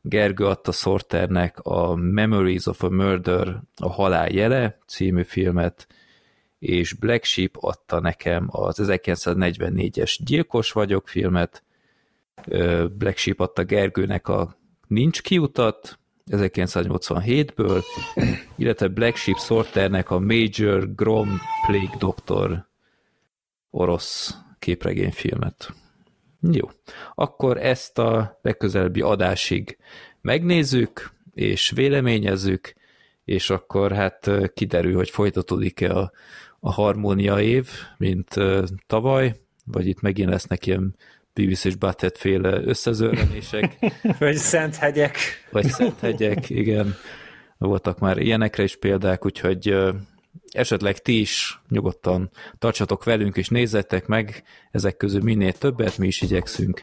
Gergő adta Sorternek a Memories of a Murder, a Halál jele című filmet, és Black Sheep adta nekem az 1944-es Gyilkos vagyok filmet, Black Sheep adta Gergőnek a Nincs kiutat, 1987-ből, illetve Black Sheep Sorternek a Major Grom Plague Doctor orosz képregényfilmet. Jó. Akkor ezt a legközelebbi adásig megnézzük, és véleményezzük, és akkor hát kiderül, hogy folytatódik-e a, a harmónia év, mint tavaly, vagy itt megint lesznek ilyen Beavis és Butthead féle összezörrenések. Vagy Szent hegyek. Vagy Szent hegyek, igen. Voltak már ilyenekre is példák, úgyhogy esetleg ti is nyugodtan tartsatok velünk, és nézzetek meg ezek közül minél többet, mi is igyekszünk.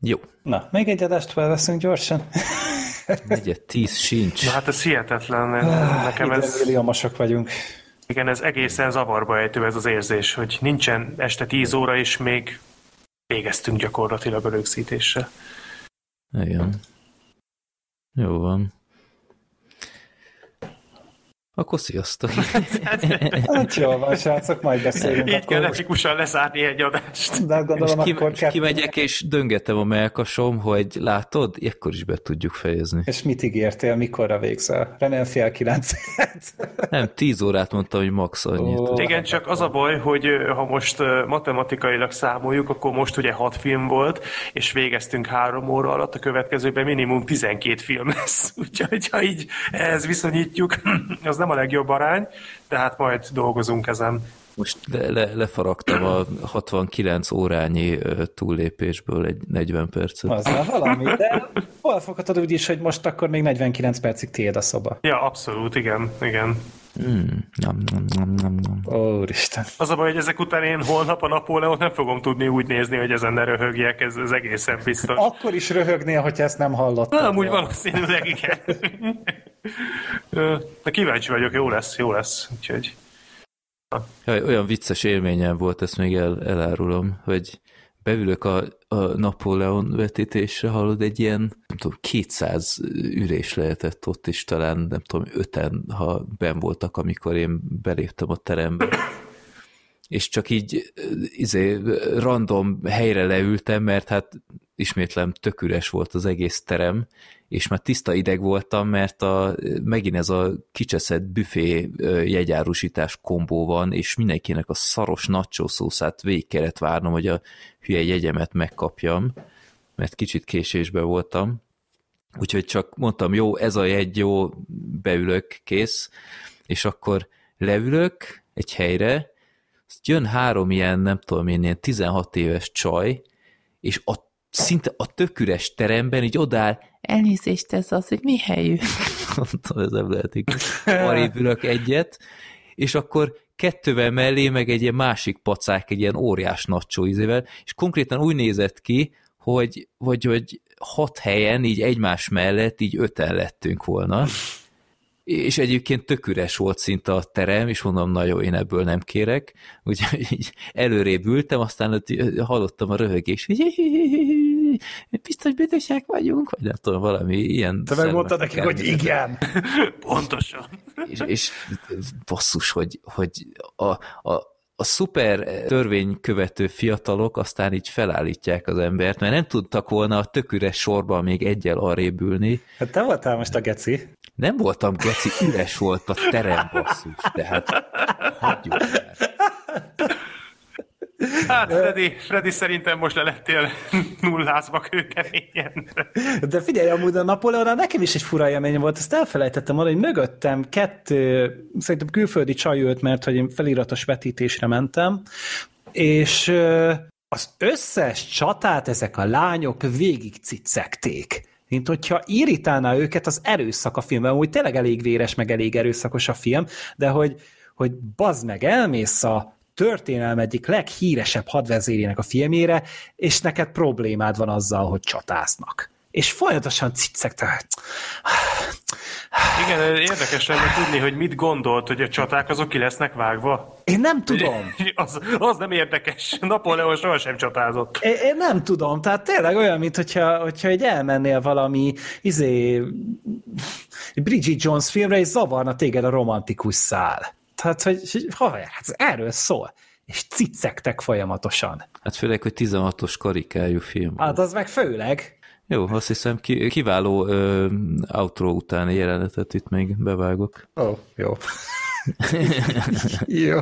Jó. Na, még egy adást felveszünk gyorsan. Negyed tíz sincs. Na hát ez hihetetlen. Nekem ez... Milliómosok vagyunk. Igen, ez egészen zavarba ejtő ez az érzés, hogy nincsen este 10 óra, és még végeztünk gyakorlatilag a rögzítéssel. Igen. Jó van. Akkor sziasztok! hát jó van, srácok, majd beszélünk. Így akkor... kell epikusan lezárni egy adást. De gondolom, ki, akkor kell... kimegyek és döngetem a melkasom, hogy látod, ekkor is be tudjuk fejezni. És mit ígértél, mikorra végzel? Remélem fél kilenc. Nem, tíz órát mondtam, hogy max annyit. Oh, Igen, csak az a baj, hogy ha most matematikailag számoljuk, akkor most ugye hat film volt, és végeztünk három óra alatt, a következőben minimum 12 film lesz. Úgyhogy ha így ehhez viszonyítjuk, az nem nem a legjobb arány, de hát majd dolgozunk ezen. Most le, le, lefaragtam a 69 órányi túllépésből egy 40 percet. Az már valami, de hol foghatod úgy is, hogy most akkor még 49 percig tiéd a szoba? Ja, abszolút, igen, igen. Mm, nem, nem, nem, nem, nem. Ó, Isten. Az a baj, hogy ezek után én holnap a Napóleont nem fogom tudni úgy nézni, hogy ezen ne röhögjek, ez, ez egészen biztos. Akkor is röhögnél, hogyha ezt nem hallottad. Nem, úgy valószínűleg igen. De kíváncsi vagyok, jó lesz, jó lesz. Úgyhogy... Ja, olyan vicces élményem volt, ezt még el, elárulom, hogy beülök a, a Napóleon vetítésre, hallod, egy ilyen, nem tudom, 200 ürés lehetett ott, és talán, nem tudom, öten, ha ben voltak, amikor én beléptem a terembe. És csak így izé, random helyre leültem, mert hát ismétlem tök üres volt az egész terem, és már tiszta ideg voltam, mert a, megint ez a kicseszett büfé jegyárusítás kombó van, és mindenkinek a szaros nacho szószát végig kellett várnom, hogy a hülye jegyemet megkapjam, mert kicsit késésbe voltam. Úgyhogy csak mondtam, jó, ez a jegy, jó, beülök, kész, és akkor leülök egy helyre, jön három ilyen, nem tudom én, ilyen 16 éves csaj, és a szinte a töküres teremben így odáll, elnézést ez az, hogy mi helyünk? Mondtam, ez nem lehet Arrébb egyet, és akkor kettővel mellé meg egy ilyen másik pacák, egy ilyen óriás nacsó ízével, és konkrétan úgy nézett ki, hogy, hogy, hogy hat helyen, így egymás mellett, így öten lettünk volna. És egyébként tök üres volt szinte a terem, és mondom, na jó, én ebből nem kérek. Úgyhogy így előrébb ültem, aztán hallottam a röhögés, hogy biztos büdösek vagyunk, vagy nem tudom, valami ilyen... Te megmondtad nekik, hogy igen. Pontosan. És, és basszus, hogy, hogy a, a, a szuper törvénykövető fiatalok aztán így felállítják az embert, mert nem tudtak volna a töküres sorban még egyel arrébb ülni. Hát te voltál most a geci. Nem voltam geci, üres volt a terem basszus, tehát hagyjuk el. Hát, Freddy, Freddy szerintem most le lettél nullázva kőkeményen. De figyelj, amúgy a Napoleonra nekem is egy fura élmény volt, ezt elfelejtettem mondani, hogy mögöttem kettő, szerintem külföldi csaj ült, mert hogy én feliratos vetítésre mentem, és az összes csatát ezek a lányok végig cicekték. Mint hogyha irritálná őket az erőszak a filmben, úgy tényleg elég véres, meg elég erőszakos a film, de hogy, hogy bazd meg, elmész a történelem egyik leghíresebb hadvezérének a filmére, és neked problémád van azzal, hogy csatáznak. És folyamatosan ciccek, tehát... Igen, érdekes lenne tudni, hogy mit gondolt, hogy a csaták azok ki lesznek vágva. Én nem tudom. Az, az nem érdekes. Napóleon sohasem csatázott. Én, én nem tudom, tehát tényleg olyan, mint hogyha, hogyha egy elmennél valami izé, Bridget Jones filmre, és zavarna téged a romantikus szál. Tehát, hogy, hogy haver, hát erről szól. És ciccektek folyamatosan. Hát főleg, hogy 16-os karikájú film. Hát az meg főleg. Jó, azt hiszem ki, kiváló ö, outro utáni jelenetet itt még bevágok. Ó, oh, jó. jó.